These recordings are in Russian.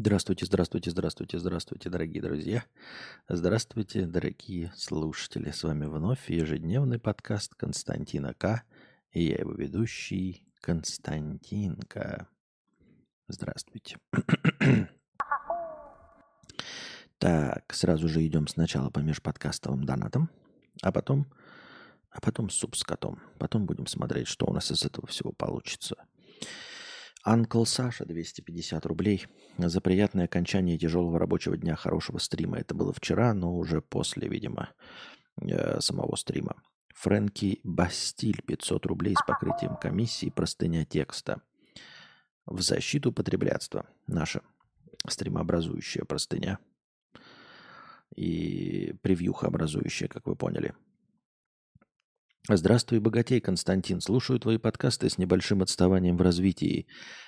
Здравствуйте, здравствуйте, здравствуйте, здравствуйте, дорогие друзья. Здравствуйте, дорогие слушатели. С вами вновь ежедневный подкаст Константина К. И я его ведущий Константинка. Здравствуйте. Так, сразу же идем сначала по межподкастовым донатам, а потом, а потом суп с котом. Потом будем смотреть, что у нас из этого всего получится. Анкл Саша, 250 рублей. За приятное окончание тяжелого рабочего дня, хорошего стрима. Это было вчера, но уже после, видимо, э, самого стрима. Фрэнки Бастиль, 500 рублей с покрытием комиссии, простыня текста. В защиту потреблятства. Наша стримообразующая простыня. И превьюха образующая, как вы поняли. Здравствуй, богатей, Константин. Слушаю твои подкасты с небольшим отставанием в развитии.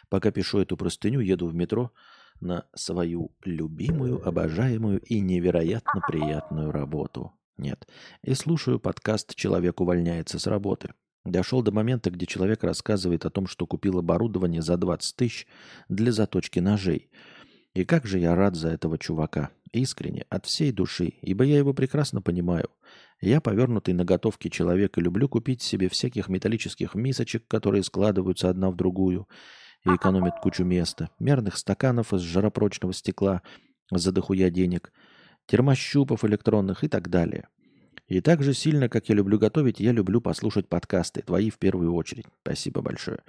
Пока пишу эту простыню, еду в метро на свою любимую, обожаемую и невероятно приятную работу. Нет. И слушаю подкаст «Человек увольняется с работы». Дошел до момента, где человек рассказывает о том, что купил оборудование за 20 тысяч для заточки ножей. И как же я рад за этого чувака. Искренне, от всей души, ибо я его прекрасно понимаю. Я, повернутый на готовке человек, и люблю купить себе всяких металлических мисочек, которые складываются одна в другую и экономят кучу места, мерных стаканов из жаропрочного стекла за дохуя денег, термощупов электронных и так далее. И так же сильно, как я люблю готовить, я люблю послушать подкасты, твои в первую очередь. Спасибо большое.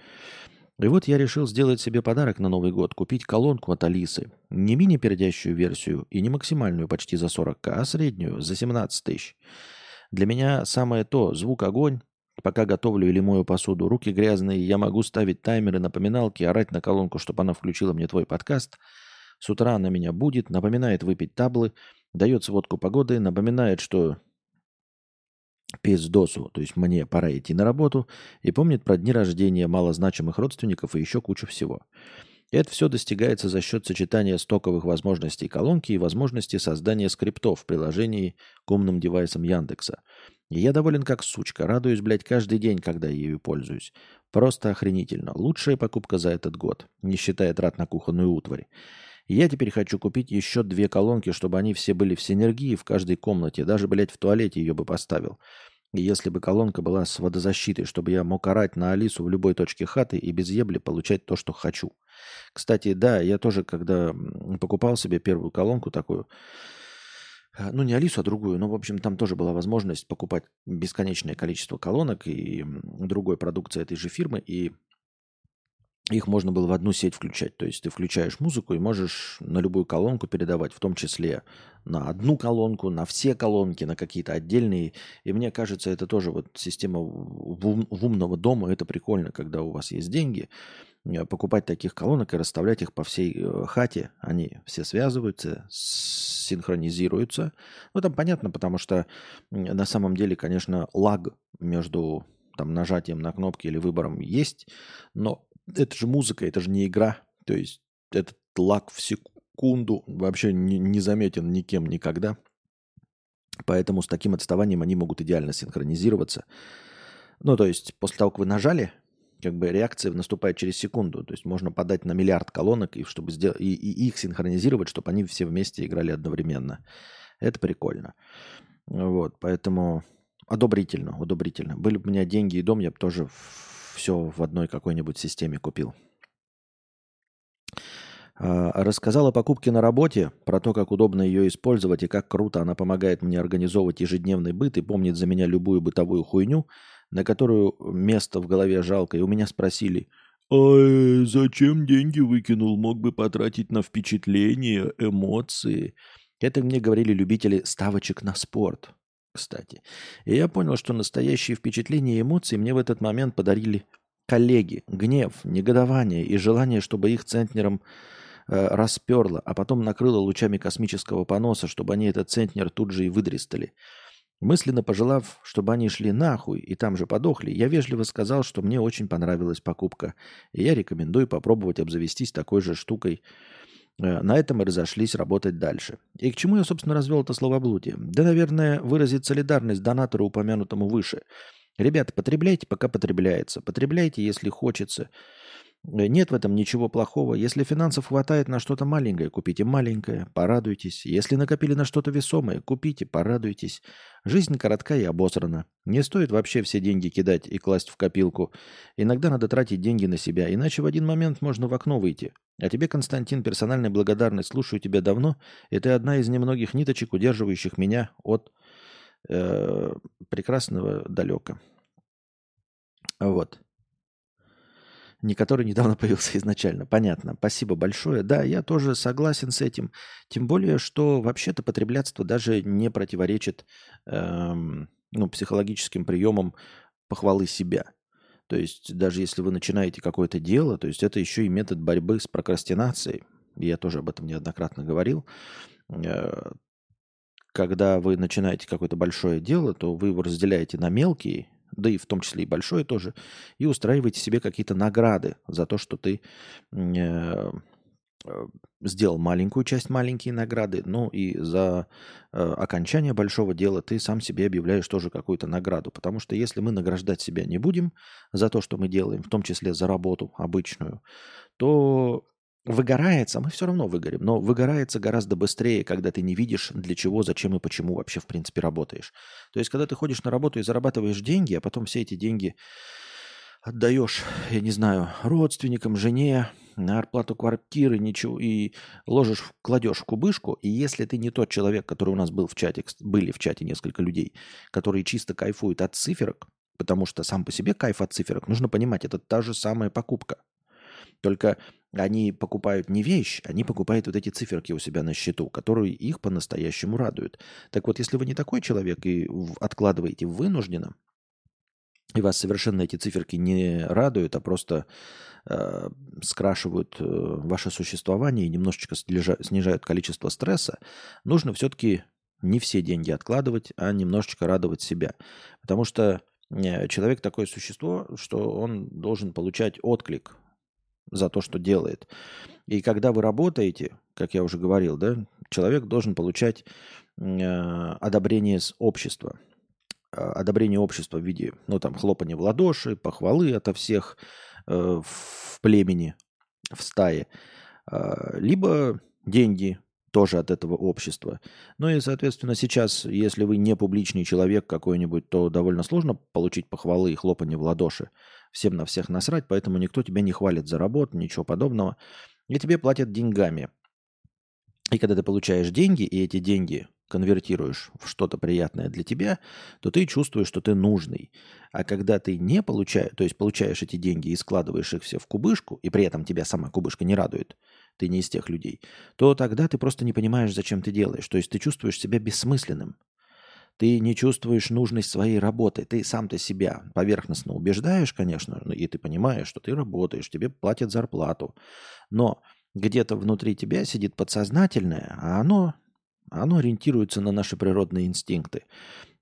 И вот я решил сделать себе подарок на Новый год, купить колонку от Алисы. Не мини-пердящую версию и не максимальную почти за 40к, а среднюю за 17 тысяч. Для меня самое то – звук огонь. Пока готовлю или мою посуду, руки грязные, я могу ставить таймеры, напоминалки, орать на колонку, чтобы она включила мне твой подкаст. С утра она меня будет, напоминает выпить таблы, дает сводку погоды, напоминает, что пиздосу, то есть мне пора идти на работу, и помнит про дни рождения малозначимых родственников и еще кучу всего. Это все достигается за счет сочетания стоковых возможностей колонки и возможности создания скриптов в приложении к умным девайсам Яндекса. И я доволен как сучка, радуюсь, блядь, каждый день, когда ею пользуюсь. Просто охренительно. Лучшая покупка за этот год, не считая трат на кухонную утварь. Я теперь хочу купить еще две колонки, чтобы они все были в синергии в каждой комнате. Даже, блядь, в туалете ее бы поставил. Если бы колонка была с водозащитой, чтобы я мог орать на Алису в любой точке хаты и без ебли получать то, что хочу. Кстати, да, я тоже, когда покупал себе первую колонку такую, э, ну не Алису, а другую, но, в общем, там тоже была возможность покупать бесконечное количество колонок и другой продукции этой же фирмы, и их можно было в одну сеть включать. То есть ты включаешь музыку и можешь на любую колонку передавать, в том числе на одну колонку, на все колонки, на какие-то отдельные. И мне кажется, это тоже вот система в умного дома. Это прикольно, когда у вас есть деньги, э, покупать таких колонок и расставлять их по всей э, хате. Они все связываются, синхронизируются. Ну, там понятно, потому что на самом деле, конечно, лаг между там, нажатием на кнопки или выбором есть, но это же музыка, это же не игра. То есть этот лак в секунду вообще не, не заметен никем никогда. Поэтому с таким отставанием они могут идеально синхронизироваться. Ну, то есть после того, как вы нажали, как бы реакция наступает через секунду. То есть можно подать на миллиард колонок, и, чтобы сделать, и, и их синхронизировать, чтобы они все вместе играли одновременно. Это прикольно. Вот, поэтому одобрительно, одобрительно. Были бы у меня деньги и дом, я бы тоже все в одной какой-нибудь системе купил. А, рассказал о покупке на работе, про то, как удобно ее использовать и как круто она помогает мне организовывать ежедневный быт и помнит за меня любую бытовую хуйню, на которую место в голове жалко. И у меня спросили, а зачем деньги выкинул? Мог бы потратить на впечатления, эмоции. Это мне говорили любители ставочек на спорт кстати. И я понял, что настоящие впечатления и эмоции мне в этот момент подарили коллеги. Гнев, негодование и желание, чтобы их центнером э, расперло, а потом накрыло лучами космического поноса, чтобы они этот центнер тут же и выдристали. Мысленно пожелав, чтобы они шли нахуй и там же подохли, я вежливо сказал, что мне очень понравилась покупка, и я рекомендую попробовать обзавестись такой же штукой на этом мы разошлись работать дальше. И к чему я, собственно, развел это словоблудие? Да, наверное, выразить солидарность донатору, упомянутому выше. Ребята, потребляйте, пока потребляется. Потребляйте, если хочется. Э, нет в этом ничего плохого. Если финансов хватает на что-то маленькое, купите маленькое, порадуйтесь. Если накопили на что-то весомое, купите, порадуйтесь. Жизнь коротка и обосрана. Не стоит вообще все деньги кидать и класть в копилку. Иногда надо тратить деньги на себя, иначе в один момент можно в окно выйти. А тебе, Константин, персональная благодарность. Слушаю тебя давно, и ты одна из немногих ниточек, удерживающих меня от э, прекрасного далека. Вот не который недавно появился изначально. Понятно. Спасибо большое. Да, я тоже согласен с этим. Тем более, что вообще-то потреблятство даже не противоречит эм, ну, психологическим приемам похвалы себя. То есть даже если вы начинаете какое-то дело, то есть это еще и метод борьбы с прокрастинацией. Я тоже об этом неоднократно говорил. Э, когда вы начинаете какое-то большое дело, то вы его разделяете на мелкие да и в том числе и большое тоже, и устраиваете себе какие-то награды за то, что ты э, сделал маленькую часть, маленькие награды, ну и за э, окончание большого дела ты сам себе объявляешь тоже какую-то награду. Потому что если мы награждать себя не будем за то, что мы делаем, в том числе за работу обычную, то выгорается, мы все равно выгорим, но выгорается гораздо быстрее, когда ты не видишь, для чего, зачем и почему вообще в принципе работаешь. То есть, когда ты ходишь на работу и зарабатываешь деньги, а потом все эти деньги отдаешь, я не знаю, родственникам, жене, на оплату квартиры, ничего, и ложишь, кладешь в кубышку, и если ты не тот человек, который у нас был в чате, были в чате несколько людей, которые чисто кайфуют от циферок, потому что сам по себе кайф от циферок, нужно понимать, это та же самая покупка. Только они покупают не вещь, они покупают вот эти циферки у себя на счету, которые их по-настоящему радуют. Так вот, если вы не такой человек и откладываете вынужденно, и вас совершенно эти циферки не радуют, а просто э, скрашивают э, ваше существование и немножечко снижают количество стресса, нужно все-таки не все деньги откладывать, а немножечко радовать себя. Потому что э, человек такое существо, что он должен получать отклик за то, что делает. И когда вы работаете, как я уже говорил, да, человек должен получать э, одобрение с общества. Э, одобрение общества в виде, ну, там, хлопания в ладоши, похвалы ото всех э, в племени, в стае. Э, либо деньги тоже от этого общества. Ну и, соответственно, сейчас, если вы не публичный человек какой-нибудь, то довольно сложно получить похвалы и хлопанье в ладоши всем на всех насрать, поэтому никто тебя не хвалит за работу, ничего подобного. И тебе платят деньгами. И когда ты получаешь деньги, и эти деньги конвертируешь в что-то приятное для тебя, то ты чувствуешь, что ты нужный. А когда ты не получаешь, то есть получаешь эти деньги и складываешь их все в кубышку, и при этом тебя сама кубышка не радует, ты не из тех людей, то тогда ты просто не понимаешь, зачем ты делаешь. То есть ты чувствуешь себя бессмысленным. Ты не чувствуешь нужность своей работы. Ты сам-то себя поверхностно убеждаешь, конечно, и ты понимаешь, что ты работаешь, тебе платят зарплату. Но где-то внутри тебя сидит подсознательное, а оно, оно ориентируется на наши природные инстинкты.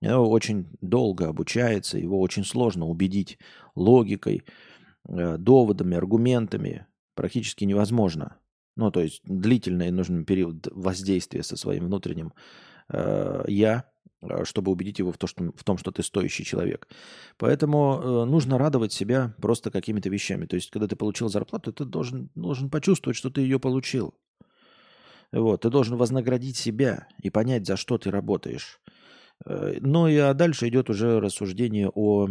Оно очень долго обучается, его очень сложно убедить логикой, э, доводами, аргументами. Практически невозможно. Ну, то есть длительный нужен период воздействия со своим внутренним э, «я», Э, чтобы убедить его в, то, что, в том, что ты стоящий человек. Поэтому э, нужно радовать себя просто какими-то вещами. То есть, когда ты получил зарплату, ты должен, должен почувствовать, что ты ее получил. Вот, ты должен вознаградить себя и понять, за что ты работаешь. Э, ну и а дальше идет уже рассуждение о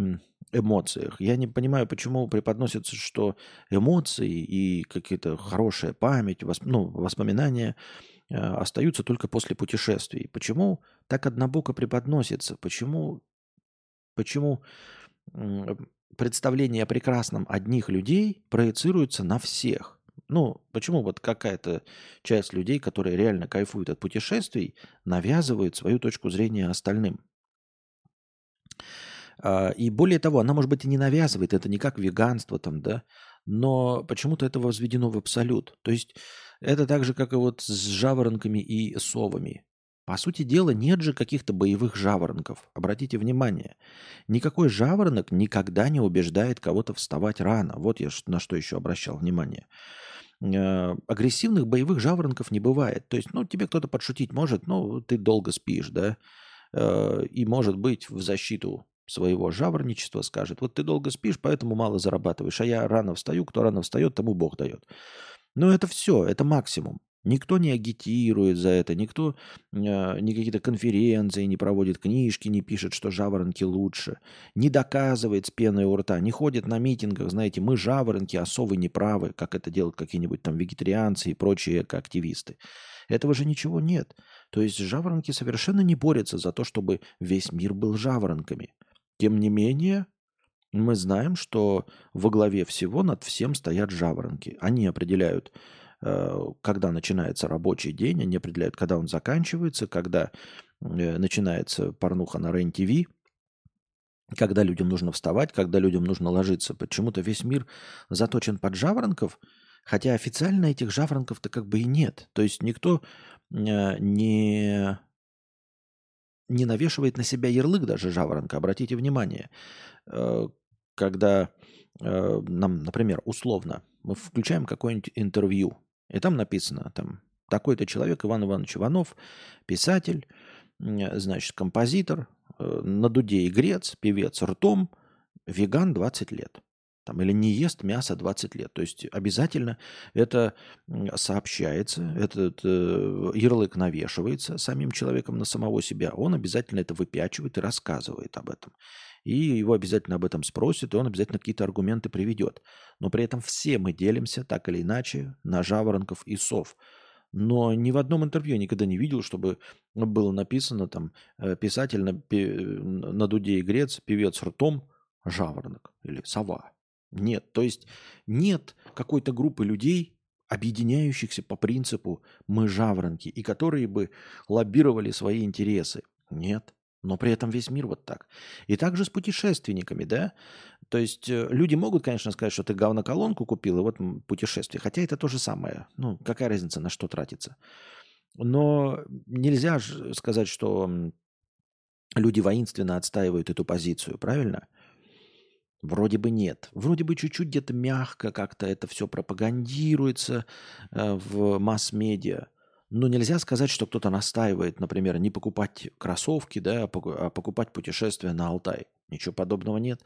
эмоциях. Я не понимаю, почему преподносится, что эмоции и какие-то хорошая память, восп... ну, воспоминания – Э, остаются только после путешествий. Почему так однобоко преподносится? Почему, почему представление о прекрасном одних людей проецируется на всех? Ну, почему вот какая-то часть людей, которые реально кайфуют от путешествий, навязывают свою точку зрения остальным? А, и более того, она, может быть, и не навязывает, это не как веганство там, да, но почему-то это возведено в абсолют. То есть это так же, как и вот с жаворонками и совами. По сути дела, нет же каких-то боевых жаворонков. Обратите внимание, никакой жаворонок никогда не убеждает кого-то вставать рано. Вот я на что еще обращал внимание. Э, агрессивных боевых жаворонков не бывает. То есть, ну, тебе кто-то подшутить может, ну, ты долго спишь, да, э, и может быть в защиту своего жаворничества скажет, вот ты долго спишь, поэтому мало зарабатываешь, а я рано встаю, кто рано встает, тому Бог дает. Но это все, это максимум. Никто не агитирует за это, никто э, ни какие-то конференции не проводит, книжки не пишет, что жаворонки лучше, не доказывает с пеной у рта, не ходит на митингах, знаете, мы жаворонки, а совы неправы, как это делают какие-нибудь там вегетарианцы и прочие активисты. Этого же ничего нет. То есть жаворонки совершенно не борются за то, чтобы весь мир был жаворонками. Тем не менее, мы знаем, что во главе всего над всем стоят жаворонки. Они определяют, когда начинается рабочий день, они определяют, когда он заканчивается, когда э, начинается порнуха на РЕН-ТВ, когда людям нужно вставать, когда людям нужно ложиться. Почему-то весь мир заточен под жаворонков, хотя официально этих жаворонков-то как бы и нет. То есть никто э, не не навешивает на себя ярлык даже жаворонка. Обратите внимание, э, когда э, нам, например, условно, мы включаем какое-нибудь интервью, и там написано, там, такой-то человек, Иван Иванович Иванов, писатель, значит, композитор, э, на дуде игрец, певец ртом, веган 20 лет там, или не ест мясо 20 лет. То есть обязательно это сообщается, этот э, ярлык навешивается самим человеком на самого себя. Он обязательно это выпячивает и рассказывает об этом. И его обязательно об этом спросят, и он обязательно какие-то аргументы приведет. Но при этом все мы делимся так или иначе на жаворонков и сов. Но ни в одном интервью я никогда не видел, чтобы было написано там э, писатель на, на дуде и грец, певец ртом, жаворонок или сова. Нет, то есть нет какой-то группы людей, объединяющихся по принципу «мы жаворонки», и которые бы лоббировали свои интересы. Нет. Но при этом весь мир вот так. И также с путешественниками, да? То есть э, люди могут, конечно, сказать, что ты говноколонку купил, и вот путешествие. Хотя это то же самое. Ну, какая разница, на что тратится. Но нельзя же сказать, что люди воинственно отстаивают эту позицию, правильно? Вроде бы нет. Вроде бы чуть-чуть где-то мягко как-то это все пропагандируется э, в масс-медиа. Но нельзя сказать, что кто-то настаивает, например, не покупать кроссовки, да, а, а покупать путешествие на Алтай. Ничего подобного нет.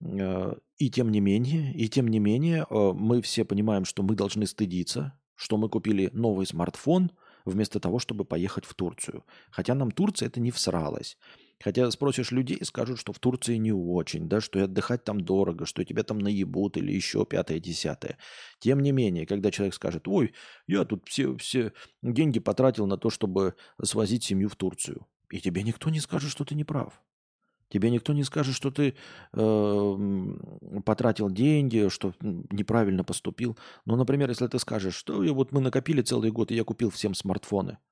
Э, и тем не менее, и тем не менее, э, мы все понимаем, что мы должны стыдиться, что мы купили новый смартфон вместо того, чтобы поехать в Турцию. Хотя нам Турция это не всралась. Хотя спросишь людей, скажут, что в Турции не очень, да, что и отдыхать там дорого, что тебя там наебут или еще пятое-десятое. Тем не менее, когда человек скажет, ой, я тут все, все деньги потратил на то, чтобы свозить семью в Турцию. И тебе никто не скажет, что ты не прав. Тебе никто не скажет, что ты э, потратил деньги, что неправильно поступил. Ну, например, если ты скажешь, что вот мы накопили целый год, и я купил всем смартфоны –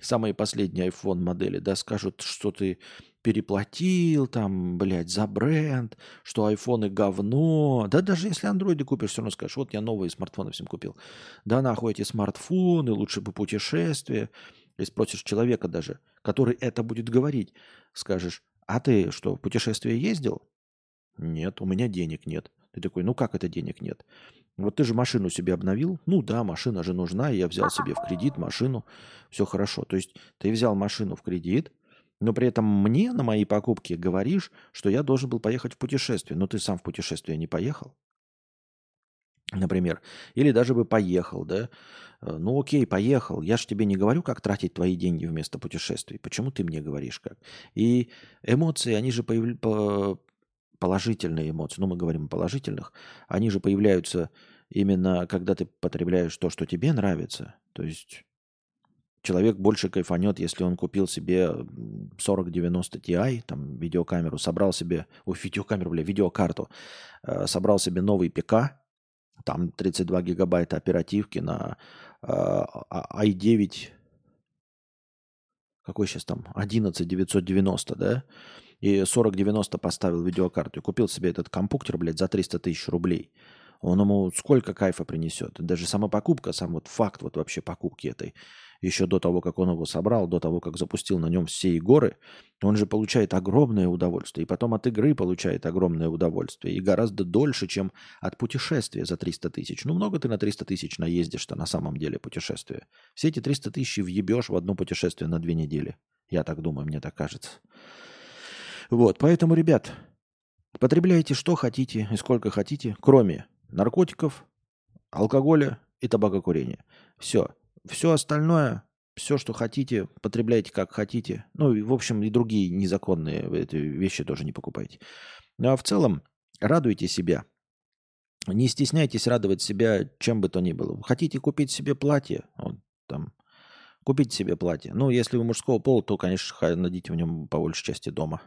самые последние iPhone модели, да, скажут, что ты переплатил там, блядь, за бренд, что айфоны говно. Да даже если андроиды купишь, все равно скажешь, вот я новые смартфоны всем купил. Да нахуй эти смартфоны, лучше бы путешествие. И спросишь человека даже, который это будет говорить, скажешь, а ты что, в путешествие ездил? Нет, у меня денег нет. Ты такой, ну как это денег нет? Вот ты же машину себе обновил. Ну да, машина же нужна. Я взял себе в кредит машину. Все хорошо. То есть ты взял машину в кредит, но при этом мне на мои покупки говоришь, что я должен был поехать в путешествие. Но ты сам в путешествие не поехал. Например. Или даже бы поехал, да? Э, ну окей, поехал. Я же тебе не говорю, как тратить твои деньги вместо путешествий. Почему ты мне говоришь как? И эмоции, они же появ положительные эмоции, ну мы говорим о положительных, они же появляются именно когда ты потребляешь то, что тебе нравится. То есть человек больше кайфанет, если он купил себе 4090 Ti, там, видеокамеру, собрал себе, ой, видеокамеру, бля, видеокарту, э, собрал себе новый ПК, там 32 гигабайта оперативки на э, i9, какой сейчас там, 11990, да, и 4090 поставил видеокарту и купил себе этот компьютер, блядь, за 300 тысяч рублей, он ему сколько кайфа принесет. Даже сама покупка, сам вот факт вот вообще покупки этой, еще до того, как он его собрал, до того, как запустил на нем все горы, он же получает огромное удовольствие. И потом от игры получает огромное удовольствие. И гораздо дольше, чем от путешествия за 300 тысяч. Ну, много ты на 300 тысяч наездишь-то на самом деле путешествия. Все эти 300 тысяч въебешь в одно путешествие на две недели. Я так думаю, мне так кажется. Вот, поэтому, ребят, потребляйте что хотите и сколько хотите, кроме наркотиков, алкоголя и табакокурения. Все. Все остальное, все, что хотите, потребляйте как хотите. Ну, и, в общем, и другие незаконные вещи тоже не покупайте. Ну, а в целом, радуйте себя. Не стесняйтесь радовать себя чем бы то ни было. Хотите купить себе платье? Вот, там, купите себе платье. Ну, если вы мужского пола, то, конечно, найдите в нем по большей части дома.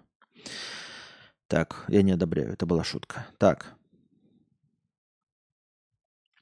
Так, я не одобряю, это была шутка. Так,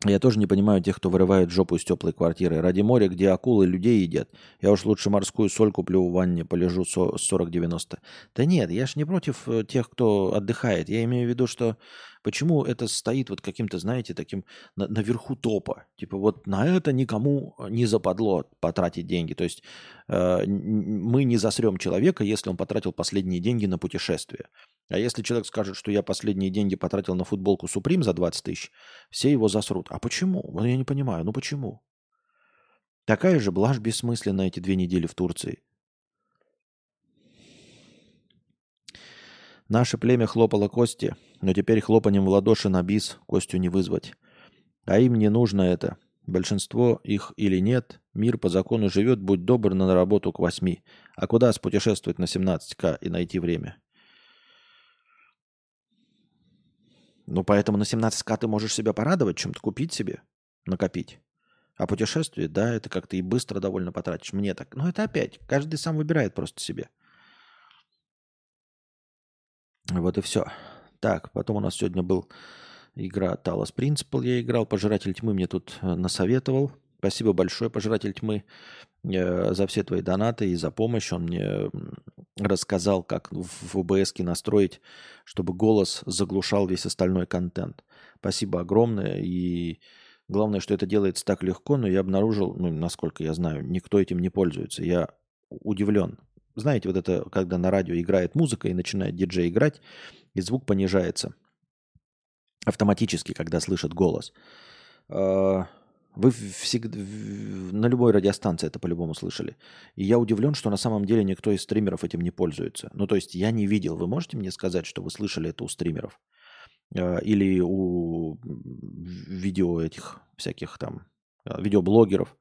я тоже не понимаю тех, кто вырывает жопу из теплой квартиры. Ради моря, где акулы людей едят. Я уж лучше морскую соль куплю в ванне, полежу 40-90. Да нет, я ж не против э, тех, кто отдыхает. Я имею в виду, что почему это стоит вот каким-то, знаете, таким на, наверху топа. Типа вот на это никому не западло потратить деньги. То есть э, мы не засрем человека, если он потратил последние деньги на путешествие. А если человек скажет, что я последние деньги потратил на футболку Supreme за 20 тысяч, все его засрут. А почему? Я не понимаю, ну почему? Такая же блажь бессмысленная эти две недели в Турции. Наше племя хлопало кости, но теперь хлопанием в ладоши на бис Костю не вызвать. А им не нужно это. Большинство их или нет, мир по закону живет, будь добр на работу к восьми. А куда спутешествовать на 17к и найти время? Ну, поэтому на 17к ты можешь себя порадовать, чем-то купить себе, накопить. А путешествие, да, это как-то и быстро довольно потратишь. Мне так. Но это опять, каждый сам выбирает просто себе. Вот и все. Так, потом у нас сегодня был игра Талос Принципал. Я играл. Пожиратель тьмы мне тут э, насоветовал. Спасибо большое, Пожиратель тьмы, э, за все твои донаты и за помощь. Он мне рассказал, как в ОБС настроить, чтобы голос заглушал весь остальной контент. Спасибо огромное. И главное, что это делается так легко, но я обнаружил, ну, насколько я знаю, никто этим не пользуется. Я удивлен. Знаете, вот это, когда на радио играет музыка и начинает диджей играть, и звук понижается автоматически, когда слышит голос. А, вы всегда на любой радиостанции это по-любому слышали. И я удивлен, что на самом деле никто из стримеров этим не пользуется. Ну, то есть я не видел. Вы можете мне сказать, что вы слышали это у стримеров? А, или у видео этих всяких там видеоблогеров,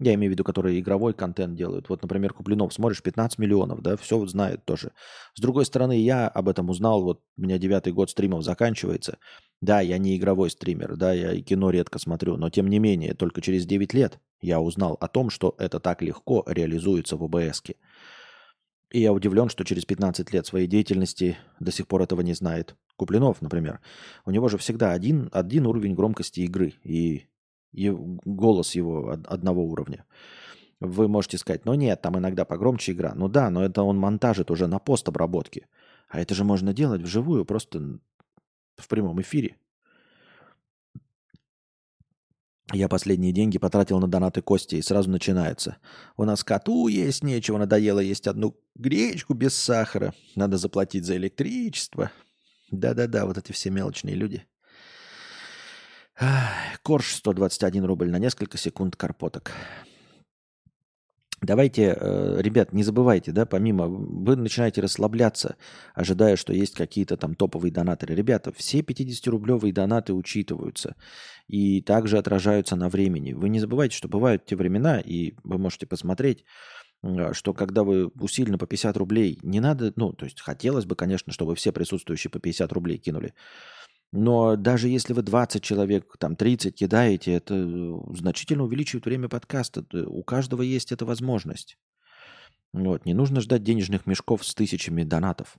я имею в виду, которые игровой контент делают. Вот, например, Куплинов, смотришь, 15 миллионов, да, все знает тоже. С другой стороны, я об этом узнал, вот у меня девятый год стримов заканчивается. Да, я не игровой стример, да, я и кино редко смотрю, но тем не менее, только через 9 лет я узнал о том, что это так легко реализуется в ОБСке. И я удивлен, что через 15 лет своей деятельности до сих пор этого не знает. Куплинов, например. У него же всегда один, один уровень громкости игры. И голос его одного уровня. Вы можете сказать, ну нет, там иногда погромче игра. Ну да, но это он монтажит уже на постобработке. А это же можно делать вживую, просто в прямом эфире. Я последние деньги потратил на донаты Кости, и сразу начинается. У нас коту есть нечего, надоело есть одну гречку без сахара. Надо заплатить за электричество. Да-да-да, вот эти все мелочные люди. Корж 121 рубль на несколько секунд карпоток. Давайте, э, ребят, не забывайте, да, помимо, вы начинаете расслабляться, ожидая, что есть какие-то там топовые донаторы. Ребята, все 50-рублевые донаты учитываются и также отражаются на времени. Вы не забывайте, что бывают те времена, и вы можете посмотреть, э, что когда вы усиленно по 50 рублей, не надо, ну, то есть хотелось бы, конечно, чтобы все присутствующие по 50 рублей кинули, но даже если вы 20 человек, там 30 кидаете, это э, значительно увеличивает время подкаста. У каждого есть эта возможность. Вот. Не нужно ждать денежных мешков с тысячами донатов.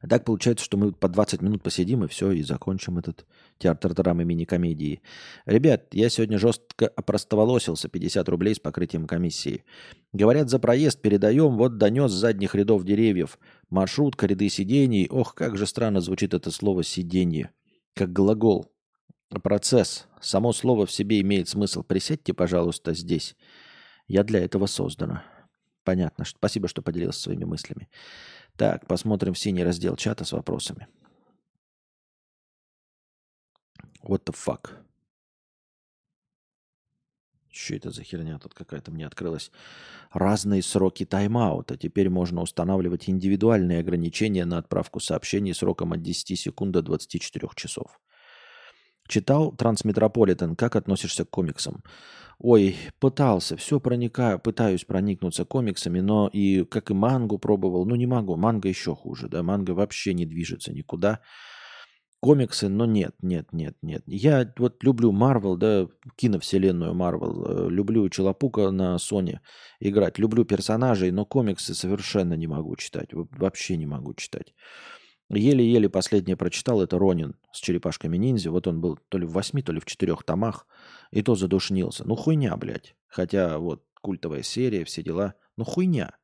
А так получается, что мы по 20 минут посидим и все, и закончим этот театр драмы мини-комедии. Ребят, я сегодня жестко опростоволосился, 50 рублей с покрытием комиссии. Говорят, за проезд передаем, вот донес с задних рядов деревьев. Маршрутка, ряды сидений. Ох, как же странно звучит это слово «сиденье». Как глагол. Процесс. Само слово в себе имеет смысл. Присядьте, пожалуйста, здесь. Я для этого создана. Понятно. Спасибо, что поделился своими мыслями. Так, посмотрим синий раздел чата с вопросами. What the fuck? Что это за херня тут какая-то мне открылась? Разные сроки тайм-аута. Теперь можно устанавливать индивидуальные ограничения на отправку сообщений сроком от 10 секунд до 24 часов. Читал Трансметрополитен. Как относишься к комиксам? Ой, пытался, все проникаю, пытаюсь проникнуться комиксами, но и как и мангу пробовал, ну не могу, манга еще хуже, да, манга вообще не движется никуда. Комиксы, но нет, нет, нет, нет. Я вот люблю Марвел, да, киновселенную Марвел, э, люблю Челопука на Sony играть, люблю персонажей, но комиксы совершенно не могу читать, вообще не могу читать. Еле-еле последнее прочитал, это Ронин с черепашками ниндзя. Вот он был то ли в восьми, то ли в четырех томах. И то задушнился. Ну, хуйня, блядь. Хотя вот культовая серия, все дела. Ну, хуйня.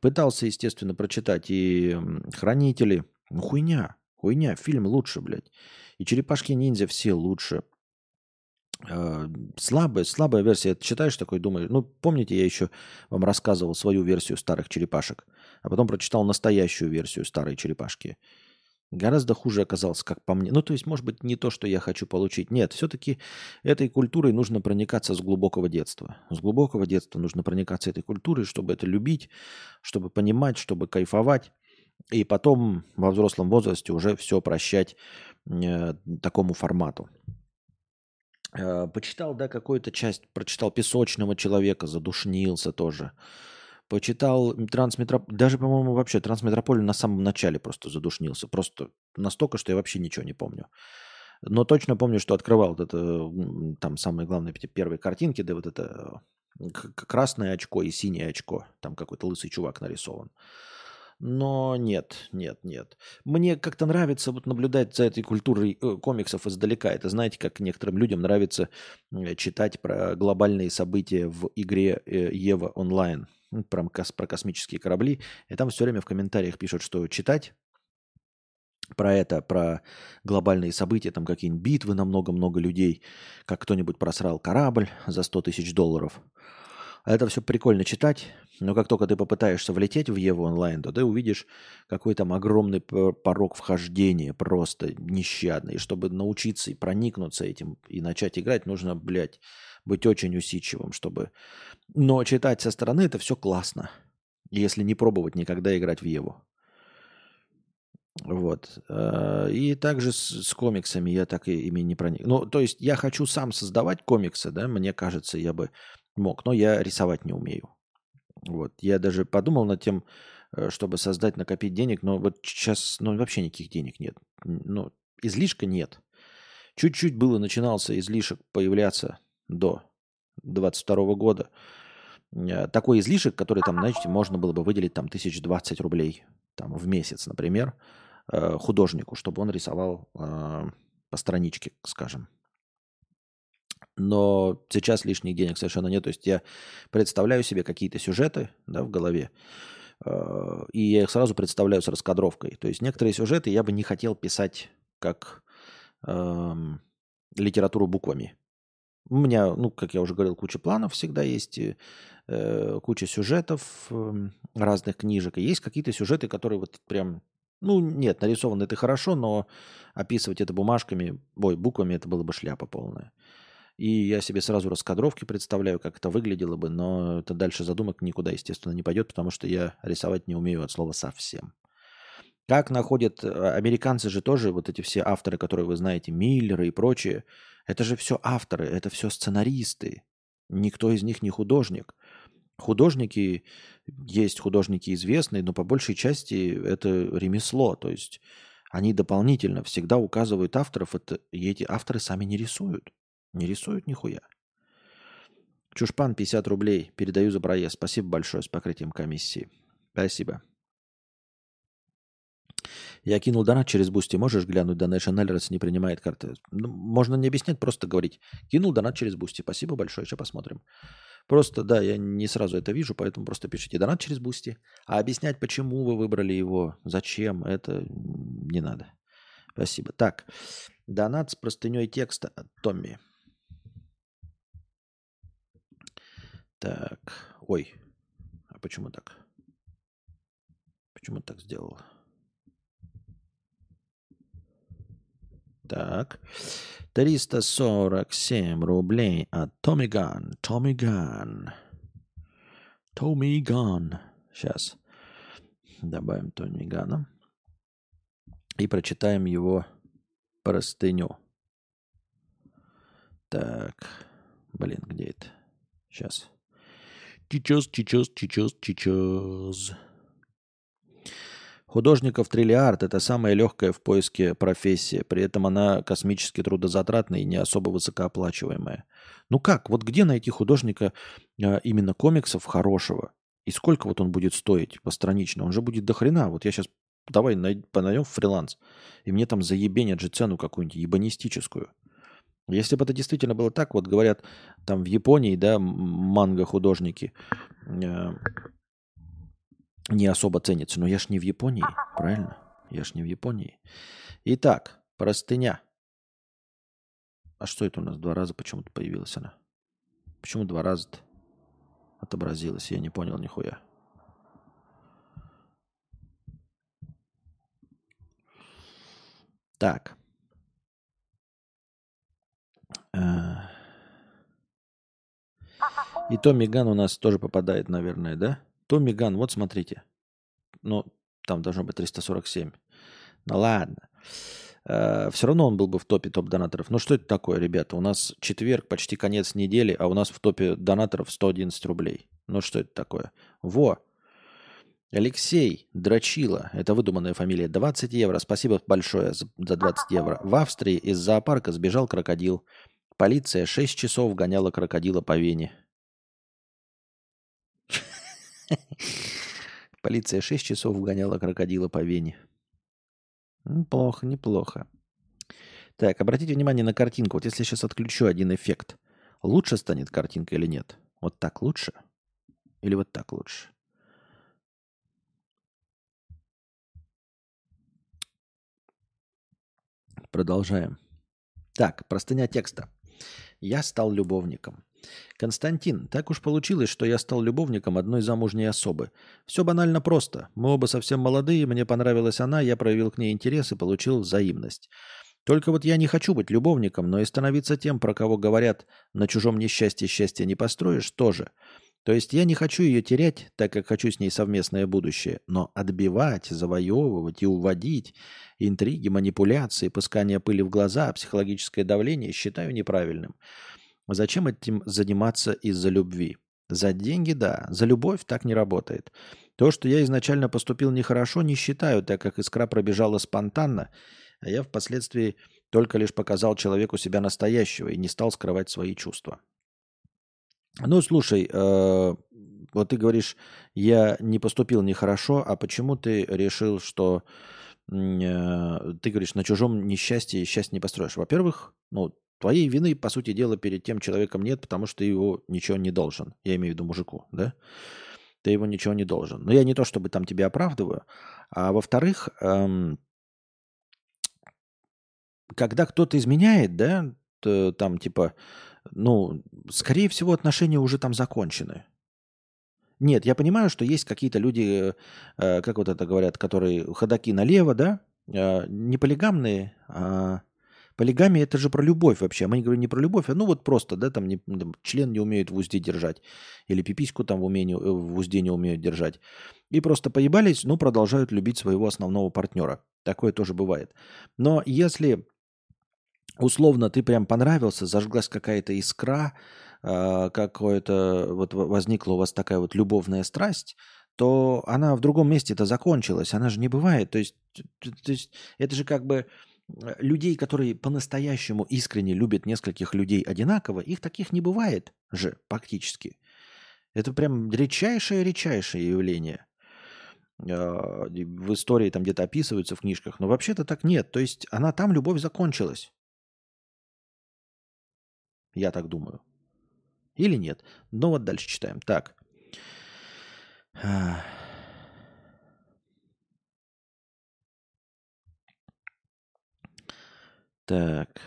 Пытался, естественно, прочитать и «Хранители». Ну, хуйня. Хуйня. Фильм лучше, блядь. И «Черепашки-ниндзя» все лучше. Э, слабая, слабая версия. Читаешь такой, думаешь, ну, помните, я еще вам рассказывал свою версию старых черепашек а потом прочитал настоящую версию старой черепашки. Гораздо хуже оказался, как по мне. Ну, то есть, может быть, не то, что я хочу получить. Нет, все-таки этой культурой нужно проникаться с глубокого детства. С глубокого детства нужно проникаться этой культурой, чтобы это любить, чтобы понимать, чтобы кайфовать. И потом во взрослом возрасте уже все прощать э, такому формату. Э, почитал, да, какую-то часть, прочитал «Песочного человека», задушнился тоже. Почитал Трансметрополь, даже, по-моему, вообще Трансметрополь на самом начале просто задушнился. Просто настолько, что я вообще ничего не помню. Но точно помню, что открывал вот это, там самые главные первые картинки, да вот это красное очко и синее очко. Там какой-то лысый чувак нарисован. Но нет, нет, нет. Мне как-то нравится вот наблюдать за этой культурой э, комиксов издалека. Это знаете, как некоторым людям нравится читать про глобальные события в игре э, Ева онлайн про, про космические корабли, и там все время в комментариях пишут, что читать про это, про глобальные события, там какие-нибудь битвы на много-много людей, как кто-нибудь просрал корабль за 100 тысяч долларов. Это все прикольно читать, но как только ты попытаешься влететь в Еву онлайн, то ты увидишь какой там огромный порог вхождения, просто нещадный. И чтобы научиться и проникнуться этим, и начать играть, нужно, блядь, быть очень усидчивым, чтобы... Но читать со стороны это все классно, если не пробовать никогда играть в Еву. Вот. Э, и также с, с комиксами я так и ими не проник. Ну, то есть я хочу сам создавать комиксы, да, мне кажется, я бы мог, но я рисовать не умею. Вот. Я даже подумал над тем, э, чтобы создать, накопить денег, но вот сейчас ну, вообще никаких денег нет. Ну, излишка нет. Чуть-чуть было, начинался излишек появляться до 22 года. Э, такой излишек, который там, знаете, можно было бы выделить там 1020 рублей там, в месяц, например, э, художнику, чтобы он рисовал по страничке, скажем. Но сейчас лишних денег совершенно нет. То есть я представляю себе какие-то сюжеты да, в голове, и я их сразу представляю с раскадровкой. То есть некоторые сюжеты я бы не хотел писать как эм, литературу буквами. У меня, ну, как я уже говорил, куча планов всегда есть, э, куча сюжетов э, разных книжек. И есть какие-то сюжеты, которые вот прям, ну, нет, нарисованы это хорошо, но описывать это бумажками, ой, буквами это было бы шляпа полная. И я себе сразу раскадровки представляю, как это выглядело бы, но это дальше задумок никуда, естественно, не пойдет, потому что я рисовать не умею от слова совсем. Как находят э, американцы же тоже, вот эти все авторы, которые вы знаете, Миллеры и прочие, это же все авторы, это все сценаристы. Никто из них не художник. Художники, есть художники известные, но по большей части это ремесло. То есть они дополнительно всегда указывают авторов, это, и эти авторы сами не рисуют. Не рисуют нихуя. Чушпан 50 рублей. Передаю за проезд. Спасибо большое с покрытием комиссии. Спасибо. Я кинул донат через Boosty. Можешь глянуть? Donation Alerts не принимает карты. Ну, можно не объяснять, просто говорить. Кинул донат через Boosty. Спасибо большое. Сейчас посмотрим. Просто, да, я не сразу это вижу, поэтому просто пишите донат через Boosty. А объяснять, почему вы выбрали его, зачем, это не надо. Спасибо. Так, донат с простыней текста от Томми. Так, ой, а почему так? Почему так сделал? Так. 347 рублей от Томми Ган. Томми Ган. Томми Ган. Сейчас добавим Томми Гана. И прочитаем его простыню. Так. Блин, где это? Сейчас. Сейчас, сейчас, сейчас, сейчас. Художников триллиард – это самая легкая в поиске профессия. При этом она космически трудозатратная и не особо высокооплачиваемая. Ну как? Вот где найти художника а, именно комиксов хорошего? И сколько вот он будет стоить постранично? Он же будет до хрена. Вот я сейчас давай найдем фриланс. И мне там заебенят же цену какую-нибудь ебанистическую. Если бы это действительно было так, вот говорят, там в Японии, да, манго-художники э, не особо ценятся. Но я ж не в Японии, правильно? Я ж не в Японии. Итак, простыня. А что это у нас два раза почему-то появилась она? Почему два раза-то отобразилась? Я не понял нихуя. Так. А. И Томми Ган у нас тоже попадает, наверное, да? Томми Ган, вот смотрите. Ну, там должно быть 347. Ну ладно. Uh, все равно он был бы в топе топ-донаторов. Ну что это такое, ребята? У нас четверг, почти конец недели, а у нас в топе донаторов 111 рублей. Ну что это такое? Во! Алексей Драчила, это выдуманная фамилия, 20 евро. Спасибо большое за 20 евро. В Австрии из зоопарка сбежал крокодил. Полиция 6 часов гоняла крокодила по Вене. Полиция 6 часов гоняла крокодила по Вене. Неплохо, неплохо. Так, обратите внимание на картинку. Вот если я сейчас отключу один эффект, лучше станет картинка или нет? Вот так лучше? Или вот так лучше? Продолжаем. Так, простыня текста. Я стал любовником. Константин, так уж получилось, что я стал любовником одной замужней особы. Все банально просто. Мы оба совсем молодые, мне понравилась она, я проявил к ней интерес и получил взаимность. Только вот я не хочу быть любовником, но и становиться тем, про кого говорят «на чужом несчастье счастья не построишь» тоже. То есть я не хочу ее терять, так как хочу с ней совместное будущее, но отбивать, завоевывать и уводить, интриги, манипуляции, пускание пыли в глаза, психологическое давление считаю неправильным. Зачем этим заниматься из-за любви? За деньги – да, за любовь так не работает. То, что я изначально поступил нехорошо, не считаю, так как искра пробежала спонтанно, а я впоследствии только лишь показал человеку себя настоящего и не стал скрывать свои чувства. Ну, слушай, э, вот ты говоришь, я не поступил нехорошо, а почему ты решил, что э, ты говоришь, на чужом несчастье счастье не построишь? Во-первых, ну, твоей вины, по сути дела, перед тем человеком нет, потому что ты его ничего не должен. Я имею в виду мужику, да? Ты его ничего не должен. Но я не то, чтобы там тебя оправдываю. А во-вторых, эм, когда кто-то изменяет, да, то, там типа ну, скорее всего, отношения уже там закончены. Нет, я понимаю, что есть какие-то люди, э, как вот это говорят, которые ходаки налево, да, э, не полигамные, а полигамия это же про любовь вообще. Мы не говорим не про любовь, а ну вот просто, да, там, не, там член не умеют в узде держать, или пипиську там в, умении, в узде не умеют держать. И просто поебались, ну, продолжают любить своего основного партнера. Такое тоже бывает. Но если условно ты прям понравился, зажглась какая-то искра, э, какое-то вот возникла у вас такая вот любовная страсть, то она в другом месте это закончилась, она же не бывает. То есть, то есть это же как бы э, людей, которые по-настоящему искренне любят нескольких людей одинаково, их таких не бывает же практически. Это прям редчайшее-редчайшее явление. Э, в истории там где-то описываются в книжках, но вообще-то так нет. То есть она там, любовь закончилась. Я так думаю. Или нет? Ну вот дальше читаем. Так. Так.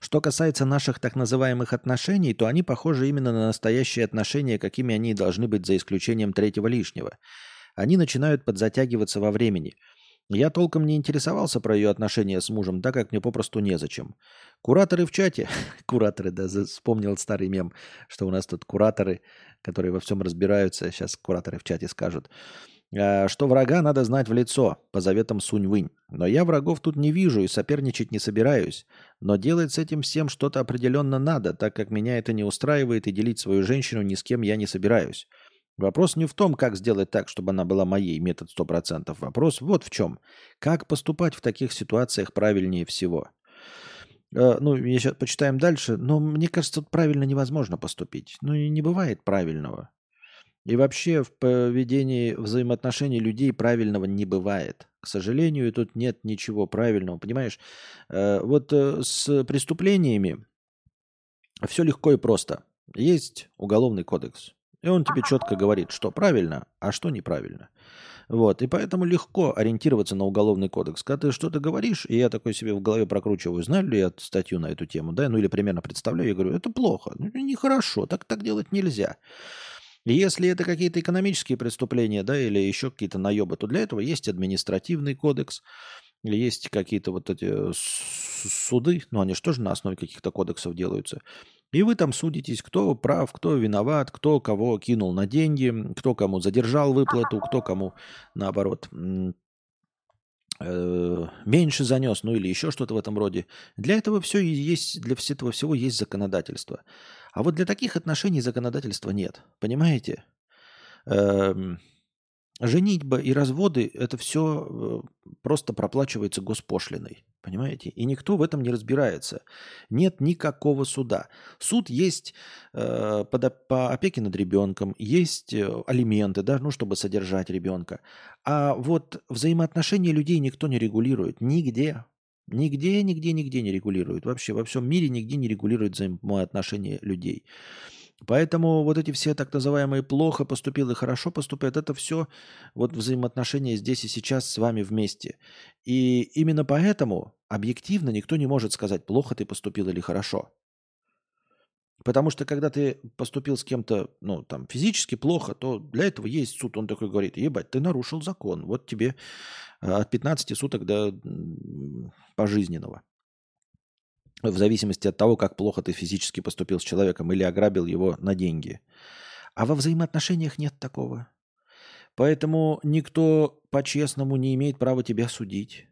Что касается наших так называемых отношений, то они похожи именно на настоящие отношения, какими они должны быть за исключением третьего лишнего. Они начинают подзатягиваться во времени – Я толком не интересовался про ее отношения с мужем, так как мне попросту незачем. Кураторы в чате, кураторы, да, вспомнил старый мем, что у нас тут кураторы, которые во всем разбираются, сейчас кураторы в чате скажут, а, что врага надо знать в лицо, по заветам Сунь-Вынь. Но я врагов тут не вижу и соперничать не собираюсь. Но делать с этим всем что-то определенно надо, так как меня это не устраивает и делить свою женщину ни с кем я не собираюсь. Вопрос не в том, как сделать так, чтобы она была моей, метод 100%. Вопрос вот в чем. Как поступать в таких ситуациях правильнее всего? Э, ну, я сейчас почитаем дальше, но мне кажется, тут правильно невозможно поступить. Ну и не бывает правильного. И вообще в поведении взаимоотношений людей правильного не бывает. К сожалению, тут нет ничего правильного, понимаешь? Э, вот э, с преступлениями все легко и просто. Есть уголовный кодекс. И он тебе четко говорит, что правильно, а что неправильно. Вот. И поэтому легко ориентироваться на уголовный кодекс. Когда ты что-то говоришь, и я такой себе в голове прокручиваю, знаю ли я статью на эту тему, да, ну или примерно представляю, я говорю, это плохо, ну, нехорошо, так, так делать нельзя. Если это какие-то экономические преступления, да, или еще какие-то наебы, то для этого есть административный кодекс, есть какие-то вот эти суды, но они же тоже на основе каких-то кодексов делаются. И вы там судитесь, кто прав, кто виноват, кто кого кинул на деньги, кто кому задержал выплату, кто кому, наоборот, э, меньше занес, ну или еще что-то в этом роде. Для этого все есть, для этого всего есть законодательство. А вот для таких отношений законодательства нет. Понимаете? Эм, Женитьба и разводы – это все э, просто проплачивается госпошлиной, понимаете? И никто в этом не разбирается. Нет никакого суда. Суд есть э, по, по опеке над ребенком, есть э, алименты, да, ну, чтобы содержать ребенка. А вот взаимоотношения людей никто не регулирует. Нигде. Нигде, нигде, нигде не регулирует. Вообще во всем мире нигде не регулирует взаимоотношения людей. Поэтому вот эти все так называемые плохо поступил и хорошо поступает, это все вот взаимоотношения здесь и сейчас с вами вместе. И именно поэтому объективно никто не может сказать, плохо ты поступил или хорошо. Потому что когда ты поступил с кем-то, ну, там, физически плохо, то для этого есть суд. Он такой говорит, ебать, ты нарушил закон. Вот тебе а, от 15 суток до пожизненного в зависимости от того, как плохо ты физически поступил с человеком или ограбил его на деньги. А во взаимоотношениях нет такого. Поэтому никто по-честному не имеет права тебя судить,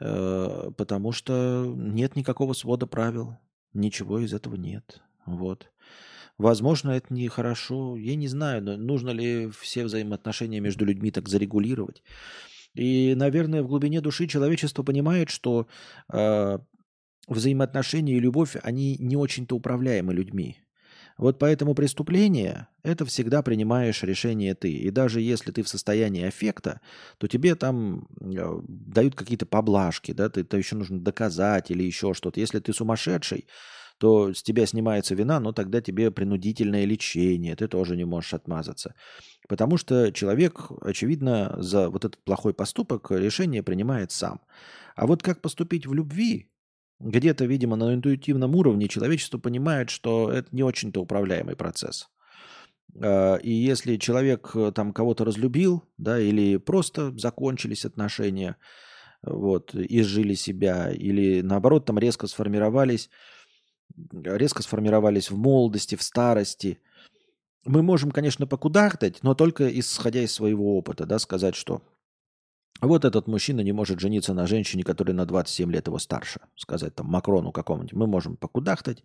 э, потому что нет никакого свода правил, ничего из этого нет. Вот. Возможно, это нехорошо. Я не знаю, но нужно ли все взаимоотношения между людьми так зарегулировать. И, наверное, в глубине души человечество понимает, что э, взаимоотношения и любовь, они не очень-то управляемы людьми. Вот поэтому преступление – это всегда принимаешь решение ты. И даже если ты в состоянии аффекта, то тебе там э, дают какие-то поблажки, да, ты, это еще нужно доказать или еще что-то. Если ты сумасшедший, то с тебя снимается вина, но тогда тебе принудительное лечение, ты тоже не можешь отмазаться. Потому что человек, очевидно, за вот этот плохой поступок решение принимает сам. А вот как поступить в любви, где-то, видимо, на интуитивном уровне человечество понимает, что это не очень-то управляемый процесс. А, и если человек э, там кого-то разлюбил, да, или просто закончились отношения, вот, изжили себя, или наоборот там резко сформировались, резко сформировались в молодости, в старости, мы можем, конечно, покудахтать, но только исходя из своего опыта, да, сказать, что вот этот мужчина не может жениться на женщине, которая на 27 лет его старше. Сказать там Макрону какому-нибудь. Мы можем покудахтать.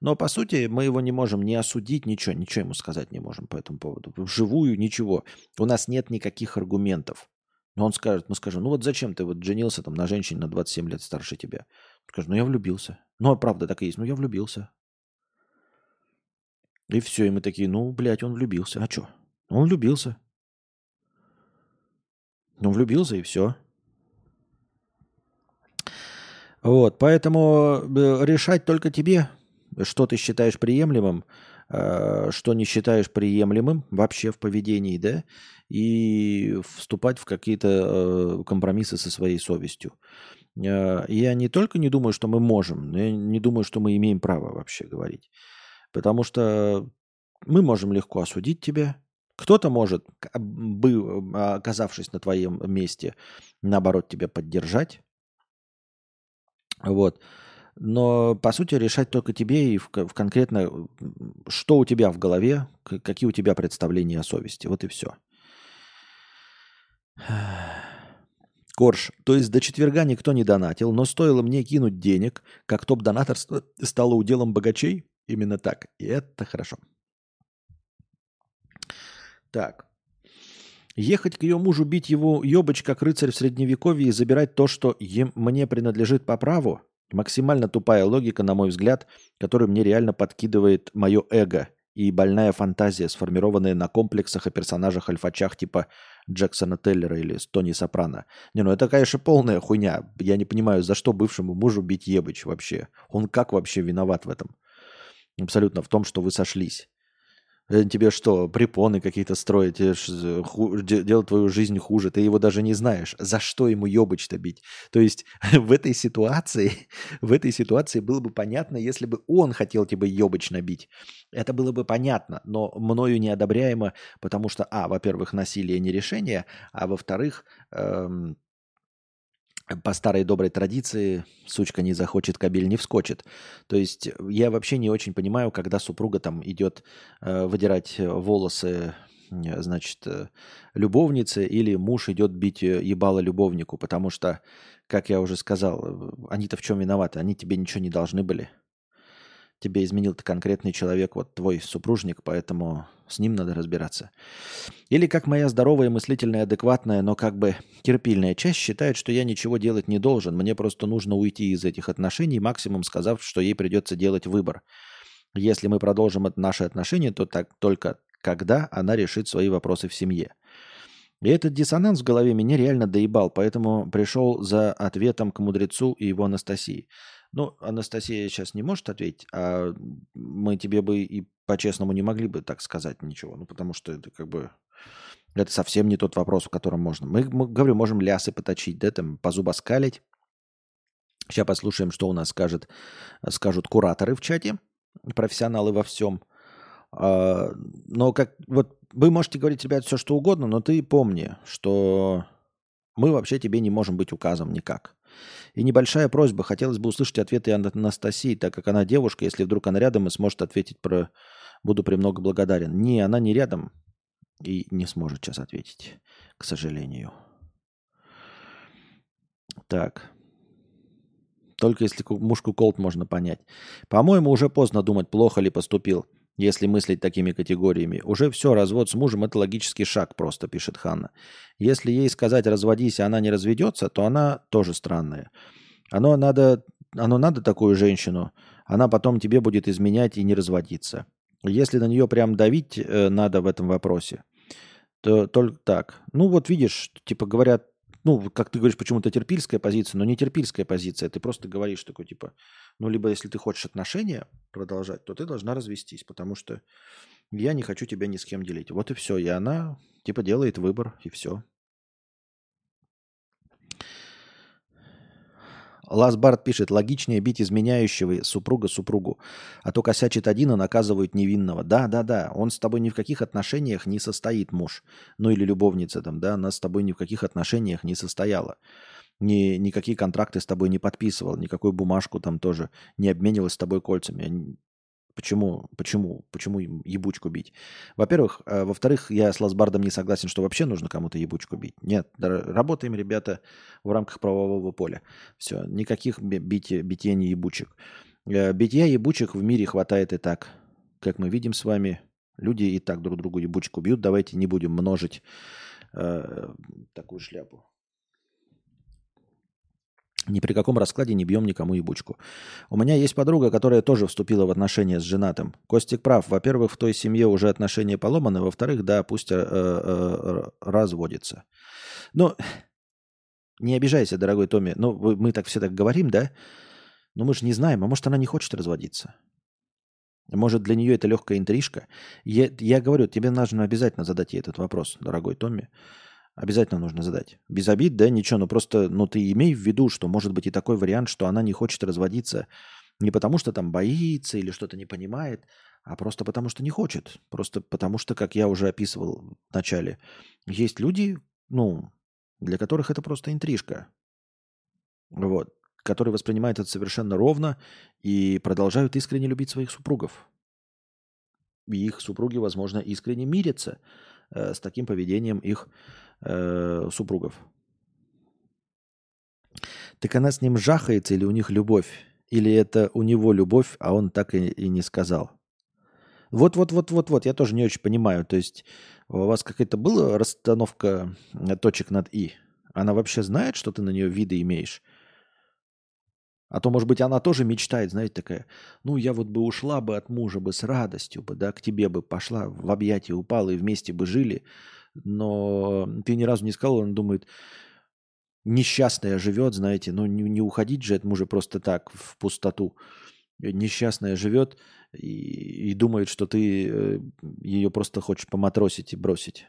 Но по сути мы его не можем не осудить, ничего, ничего ему сказать не можем по этому поводу. Вживую ничего. У нас нет никаких аргументов. Но он скажет, мы скажем, ну вот зачем ты вот женился там на женщине на 27 лет старше тебя? Скажет, ну я влюбился. Ну а правда так и есть, ну я влюбился. И все, и мы такие, ну, блядь, он влюбился. А что? Он влюбился. Ну, влюбился и все. Вот, поэтому э, решать только тебе, что ты считаешь приемлемым, э, что не считаешь приемлемым вообще в поведении, да, и вступать в какие-то э, компромиссы со своей совестью. Я не только не думаю, что мы можем, но я не думаю, что мы имеем право вообще говорить. Потому что мы можем легко осудить тебя, Кто-то может, бы, оказавшись на твоем месте, наоборот, тебя поддержать. Вот. Но, по сути, решать только тебе и в, в конкретно, что у тебя в голове, какие у тебя представления о совести. Вот и все. Корж, то есть до четверга никто не донатил, но стоило мне кинуть денег, как топ-донаторство стало уделом богачей? Именно так. И это хорошо. Так. Ехать к ее мужу, бить его ебач, как рыцарь в средневековье, и забирать то, что им, мне принадлежит по праву? Максимально тупая логика, на мой взгляд, которую мне реально подкидывает мое эго и больная фантазия, сформированная на комплексах и персонажах-альфачах типа Джексона Теллера или Тони Сопрано. Не, ну это, конечно, полная хуйня. Я не понимаю, за что бывшему мужу бить ебыч вообще. Он как вообще виноват в этом? Абсолютно в том, что вы сошлись. Э, тебе что, препоны какие-то строить, э, делать твою жизнь хуже, ты его даже не знаешь. За что ему ебыч-то бить? То есть в этой ситуации, в этой ситуации было бы понятно, если бы он хотел тебе ебыч набить. Это было бы понятно, но мною неодобряемо, потому что, а, во-первых, насилие не решение, а во-вторых, эм, по старой доброй традиции сучка не захочет, кабель не вскочит. То есть я вообще не очень понимаю, когда супруга там идет э, выдирать волосы, э, значит, э, любовницы, или муж идет бить э, ебало любовнику, потому что, как я уже сказал, они-то в чем виноваты? Они тебе ничего не должны были тебе изменил-то конкретный человек, вот твой супружник, поэтому с ним надо разбираться. Или как моя здоровая, мыслительная, адекватная, но как бы терпильная часть считает, что я ничего делать не должен, мне просто нужно уйти из этих отношений, максимум сказав, что ей придется делать выбор. Если мы продолжим наши отношения, то так только когда она решит свои вопросы в семье. И этот диссонанс в голове меня реально доебал, поэтому пришел за ответом к мудрецу и его Анастасии. Ну, Анастасия сейчас не может ответить, а мы тебе бы и по-честному не могли бы так сказать ничего. Ну, потому что это как бы... Это совсем не тот вопрос, в котором можно. Мы, мы говорю, можем лясы поточить, да, там, позубоскалить. Сейчас послушаем, что у нас скажет, скажут кураторы в чате, профессионалы во всем. А, но как вот вы можете говорить, ребят, все что угодно, но ты помни, что мы вообще тебе не можем быть указом никак. И небольшая просьба. Хотелось бы услышать ответы Анастасии, так как она девушка. Если вдруг она рядом и сможет ответить про... Буду премного благодарен. Не, она не рядом и не сможет сейчас ответить, к сожалению. Так. Только если мушку Колт можно понять. По-моему, уже поздно думать, плохо ли поступил, если мыслить такими категориями. Уже все, развод с мужем – это логический шаг просто, пишет Ханна. Если ей сказать «разводись», и она не разведется, то она тоже странная. Оно надо, оно надо такую женщину, она потом тебе будет изменять и не разводиться. Если на нее прям давить э, надо в этом вопросе, то только так. Ну вот видишь, типа говорят, ну, как ты говоришь, почему-то терпильская позиция, но не терпильская позиция. Ты просто говоришь такой, типа, ну, либо если ты хочешь отношения продолжать, то ты должна развестись, потому что я не хочу тебя ни с кем делить. Вот и все. И она, типа, делает выбор, и все. Ласбард пишет, логичнее бить изменяющего супруга супругу, а то косячит один и наказывают невинного. Да, да, да, он с тобой ни в каких отношениях не состоит, муж. Ну или любовница там, да, она с тобой ни в каких отношениях не состояла. Ни, никакие контракты с тобой не подписывал, никакую бумажку там тоже не обменивалась с тобой кольцами. Почему, почему, почему ебучку бить? Во-первых, э, во-вторых, я с Ласбардом не согласен, что вообще нужно кому-то ебучку бить. Нет, работаем, ребята, в рамках правового поля. Все, никаких бить, битья не ебучек. Э, битья ебучек в мире хватает и так. Как мы видим с вами, люди и так друг другу ебучку бьют. Давайте не будем множить э, такую шляпу. Ни при каком раскладе не бьем никому ебучку. У меня есть подруга, которая тоже вступила в отношения с женатым. Костик прав. Во-первых, в той семье уже отношения поломаны. Во-вторых, да, пусть э, э, разводится. Но не обижайся, дорогой Томми. Ну, мы так все так говорим, да? Но мы же не знаем. А может, она не хочет разводиться? Может, для нее это легкая интрижка? Я, я говорю, тебе нужно обязательно задать ей этот вопрос, дорогой Томми. Обязательно нужно задать. Без обид, да, ничего, но просто, ну, ты имей в виду, что может быть и такой вариант, что она не хочет разводиться не потому, что там боится или что-то не понимает, а просто потому что не хочет. Просто потому что, как я уже описывал в начале, есть люди, ну, для которых это просто интрижка. Вот. Которые воспринимают это совершенно ровно и продолжают искренне любить своих супругов. И их супруги, возможно, искренне мирятся э, с таким поведением их э, супругов. Так она с ним жахается или у них любовь? Или это у него любовь, а он так и, и не сказал? Вот-вот-вот-вот-вот, я тоже не очень понимаю. То есть у вас какая-то была расстановка э, точек над «и»? Она вообще знает, что ты на нее виды имеешь? А то, может быть, она тоже мечтает, знаете, такая, ну, я вот бы ушла бы от мужа бы с радостью бы, да, к тебе бы пошла, в объятия упала и вместе бы жили, но ты ни разу не сказал, он думает, несчастная живет, знаете, ну, не, не уходить же от мужа просто так в пустоту. Несчастная живет и, и думает, что ты э, ее просто хочешь поматросить и бросить.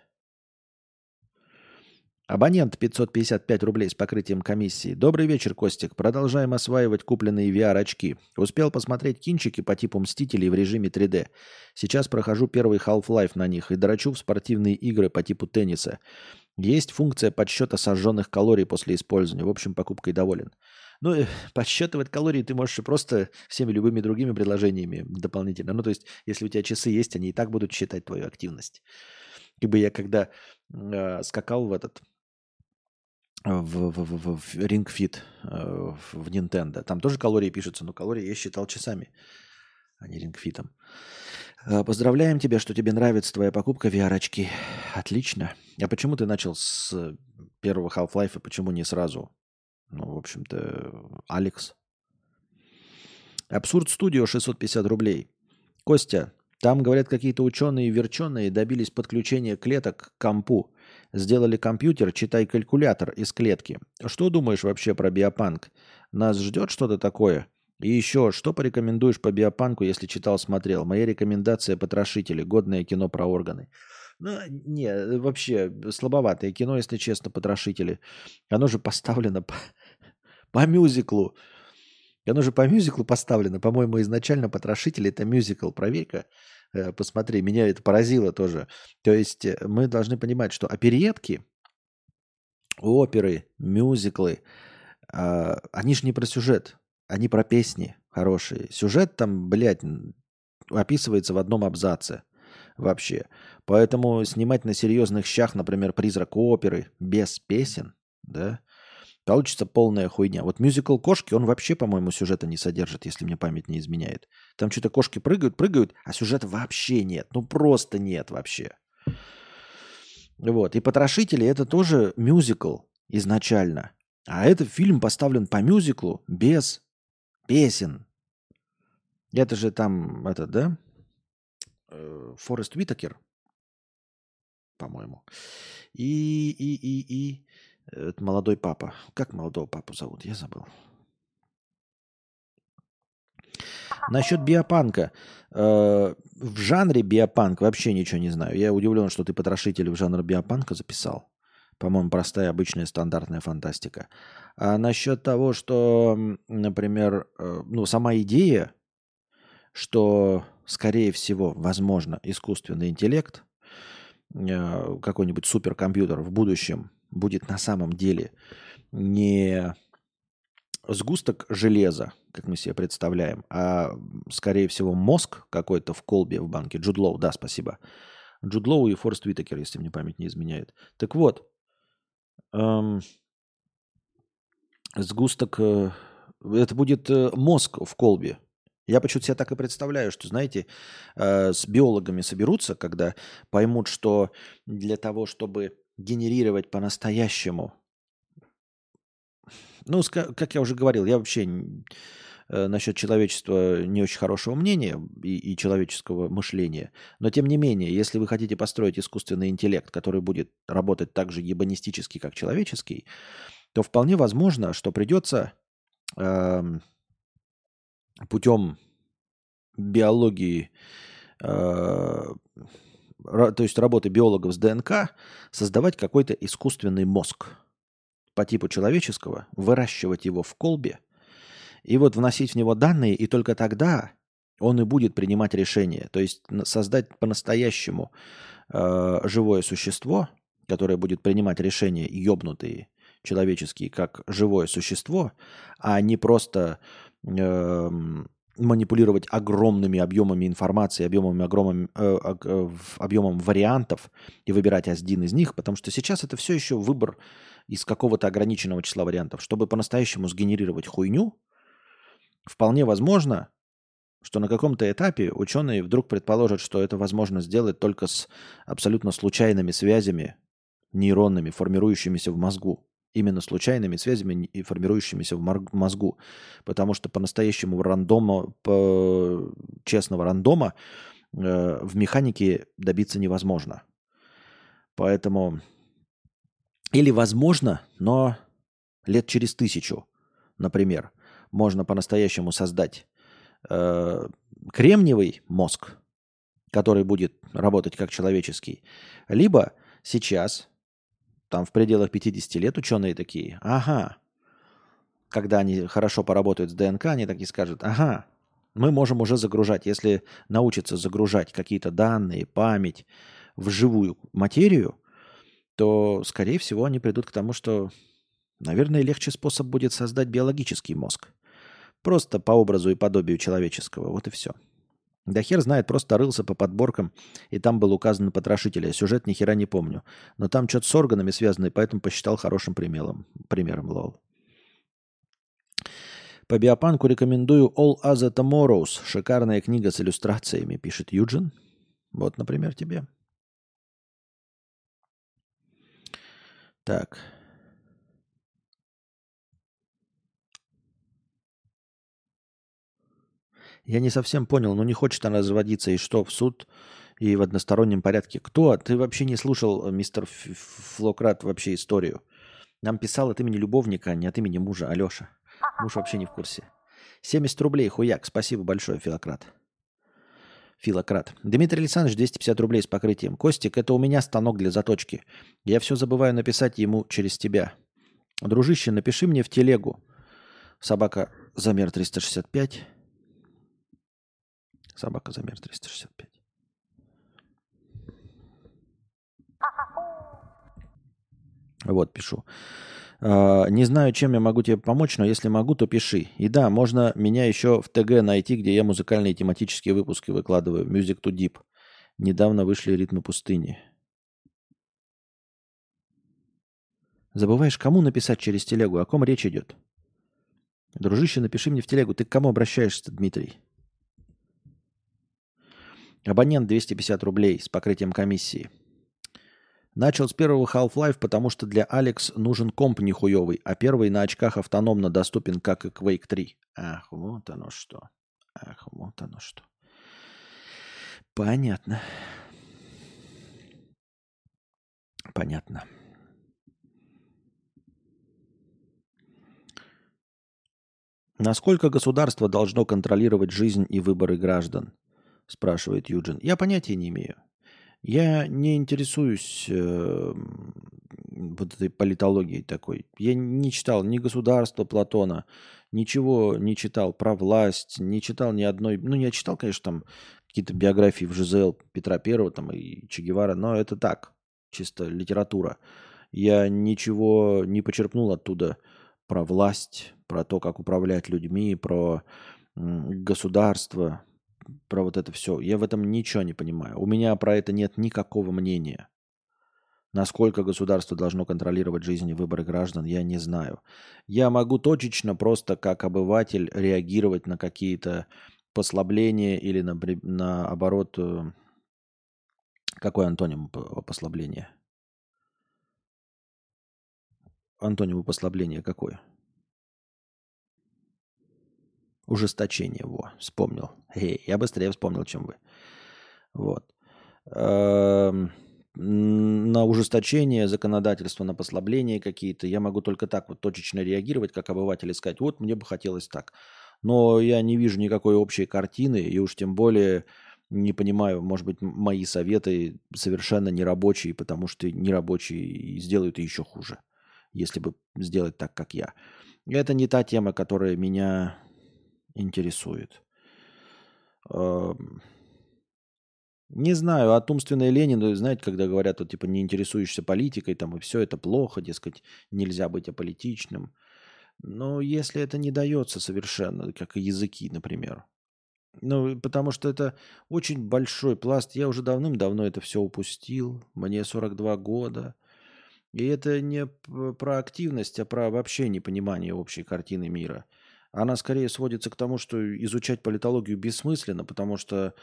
Абонент 555 рублей с покрытием комиссии. Добрый вечер, Костик. Продолжаем осваивать купленные VR-очки. Успел посмотреть кинчики по типу Мстителей в режиме 3D. Сейчас прохожу первый Half-Life на них и драчу в спортивные игры по типу тенниса. Есть функция подсчета сожженных калорий после использования. В общем, покупкой доволен. Ну, э, подсчитывать калории ты можешь просто всеми любыми другими предложениями дополнительно. Ну, то есть, если у тебя часы есть, они и так будут считать твою активность. Как бы я когда э, скакал в этот в, в, в, в Ring Fit э, в Nintendo. Там тоже калории пишутся, но калории я считал часами, а не Ring Fit. Э, поздравляем тебя, что тебе нравится твоя покупка VR-очки. Отлично. А почему ты начал с первого Half-Life, почему не сразу? Ну, в общем-то, Алекс. Абсурд Студио 650 рублей. Костя, там, говорят, какие-то ученые и верченые добились подключения клеток к компу. Сделали компьютер, читай калькулятор из клетки. Что думаешь вообще про биопанк? Нас ждет что-то такое? И еще, что порекомендуешь по биопанку, если читал, смотрел? Моя рекомендация «Потрошители», годное кино про органы. Ну, не, вообще слабоватое кино, если честно, «Потрошители». Оно же поставлено по, по мюзиклу. Оно же по мюзиклу поставлено. По-моему, изначально «Потрошители» — это мюзикл. Проверь-ка. Э, посмотри, меня это поразило тоже. То есть э, мы должны понимать, что оперетки, оперы, мюзиклы, а, они же не про сюжет, они про песни хорошие. Сюжет там, блядь, описывается в одном абзаце вообще. Поэтому снимать на серьезных щах, например, «Призрак оперы» без песен, да, Получится полная хуйня. Вот мюзикл «Кошки», он вообще, по-моему, сюжета не содержит, если мне память не изменяет. Там что-то кошки прыгают, прыгают, а сюжета вообще нет. Ну, просто нет вообще. Вот. И «Потрошители» — это тоже мюзикл изначально. А этот фильм поставлен по мюзиклу без песен. Это же там, это, да? Э, Форест Уитакер, по-моему. И, и, и, и это молодой папа. Как молодого папу зовут? Я забыл. Насчет биопанка. Э, в жанре биопанк вообще ничего не знаю. Я удивлен, что ты потрошитель в жанр биопанка записал. По-моему, простая, обычная, стандартная фантастика. А насчет того, что, например, э, ну, сама идея, что, скорее всего, возможно, искусственный интеллект, э, какой-нибудь суперкомпьютер в будущем будет на самом деле не сгусток железа, как мы себе представляем, а, скорее всего, мозг какой-то в колбе в банке. Джуд Лоу, да, спасибо. Джуд Лоу и Форест Уитакер, если мне память не изменяет. Так вот, эм, сгусток, э, это будет э, мозг в колбе. Я почему-то себе так и представляю, что, знаете, э, с биологами соберутся, когда поймут, что для того, чтобы генерировать по-настоящему. Ну, как я уже говорил, я вообще э, насчет человечества не очень хорошего мнения и, и человеческого мышления. Но тем не менее, если вы хотите построить искусственный интеллект, который будет работать так же ебанистически, как человеческий, то вполне возможно, что придется э, путем биологии э, то есть работы биологов с ДНК, создавать какой-то искусственный мозг по типу человеческого, выращивать его в колбе и вот вносить в него данные, и только тогда он и будет принимать решения. То есть создать по-настоящему э, живое существо, которое будет принимать решения ёбнутые, человеческие, как живое существо, а не просто э, манипулировать огромными объемами информации, объемами, огромами, э, э, объемом вариантов и выбирать один из них, потому что сейчас это все еще выбор из какого-то ограниченного числа вариантов. Чтобы по-настоящему сгенерировать хуйню, вполне возможно, что на каком-то этапе ученые вдруг предположат, что это возможно сделать только с абсолютно случайными связями нейронными, формирующимися в мозгу именно случайными связями и формирующимися в мозгу. Потому что по-настоящему рандома, по честного рандома э, в механике добиться невозможно. Поэтому или возможно, но лет через тысячу, например, можно по-настоящему создать э, кремниевый мозг, который будет работать как человеческий, либо сейчас там в пределах 50 лет ученые такие, ага, когда они хорошо поработают с ДНК, они такие скажут, ага, мы можем уже загружать, если научиться загружать какие-то данные, память в живую материю, то, скорее всего, они придут к тому, что, наверное, легче способ будет создать биологический мозг. Просто по образу и подобию человеческого. Вот и все. Да хер знает, просто рылся по подборкам, и там был указан потрошитель. Я сюжет ни хера не помню. Но там что-то с органами связано, и поэтому посчитал хорошим примером. Примером, лол. По биопанку рекомендую All Other Tomorrows. Шикарная книга с иллюстрациями, пишет Юджин. Вот, например, тебе. Так. Я не совсем понял, ну не хочет она разводиться, и что, в суд и в одностороннем порядке? Кто? Ты вообще не слушал, э, мистер Флократ, вообще историю. Нам писал от имени любовника, а не от имени мужа, Алеша. Муж вообще не в курсе. 70 рублей, хуяк. Спасибо большое, Филократ. Филократ. Дмитрий Александрович, 250 рублей с покрытием. Костик, это у меня станок для заточки. Я все забываю написать ему через тебя. Дружище, напиши мне в телегу. Собака замер 365. Собака замер 365. Вот, пишу. Uh, не знаю, чем я могу тебе помочь, но если могу, то пиши. И да, можно меня еще в ТГ найти, где я музыкальные тематические выпуски выкладываю. Music to Deep. Недавно вышли ритмы пустыни. Забываешь, кому написать через телегу, о ком речь идет? Дружище, напиши мне в телегу. Ты к кому обращаешься, Дмитрий? Абонент 250 рублей с покрытием комиссии. Начал с первого Half-Life, потому что для Алекс нужен комп нихуевый, а первый на очках автономно доступен, как и Quake 3. Ах, вот оно что. Ах, вот оно что. Понятно. Понятно. Насколько государство должно контролировать жизнь и выборы граждан? Спрашивает Юджин. Я понятия не имею. Я не интересуюсь э, вот этой политологией такой. Я не читал ни государства Платона, ничего не читал про власть, не читал ни одной... Ну, я читал, конечно, там какие-то биографии в ЖЗЛ Петра Первого там, и Че Гевара, но это так, чисто литература. Я ничего не почерпнул оттуда про власть, про то, как управлять людьми, про государство, про вот это все. Я в этом ничего не понимаю. У меня про это нет никакого мнения. Насколько государство должно контролировать жизнь и выборы граждан, я не знаю. Я могу точечно просто как обыватель реагировать на какие-то послабления или на, наоборот... Э, какой антоним послабления? Антоним послабления какое? Ужесточение, во, вспомнил. Эй, я быстрее вспомнил, чем вы. Вот. Эм, на ужесточение законодательства, на послабление какие-то, я могу только так вот точечно реагировать, как обыватель, и сказать, вот мне бы хотелось так. Но я не вижу никакой общей картины, и уж тем более не понимаю, может быть, мои советы совершенно нерабочие, потому что нерабочие сделают еще хуже, если бы сделать так, как я. Это не та тема, которая меня интересует. не знаю, от умственной лени, но знаете, когда говорят, вот, типа, не интересуешься политикой, там, и все это плохо, дескать, нельзя быть аполитичным. Но если это не дается совершенно, как и языки, например. Ну, потому что это очень большой пласт. Я уже давным-давно это все упустил. Мне 42 года. И это не про активность, а про вообще непонимание общей картины мира. Она скорее сводится к тому, что изучать политологию бессмысленно, потому что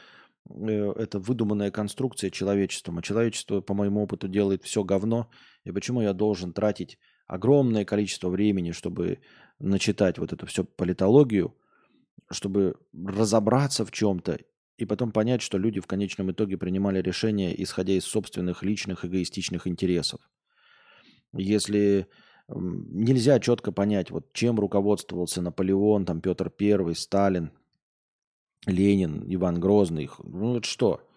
Э, это выдуманная конструкция человечеством. А человечество, по моему опыту, делает все говно. И почему я должен тратить огромное количество времени, чтобы начитать вот эту всю политологию, чтобы разобраться в чем-то и потом понять, что люди в конечном итоге принимали решения, исходя из собственных личных эгоистичных интересов. Если нельзя четко понять, вот чем руководствовался Наполеон, там Петр I, Сталин, Ленин, Иван Грозный. Ну вот что?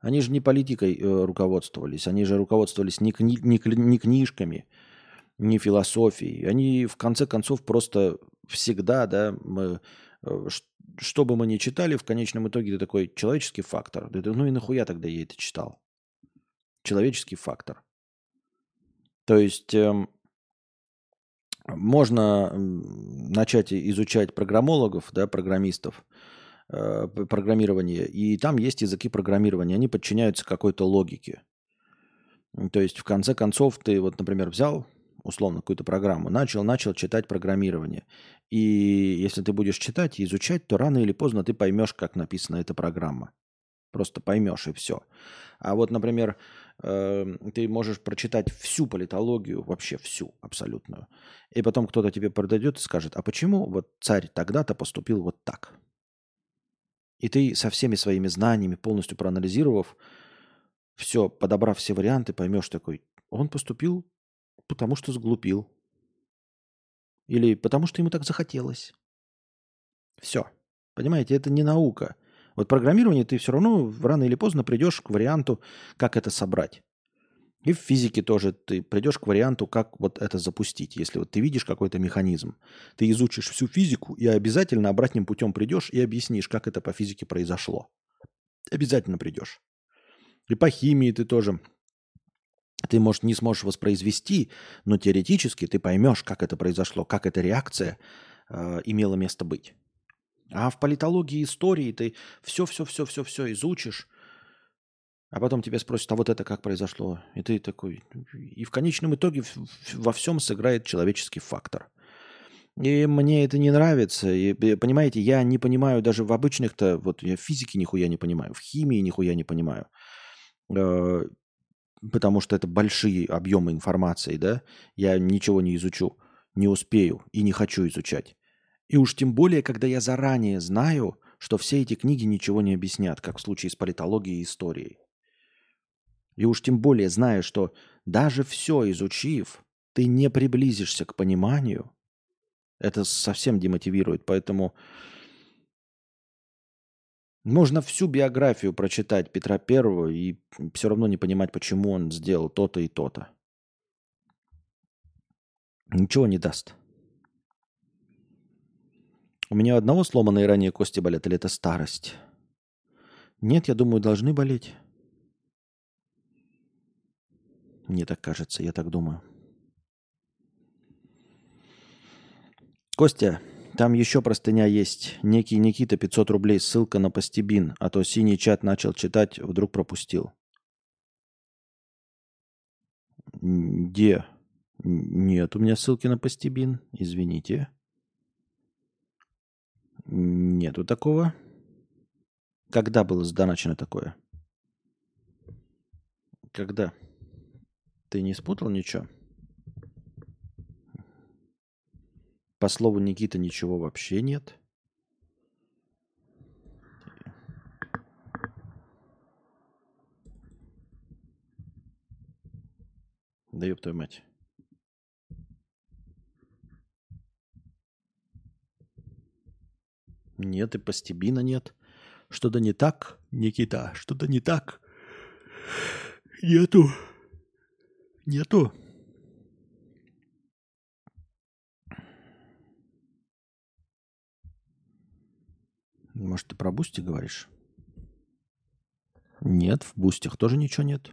Они же не политикой э, руководствовались, они же руководствовались не, кни, не, не книжками, не философией. Они в конце концов просто всегда, да, мы, э, что бы мы ни читали, в конечном итоге это такой человеческий фактор. Ну и нахуя тогда я это читал? Человеческий фактор. То есть э, можно начать изучать программологов, да, программистов, э, программирования, и там есть языки программирования, они подчиняются какой-то логике. То есть, в конце концов, ты вот, например, взял условно какую-то программу, начал, начал читать программирование. И если ты будешь читать и изучать, то рано или поздно ты поймешь, как написана эта программа. Просто поймешь и все. А вот, например, ты можешь прочитать всю политологию, вообще всю, абсолютную. И потом кто-то тебе продает и скажет, а почему вот царь тогда-то поступил вот так? И ты со всеми своими знаниями, полностью проанализировав, все, подобрав все варианты, поймешь такой, он поступил, потому что сглупил. Или потому что ему так захотелось. Все. Понимаете, это не наука. Вот программирование ты все равно рано или поздно придешь к варианту, как это собрать. И в физике тоже ты придешь к варианту, как вот это запустить. Если вот ты видишь какой-то механизм, ты изучишь всю физику и обязательно обратным путем придешь и объяснишь, как это по физике произошло. Обязательно придешь. И по химии ты тоже ты, может, не сможешь воспроизвести, но теоретически ты поймешь, как это произошло, как эта реакция э, имела место быть. А в политологии истории ты все-все-все-все-все изучишь, а потом тебя спросят, а вот это как произошло? И ты такой... И в конечном итоге во всем сыграет человеческий фактор. И мне это не нравится. И, понимаете, я не понимаю даже в обычных-то... Вот я в физике нихуя не понимаю, в химии нихуя не понимаю. Э, потому что это большие объемы информации, да? Я ничего не изучу, не успею и не хочу изучать. И уж тем более, когда я заранее знаю, что все эти книги ничего не объяснят, как в случае с политологией и историей. И уж тем более зная, что даже все изучив, ты не приблизишься к пониманию, это совсем демотивирует. Поэтому можно всю биографию прочитать Петра Первого и все равно не понимать, почему он сделал то-то и то-то. Ничего не даст. У меня одного сломанные ранее кости болят, или это старость? Нет, я думаю, должны болеть. Мне так кажется, я так думаю. Костя, там еще простыня есть. Некий Никита, 500 рублей, ссылка на постебин, а то синий чат начал читать, вдруг пропустил. Где? Нет у меня ссылки на постебин, извините. Нету такого. Когда было сдоначено такое? Когда? Ты не спутал ничего? По слову Никита ничего вообще нет. Да ёб твою мать. Нет, и постебина нет. Что-то не так, Никита, что-то не так. Нету. Нету. Может, ты про Boosty говоришь? Нет, в Бустях тоже ничего нет.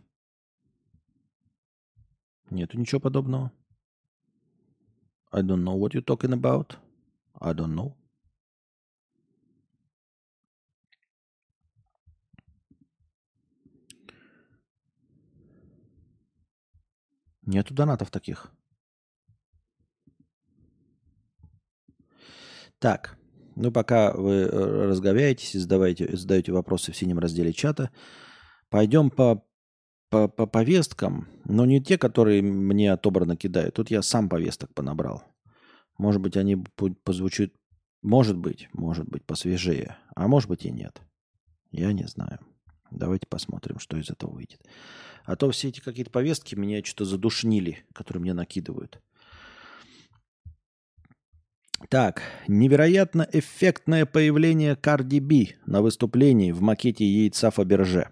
Нету ничего подобного. I don't know what you're talking about. I don't know. Нету донатов таких. Так, ну пока вы э, разговариваетесь и задавайте, задаете вопросы в синем разделе чата, пойдем по, по, по повесткам, но не те, которые мне отобрано кидают. Тут я сам повесток понабрал. Может быть, они позвучат, может быть, может быть, посвежее, а может быть и нет. Я не знаю. Давайте посмотрим, что из этого выйдет. А то все эти какие-то повестки меня что-то задушнили, которые мне накидывают. Так, невероятно эффектное появление Cardi B на выступлении в макете яйца Фаберже.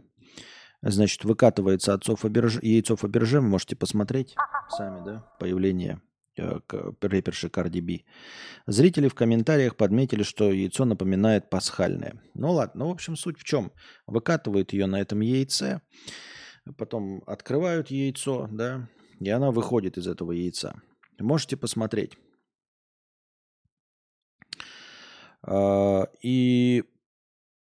Значит, выкатывается отцов Фаберже, яйцо Фаберже, вы можете посмотреть сами, да, появление рэперши Cardi B. Зрители в комментариях подметили, что яйцо напоминает пасхальное. Ну ладно, ну в общем суть в чем? Выкатывают ее на этом яйце, потом открывают яйцо, да, и она выходит из этого яйца. Можете посмотреть. А, и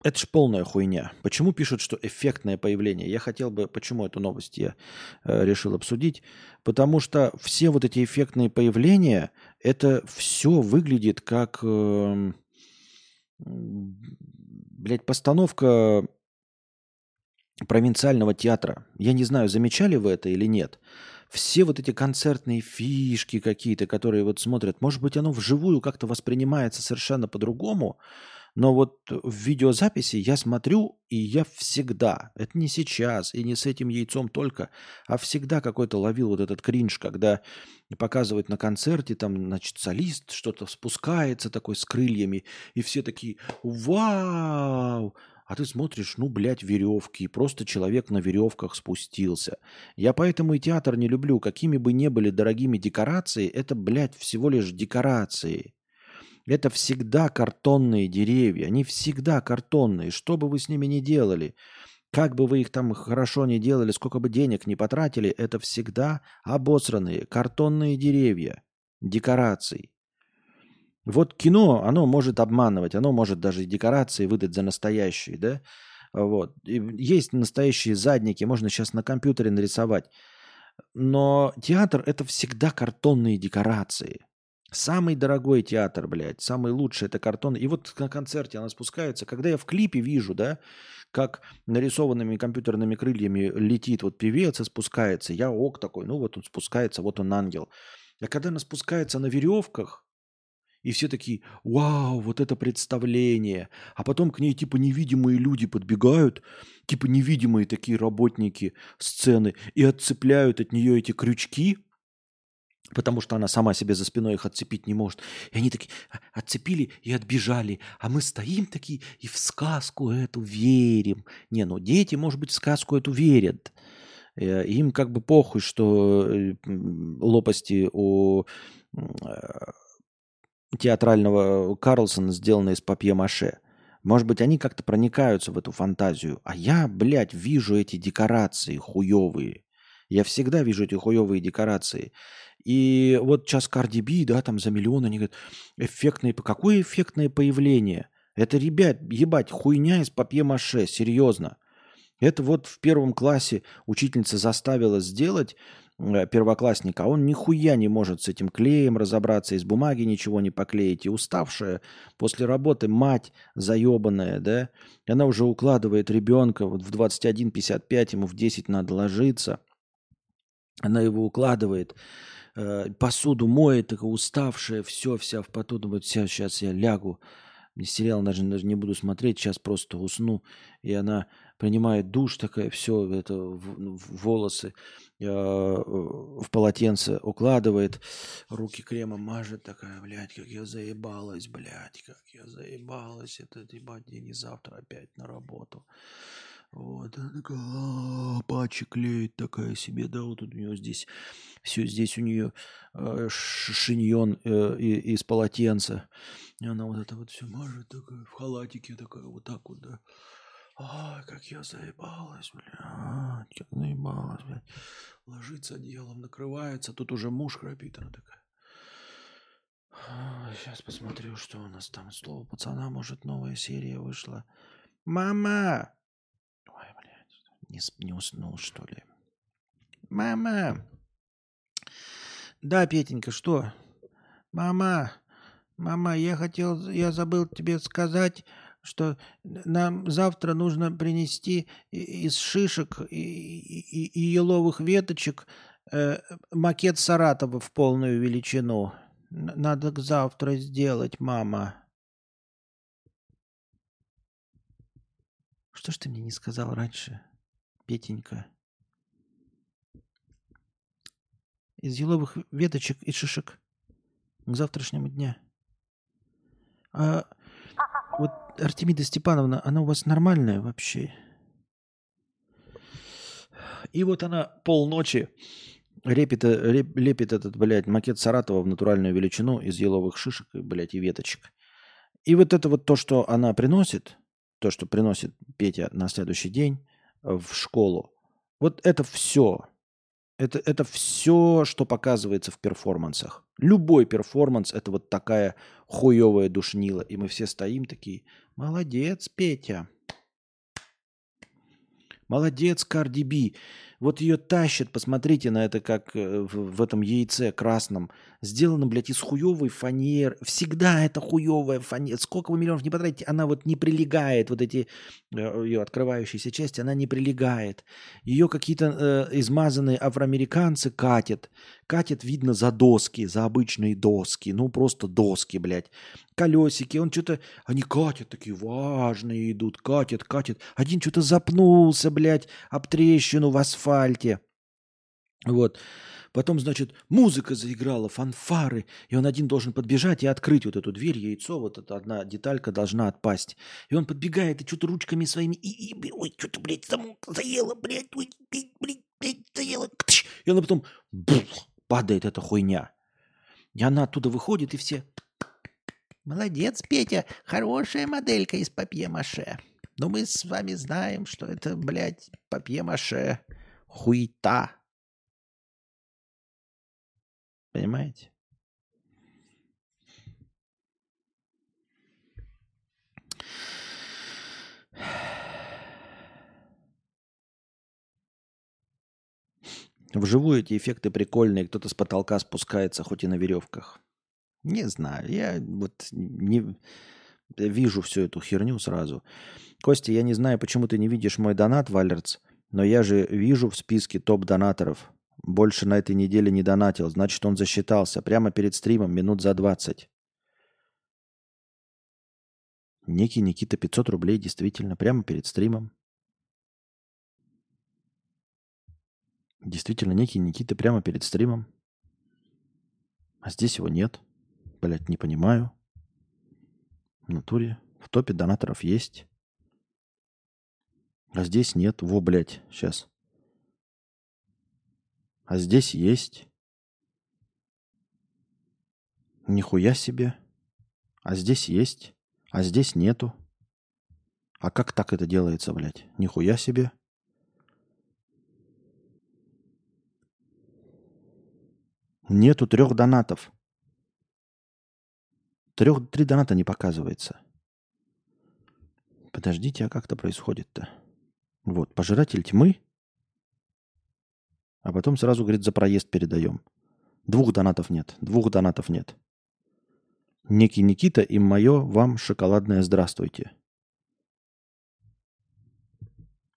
это ж полная хуйня. Почему пишут, что эффектное появление? Я хотел бы, почему эту новость я э, решил обсудить? Потому что все вот эти эффектные появления, это все выглядит как, э, блядь, постановка провинциального театра. Я не знаю, замечали вы это или нет. Все вот эти концертные фишки какие-то, которые вот смотрят, может быть, оно вживую как-то воспринимается совершенно по-другому, но вот в видеозаписи я смотрю, и я всегда, это не сейчас и не с этим яйцом только, а всегда какой-то ловил вот этот кринж, когда показывают на концерте, там, значит, солист что-то спускается такой с крыльями, и все такие «Вау!» А ты смотришь, ну, блядь, веревки, и просто человек на веревках спустился. Я поэтому и театр не люблю. Какими бы ни были дорогими декорации, это, блядь, всего лишь декорации. Это всегда картонные деревья. Они всегда картонные. Что бы вы с ними ни делали, как бы вы их там хорошо не делали, сколько бы денег не потратили, это всегда обосранные картонные деревья, декорации. Вот кино, оно может обманывать, оно может даже декорации выдать за настоящие, да? Вот. И есть настоящие задники, можно сейчас на компьютере нарисовать. Но театр – это всегда картонные декорации. Самый дорогой театр, блядь, самый лучший это картон. И вот на концерте она спускается. Когда я в клипе вижу, да, как нарисованными компьютерными крыльями летит вот певец и спускается, я ок такой, ну вот он спускается, вот он ангел. А когда она спускается на веревках, и все такие, вау, вот это представление. А потом к ней типа невидимые люди подбегают, типа невидимые такие работники сцены, и отцепляют от нее эти крючки, потому что она сама себе за спиной их отцепить не может. И они такие «А, отцепили и отбежали. А мы стоим такие и в сказку эту верим. Не, ну дети, может быть, в сказку эту верят. Э, им как бы похуй, что э, лопасти у э, театрального Карлсона, сделанные из папье-маше. Может быть, они как-то проникаются в эту фантазию. А я, блядь, вижу эти декорации хуевые. Я всегда вижу эти хуевые декорации. И вот сейчас Cardi B, да, там за миллион, они говорят, эффектное, какое эффектное появление? Это, ребят, ебать, хуйня из папье-маше, серьезно. Это вот в первом классе учительница заставила сделать Э, первоклассника, а он нихуя не может с этим клеем разобраться, из бумаги ничего не поклеить. И уставшая после работы мать заебанная, да, она уже укладывает ребенка вот в 21.55, ему в 10 надо ложиться. Она его укладывает, э, посуду моет, такая уставшая, все, вся в поту, думает, все, сейчас я лягу. Сериал даже, даже не буду смотреть, сейчас просто усну. И она принимает душ, такая, все, это в, в волосы э, в полотенце укладывает, руки кремом мажет, такая, блядь, как я заебалась, блядь, как я заебалась, это, ебать, день и завтра опять на работу. Вот, она такая, «А, клеит такая себе, да, вот тут у нее здесь, все здесь у нее э, шиньон э, из полотенца. И она вот это вот все мажет такая, в халатике такая, вот так вот, да. Ай, как я заебалась, блядь, как заебалась, блядь. Ложится одеялом, накрывается, тут уже муж храпит, она такая. Сейчас посмотрю, что у нас там. Слово пацана, может, новая серия вышла. Мама! Не, не уснул, что ли? Мама! Да, Петенька, что? Мама, мама, я хотел, я забыл тебе сказать, что нам завтра нужно принести из шишек и, и- и еловых веточек э, макет Саратова в полную величину. Надо к завтра сделать, мама. Что ж ты мне не сказал раньше, Петенька? Из еловых веточек и шишек к завтрашнему дня. А вот Артемида Степановна, она у вас нормальная вообще? И вот она полночи репит, реп- лепит этот, блядь, макет Саратова в натуральную величину из еловых шишек, блядь, и веточек. И вот это вот то, что она приносит, то, что приносит Петя на следующий день в школу, вот это все. Это, это все, что показывается в перформансах. Любой перформанс – это вот такая хуевая душнила. И мы все стоим такие, молодец, Петя. Молодец, Карди Би. Вот ее тащат, посмотрите на это, как э, в, этом яйце красном. Сделано, блядь, из хуевой фанер. Всегда это хуевая фанера. Сколько вы миллионов не потратите, она вот не прилегает. Вот эти э, ее открывающиеся части, она не прилегает. Ее какие-то э, измазанные афроамериканцы катят. Катят, видно, за доски, за обычные доски. Ну, просто доски, блядь. Колесики, он что-то... Они катят, такие важные идут, катят, катят. Один что-то запнулся, блядь, об трещину в асфальте. Вот. Потом, значит, музыка заиграла, фанфары, и он один должен подбежать и открыть вот эту дверь, яйцо, вот эта одна деталька должна отпасть. И он подбегает и что-то ручками своими, и, и ой, что-то, блядь, замок заело, блядь, ой, блядь, блядь, блядь, заело. И она потом бух, падает эта хуйня. И она оттуда выходит, и все... Молодец, Петя, хорошая моделька из папье-маше. Но мы с вами знаем, что это, блядь, папье-маше. Хуета. Понимаете? Вживую эти эффекты прикольные. Кто-то с потолка спускается, хоть и на веревках. Не знаю. Я вот не вижу всю эту херню сразу. Костя, я не знаю, почему ты не видишь мой донат, Валерц, но я же вижу в списке топ-донаторов. Больше на этой неделе не донатил. Значит, он засчитался. Прямо перед стримом, минут за 20. Некий Никита 500 рублей, действительно, прямо перед стримом. Действительно, некий Никита прямо перед стримом. А здесь его нет. Блять, не понимаю. В натуре. В топе донаторов есть. А здесь нет. Во, блядь, сейчас. А здесь есть. Нихуя себе. А здесь есть. А здесь нету. А как так это делается, блядь? Нихуя себе. Нету трех донатов. Трех, три доната не показывается. Подождите, а как это происходит-то? Вот, пожиратель тьмы. А потом сразу, говорит, за проезд передаем. Двух донатов нет. Двух донатов нет. Некий Никита и мое вам шоколадное здравствуйте.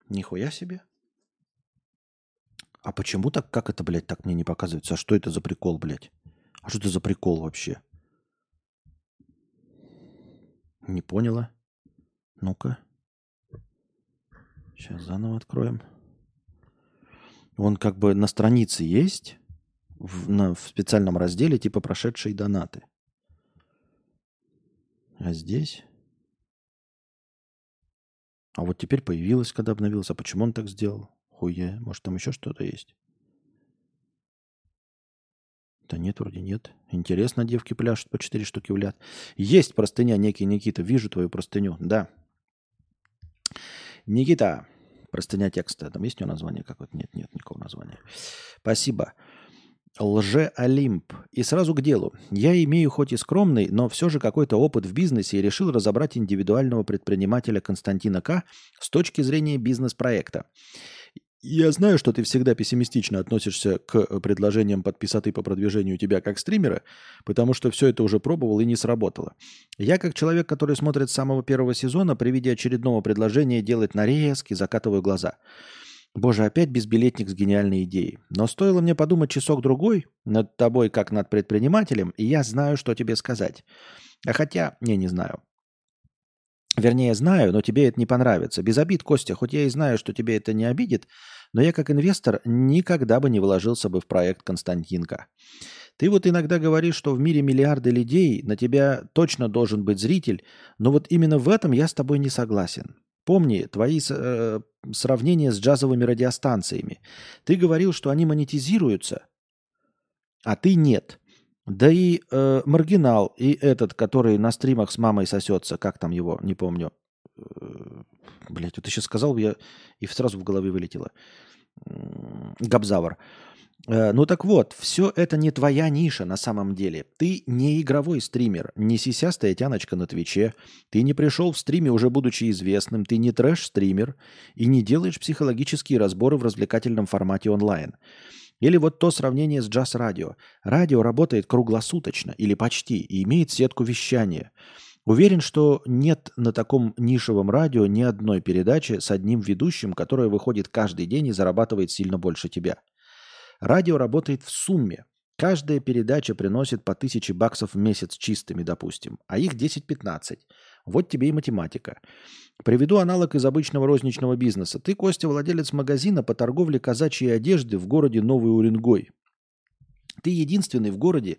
Нихуя себе. А почему так, как это, блядь, так мне не показывается? А что это за прикол, блядь? А что это за прикол вообще? Не поняла. Ну-ка. Сейчас заново откроем. Он как бы на странице есть, в, на, в специальном разделе, типа прошедшие донаты. А здесь А вот теперь появилась, когда обновился. А почему он так сделал? Хуя. Может, там еще что-то есть? Да нет, вроде нет. Интересно, девки пляшут по 4 штуки в ляд. Есть простыня, некий Никита. Вижу твою простыню. Да. Никита. Простыня текста. Там есть у него название какое-то? Нет, нет никакого названия. Спасибо. Лже-Олимп. И сразу к делу. Я имею хоть и скромный, но все же какой-то опыт в бизнесе и решил разобрать индивидуального предпринимателя Константина К. с точки зрения бизнес-проекта. Я знаю, что ты всегда пессимистично относишься к предложениям подписаты по продвижению тебя как стримера, потому что все это уже пробовал и не сработало. Я, как человек, который смотрит с самого первого сезона, при виде очередного предложения делать нарезки, закатываю глаза. Боже, опять безбилетник с гениальной идеей. Но стоило мне подумать часок-другой над тобой, как над предпринимателем, и я знаю, что тебе сказать. А хотя, не, не знаю. Вернее, знаю, но тебе это не понравится. Без обид, Костя, хоть я и знаю, что тебе это не обидит, но я как инвестор никогда бы не вложился бы в проект Константинка. Ты вот иногда говоришь, что в мире миллиарды людей, на тебя точно должен быть зритель, но вот именно в этом я с тобой не согласен. Помни твои э, сравнения с джазовыми радиостанциями. Ты говорил, что они монетизируются, а ты нет. Да и э, маргинал, и этот, который на стримах с мамой сосется, как там его, не помню. Э, блять, вот сейчас сказал, я и сразу в голове вылетело. Габзавр. Э, ну так вот, все это не твоя ниша на самом деле. Ты не игровой стример, не сисястая тяночка на Твиче. Ты не пришел в стриме, уже будучи известным. Ты не трэш-стример и не делаешь психологические разборы в развлекательном формате онлайн. Или вот то сравнение с джаз-радио. Радио работает круглосуточно или почти и имеет сетку вещания. Уверен, что нет на таком нишевом радио ни одной передачи с одним ведущим, которая выходит каждый день и зарабатывает сильно больше тебя. Радио работает в сумме. Каждая передача приносит по тысяче баксов в месяц чистыми, допустим, а их 10-15. Вот тебе и математика. Приведу аналог из обычного розничного бизнеса. Ты, Костя, владелец магазина по торговле казачьей одежды в городе Новый Уренгой. Ты единственный в городе,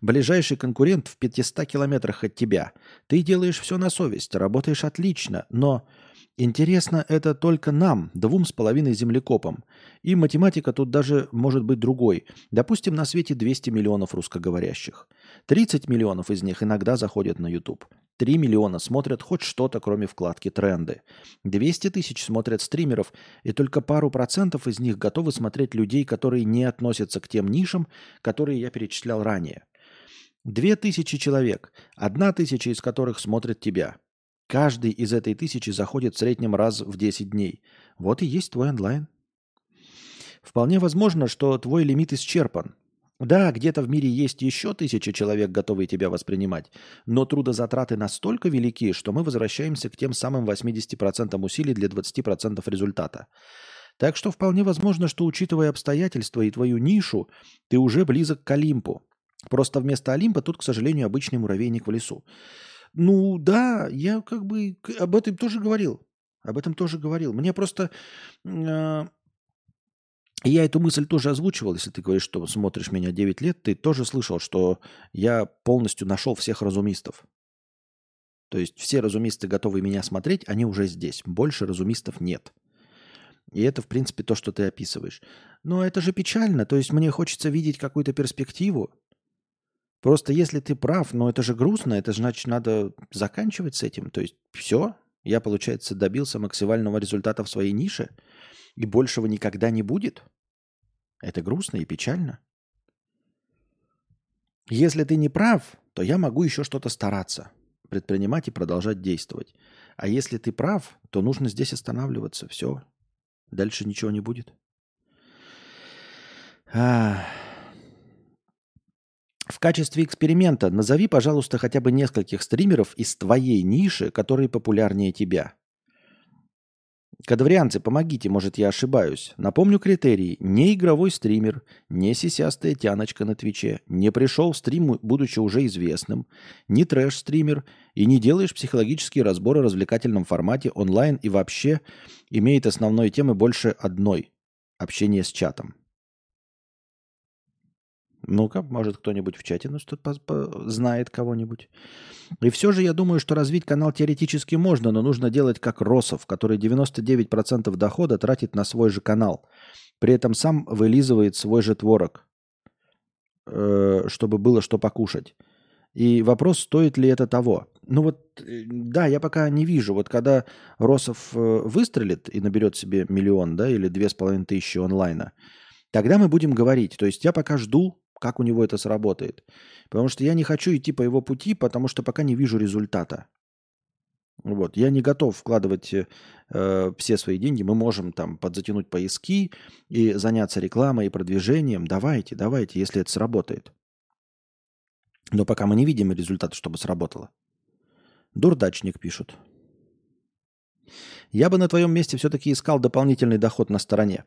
ближайший конкурент в 500 километрах от тебя. Ты делаешь все на совесть, работаешь отлично, но Интересно это только нам, двум с половиной землекопам. И математика тут даже может быть другой. Допустим, на свете 200 миллионов русскоговорящих. 30 миллионов из них иногда заходят на YouTube. 3 миллиона смотрят хоть что-то, кроме вкладки «Тренды». 200 тысяч смотрят стримеров, и только пару процентов из них готовы смотреть людей, которые не относятся к тем нишам, которые я перечислял ранее. Две тысячи человек, одна тысяча из которых смотрит тебя – Каждый из этой тысячи заходит в среднем раз в 10 дней. Вот и есть твой онлайн. Вполне возможно, что твой лимит исчерпан. Да, где-то в мире есть еще тысячи человек, готовые тебя воспринимать, но трудозатраты настолько велики, что мы возвращаемся к тем самым 80% усилий для 20% результата. Так что вполне возможно, что учитывая обстоятельства и твою нишу, ты уже близок к Олимпу. Просто вместо Олимпа тут, к сожалению, обычный муравейник в лесу. Ну да, я как бы об этом тоже говорил. Об этом тоже говорил. Мне просто... Э, я эту мысль тоже озвучивал, если ты говоришь, что смотришь меня 9 лет, ты тоже слышал, что я полностью нашел всех разумистов. То есть все разумисты, готовые меня смотреть, они уже здесь. Больше разумистов нет. И это, в принципе, то, что ты описываешь. Но это же печально. То есть мне хочется видеть какую-то перспективу. Просто если ты прав, но это же грустно, это значит надо заканчивать с этим. То есть все, я, получается, добился максимального результата в своей нише, и большего никогда не будет. Это грустно и печально. Если ты не прав, то я могу еще что-то стараться, предпринимать и продолжать действовать. А если ты прав, то нужно здесь останавливаться. Все. Дальше ничего не будет. В качестве эксперимента назови, пожалуйста, хотя бы нескольких стримеров из твоей ниши, которые популярнее тебя. Кадаврианцы, помогите, может, я ошибаюсь. Напомню критерии. Не игровой стример, не сисястая тяночка на Твиче, не пришел в стрим, будучи уже известным, не трэш-стример и не делаешь психологические разборы в развлекательном формате онлайн и вообще имеет основной темы больше одной – общение с чатом. Ну-ка, может кто-нибудь в чате нас тут знает кого-нибудь. И все же я думаю, что развить канал теоретически можно, но нужно делать как Росов, который 99% дохода тратит на свой же канал. При этом сам вылизывает свой же творог, э, чтобы было что покушать. И вопрос, стоит ли это того. Ну вот, э, да, я пока не вижу. Вот когда Росов э, выстрелит и наберет себе миллион, да, или две с половиной тысячи онлайна, тогда мы будем говорить. То есть я пока жду, как у него это сработает. Потому что я не хочу идти по его пути, потому что пока не вижу результата. Вот. Я не готов вкладывать э, все свои деньги. Мы можем там подзатянуть поиски и заняться рекламой и продвижением. Давайте, давайте, если это сработает. Но пока мы не видим результата, чтобы сработало. Дурдачник пишут. Я бы на твоем месте все-таки искал дополнительный доход на стороне.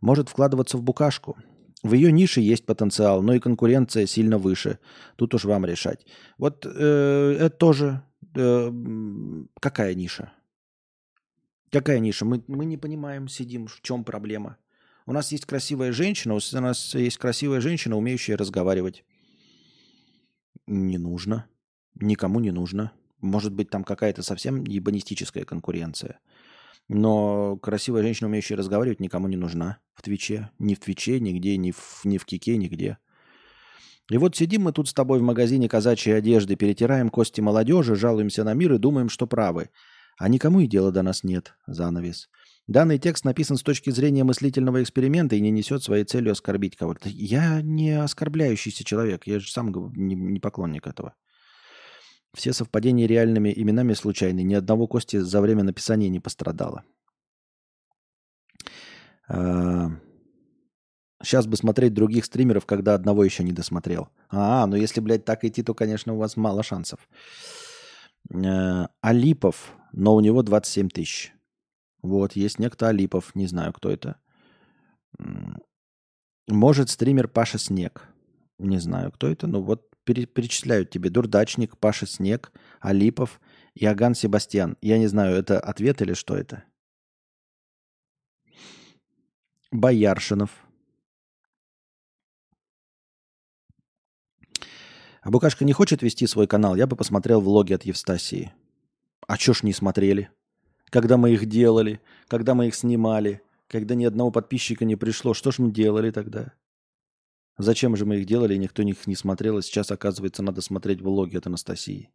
Может вкладываться в букашку. В ее нише есть потенциал, но и конкуренция сильно выше. Тут уж вам решать. Вот э, это тоже э, какая ниша? Какая ниша? Мы, мы не понимаем, сидим, в чем проблема. У нас есть красивая женщина, у нас есть красивая женщина, умеющая разговаривать. Не нужно. Никому не нужно. Может быть, там какая-то совсем ебанистическая конкуренция. Но красивая женщина, умеющая разговаривать, никому не нужна в Твиче. Ни в Твиче, нигде, ни в, ни в Кике, нигде. И вот сидим мы тут с тобой в магазине казачьей одежды, перетираем кости молодежи, жалуемся на мир и думаем, что правы. А никому и дела до нас нет. Занавес. Данный текст написан с точки зрения мыслительного эксперимента и не несет своей целью оскорбить кого-то. Я не оскорбляющийся человек, я же сам не, не поклонник этого. Все совпадения реальными именами случайны. Ни одного кости за время написания не пострадало. Сейчас а, бы смотреть других стримеров, когда одного еще не досмотрел. А, ну если, блядь, так идти, то, конечно, у вас мало шансов. А, Алипов, но у него 27 тысяч. Вот, есть некто Алипов, не знаю, кто это. Может, стример Паша Снег. Не знаю, кто это, но вот перечисляют тебе Дурдачник, Паша Снег, Алипов, Иоганн Себастьян. Я не знаю, это ответ или что это? Бояршинов. А Букашка не хочет вести свой канал? Я бы посмотрел влоги от Евстасии. А чё ж не смотрели? Когда мы их делали, когда мы их снимали, когда ни одного подписчика не пришло, что ж мы делали тогда? Зачем же мы их делали, никто их не смотрел, и сейчас, оказывается, надо смотреть влоги от Анастасии.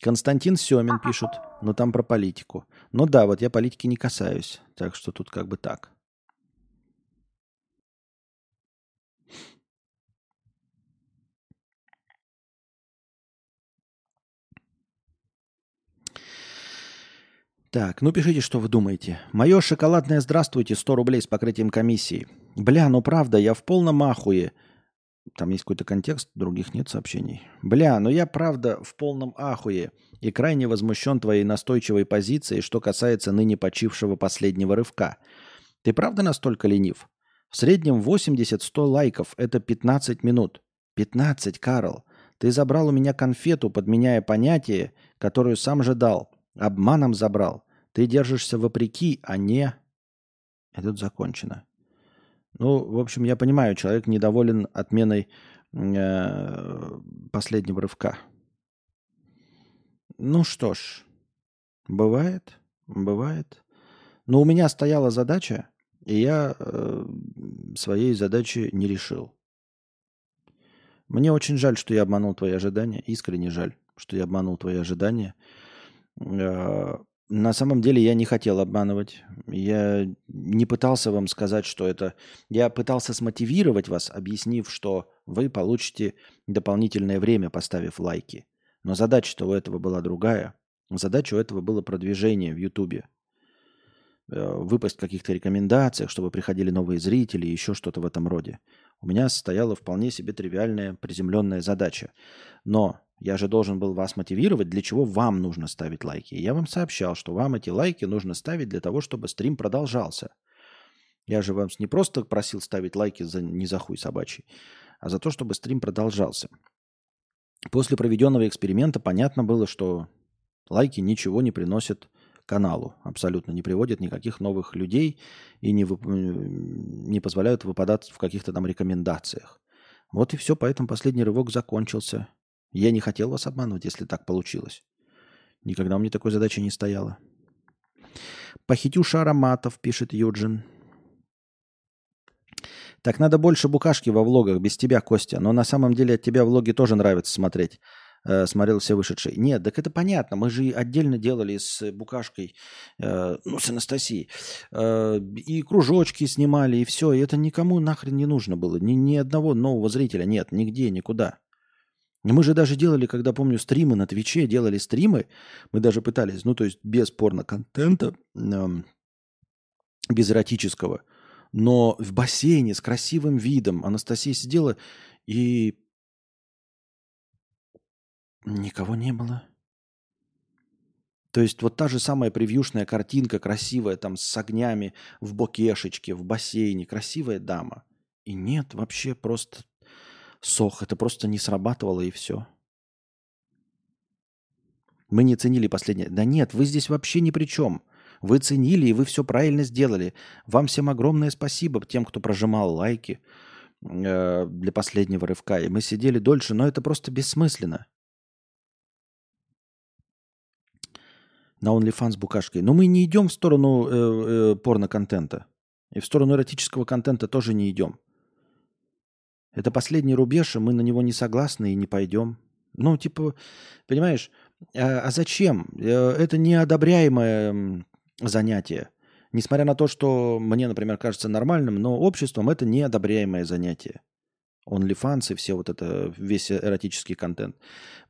Константин Семин пишет, но там про политику. Ну да, вот я политики не касаюсь, так что тут как бы так. Так, ну пишите, что вы думаете. Мое шоколадное здравствуйте, 100 рублей с покрытием комиссии. Бля, ну правда, я в полном ахуе. Там есть какой-то контекст, других нет сообщений. Бля, ну я правда в полном ахуе и крайне возмущен твоей настойчивой позицией, что касается ныне почившего последнего рывка. Ты правда настолько ленив? В среднем 80-100 лайков – это 15 минут. 15, Карл. Ты забрал у меня конфету, подменяя понятие, которую сам же дал – Обманом забрал. Ты держишься вопреки, а не... Тут закончено. Ну, в общем, я понимаю, человек недоволен отменой э, последнего рывка. Ну что ж, бывает, бывает. Но у меня стояла задача, и я э, своей задачи не решил. Мне очень жаль, что я обманул твои ожидания. Искренне жаль, что я обманул твои ожидания. Э, на самом деле я не хотел обманывать. Я не пытался вам сказать, что это... Я пытался смотивировать вас, объяснив, что вы получите дополнительное время, поставив лайки. Но задача-то у этого была другая. Задача у этого было продвижение в Ютубе. Э, выпасть каких-то рекомендациях, чтобы приходили новые зрители, еще что-то в этом роде. У меня стояла вполне себе тривиальная, приземленная задача. Но я же должен был вас мотивировать, для чего вам нужно ставить лайки. Я вам сообщал, что вам эти лайки нужно ставить для того, чтобы стрим продолжался. Я же вам не просто просил ставить лайки за, не за хуй собачий, а за то, чтобы стрим продолжался. После проведенного эксперимента понятно было, что лайки ничего не приносят каналу, абсолютно не приводят никаких новых людей и не, вып... не позволяют выпадать в каких-то там рекомендациях. Вот и все, поэтому последний рывок закончился. Я не хотел вас обманывать, если так получилось. Никогда у меня такой задачи не стояло. Похитюша ароматов, пишет Юджин. Так надо больше букашки во влогах, без тебя, Костя. Но на самом деле от тебя влоги тоже нравится смотреть. Э, смотрел все вышедшие. Нет, так это понятно. Мы же отдельно делали с букашкой, э, ну, с Анастасией. Э, и кружочки снимали, и все. И это никому нахрен не нужно было. Ни, ни одного нового зрителя нет, нигде, никуда. Мы же даже делали, когда, помню, стримы на Твиче, делали стримы, мы даже пытались, ну, то есть без порно-контента, э, без эротического, но в бассейне с красивым видом Анастасия сидела и никого не было. То есть вот та же самая превьюшная картинка, красивая там с огнями в бокешечке, в бассейне, красивая дама. И нет, вообще просто сох. Это просто не срабатывало и все. Мы не ценили последнее. Да нет, вы здесь вообще ни при чем. Вы ценили, и вы все правильно сделали. Вам всем огромное спасибо тем, кто прожимал лайки э, для последнего рывка. И мы сидели дольше, но это просто бессмысленно. На OnlyFans букашкой. Но мы не идем в сторону э, э, порно-контента. И в сторону эротического контента тоже не идем. Это последний рубеж, и мы на него не согласны и не пойдем. Ну, типа, понимаешь, а, а зачем? Э, это неодобряемое занятие. Несмотря на то, что мне, например, кажется нормальным, но обществом это неодобряемое занятие. OnlyFans и все вот это, весь эротический контент.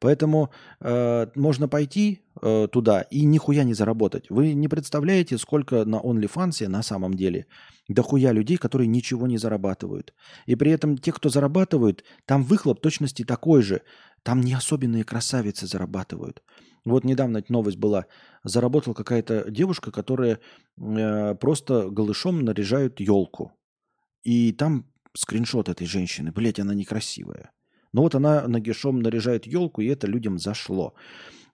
Поэтому э, можно пойти э, туда и нихуя не заработать. Вы не представляете, сколько на OnlyFans на самом деле дохуя людей, которые ничего не зарабатывают. И при этом те, кто зарабатывают, там выхлоп точности такой же. Там не особенные красавицы зарабатывают. Вот недавно новость была. Заработала какая-то девушка, которая э, просто голышом наряжает елку. И там скриншот этой женщины. Блять, она некрасивая. Но вот она нагишом наряжает елку, и это людям зашло.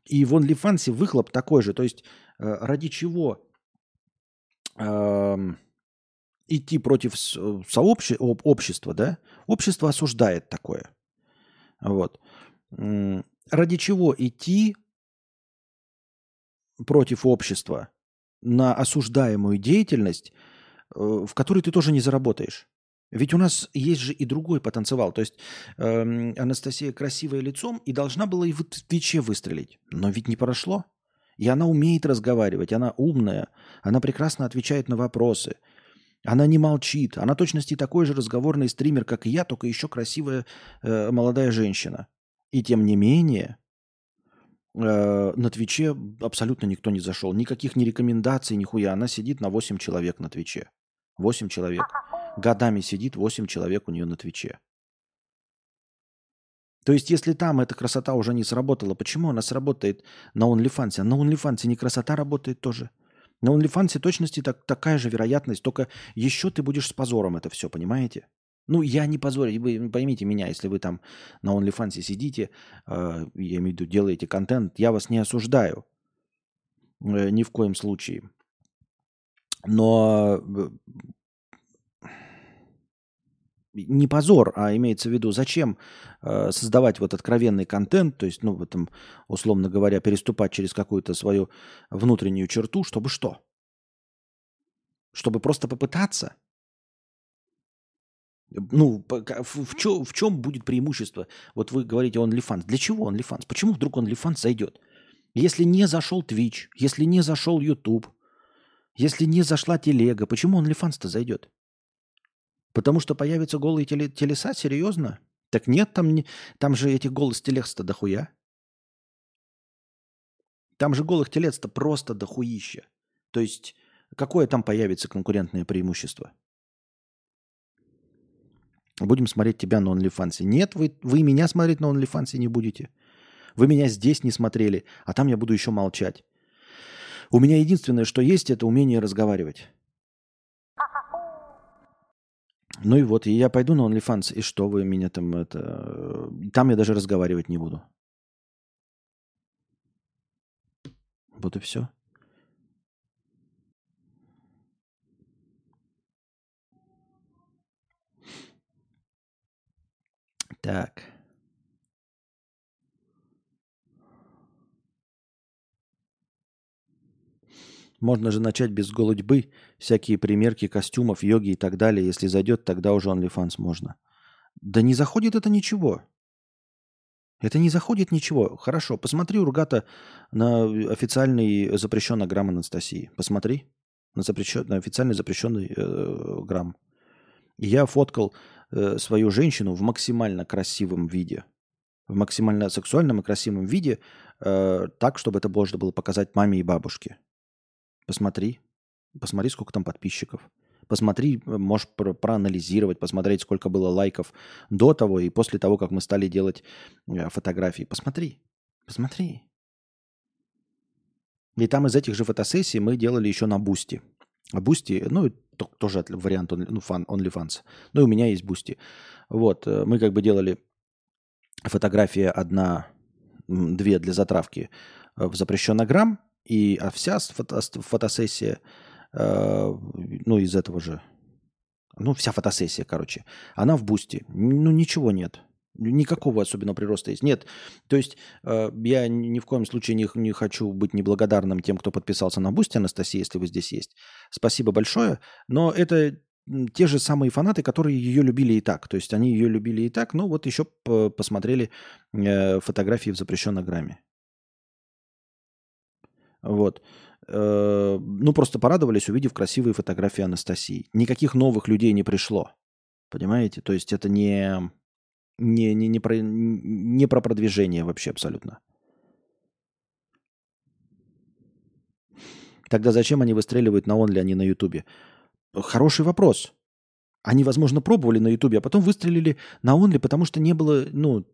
И в OnlyFans выхлоп такой же. То есть э, ради чего э, идти против сообще, общества, да? Общество осуждает такое. Вот. Ради чего идти против общества на осуждаемую деятельность, э, в которой ты тоже не заработаешь. Ведь у нас есть же и другой потенциал. То есть э, Анастасия красивая лицом и должна была и в Твиче выстрелить. Но ведь не прошло. И она умеет разговаривать, она умная, она прекрасно отвечает на вопросы. Она не молчит. Она точности такой же разговорный стример, как и я, только еще красивая э, молодая женщина. И тем не менее, Э, на Твиче абсолютно никто не зашел. Никаких не рекомендаций, нихуя. Она сидит на 8 человек на Твиче. 8 человек. Годами сидит 8 человек у нее на Твиче. То есть, если там эта красота уже не сработала, почему она сработает на OnlyFans? А на OnlyFans не красота работает тоже. На OnlyFans точности так, такая же вероятность, только еще ты будешь с позором это все, понимаете? Ну, я не позорю, вы поймите меня, если вы там на OnlyFans сидите, э, я имею в виду, делаете контент, я вас не осуждаю. Э, ни в коем случае. Но э, не позор, а имеется в виду, зачем э, создавать вот откровенный контент, то есть, ну, в этом, условно говоря, переступать через какую-то свою внутреннюю черту, чтобы что? Чтобы просто попытаться – ну, в, в, чем, в чем будет преимущество? Вот вы говорите OnlyFans. Для чего OnlyFans? Почему вдруг OnlyFans зайдет? Если не зашел Twitch, если не зашел YouTube, если не зашла телега, почему OnlyFans-то зайдет? Потому что появятся голые теле, телеса? Серьезно? Так нет, там, не, там же этих голых телес-то дохуя. Там же голых телец-то просто дохуища. То есть, какое там появится конкурентное преимущество? Будем смотреть тебя на OnlyFans. Нет, вы, вы меня смотреть на OnlyFans не будете. Вы меня здесь не смотрели, а там я буду еще молчать. У меня единственное, что есть, это умение разговаривать. Ну и вот, и я пойду на OnlyFans, и что вы меня там это... Там я даже разговаривать не буду. Вот и все. Так. Можно же начать без голодьбы, всякие примерки костюмов, йоги и так далее. Если зайдет, тогда уже OnlyFans можно. Да не заходит это ничего. Это не заходит ничего. Хорошо, посмотри, Ургата, на официальный запрещенный грамм Анастасии. Посмотри на, запрещен, на официальный запрещенный э, грамм. Я фоткал э, свою женщину в максимально красивом виде. В максимально сексуальном и красивом виде, э, так, чтобы это можно было показать маме и бабушке. Посмотри. Посмотри, сколько там подписчиков. Посмотри, можешь про- проанализировать, посмотреть, сколько было лайков до того и после того, как мы стали делать э, фотографии. Посмотри. Посмотри. И там из этих же фотосессий мы делали еще на Boosty. А Boosty, ну, тоже вариант ну, фан, OnlyFans. Ну, и у меня есть Boosty. Вот, э, мы как бы делали фотография одна, две для затравки э, в запрещенный грамм, и а вся фото, фотосессия, э, ну, из этого же, ну, вся фотосессия, короче, она в Boosty. Ну, ничего нет. Никакого особенного прироста есть. Нет, то есть э, я ни в коем случае не, не хочу быть неблагодарным тем, кто подписался на Boosty, Анастасия, если вы здесь есть. Спасибо большое. Но это те же самые фанаты, которые ее любили и так. То есть они ее любили и так, но вот еще посмотрели э, фотографии в запрещенном грамме. Вот. Э, ну, просто порадовались, увидев красивые фотографии Анастасии. Никаких новых людей не пришло. Понимаете? То есть это не не, не, не, про, не про продвижение вообще абсолютно. Тогда зачем они выстреливают на онли, а не на ютубе? Хороший вопрос. Они, возможно, пробовали на ютубе, а потом выстрелили на онли, потому что не было, ну,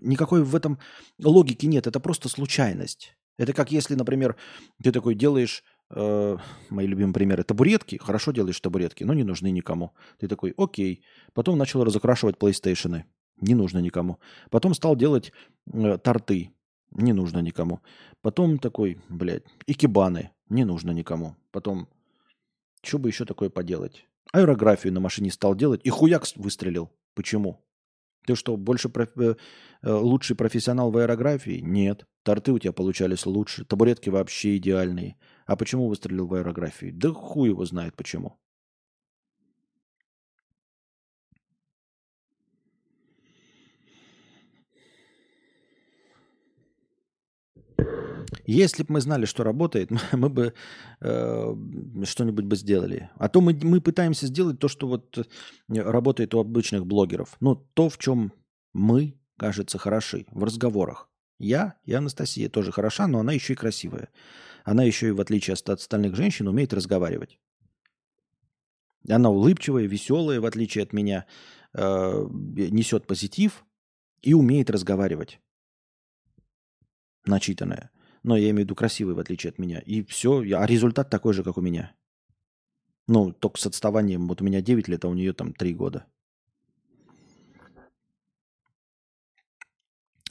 никакой в этом логики нет. Это просто случайность. Это как если, например, ты такой делаешь, э, мои любимые примеры, табуретки. Хорошо делаешь табуретки, но не нужны никому. Ты такой, окей. Потом начал разукрашивать PlayStation. Не нужно никому. Потом стал делать э, торты. Не нужно никому. Потом такой, блядь, икебаны. Не нужно никому. Потом, что бы еще такое поделать? Аэрографию на машине стал делать и хуяк выстрелил. Почему? Ты что, больше проф... Э, э, лучший профессионал в аэрографии? Нет. Торты у тебя получались лучше. Табуретки вообще идеальные. А почему выстрелил в аэрографии? Да хуй его знает почему. Если бы мы знали, что работает, мы бы э, что-нибудь бы сделали. А то мы, мы пытаемся сделать то, что вот э, работает у обычных блогеров. Ну, то, в чем мы, кажется, хороши в разговорах. Я и Анастасия тоже хороша, но она еще и красивая. Она еще и, в отличие от остальных женщин, умеет разговаривать. Она улыбчивая, веселая, в отличие от меня, э, несет позитив и умеет разговаривать. Начитанная. Но я имею в виду красивый, в отличие от меня. И все. А результат такой же, как у меня. Ну, только с отставанием. Вот у меня 9 лет, а у нее там 3 года.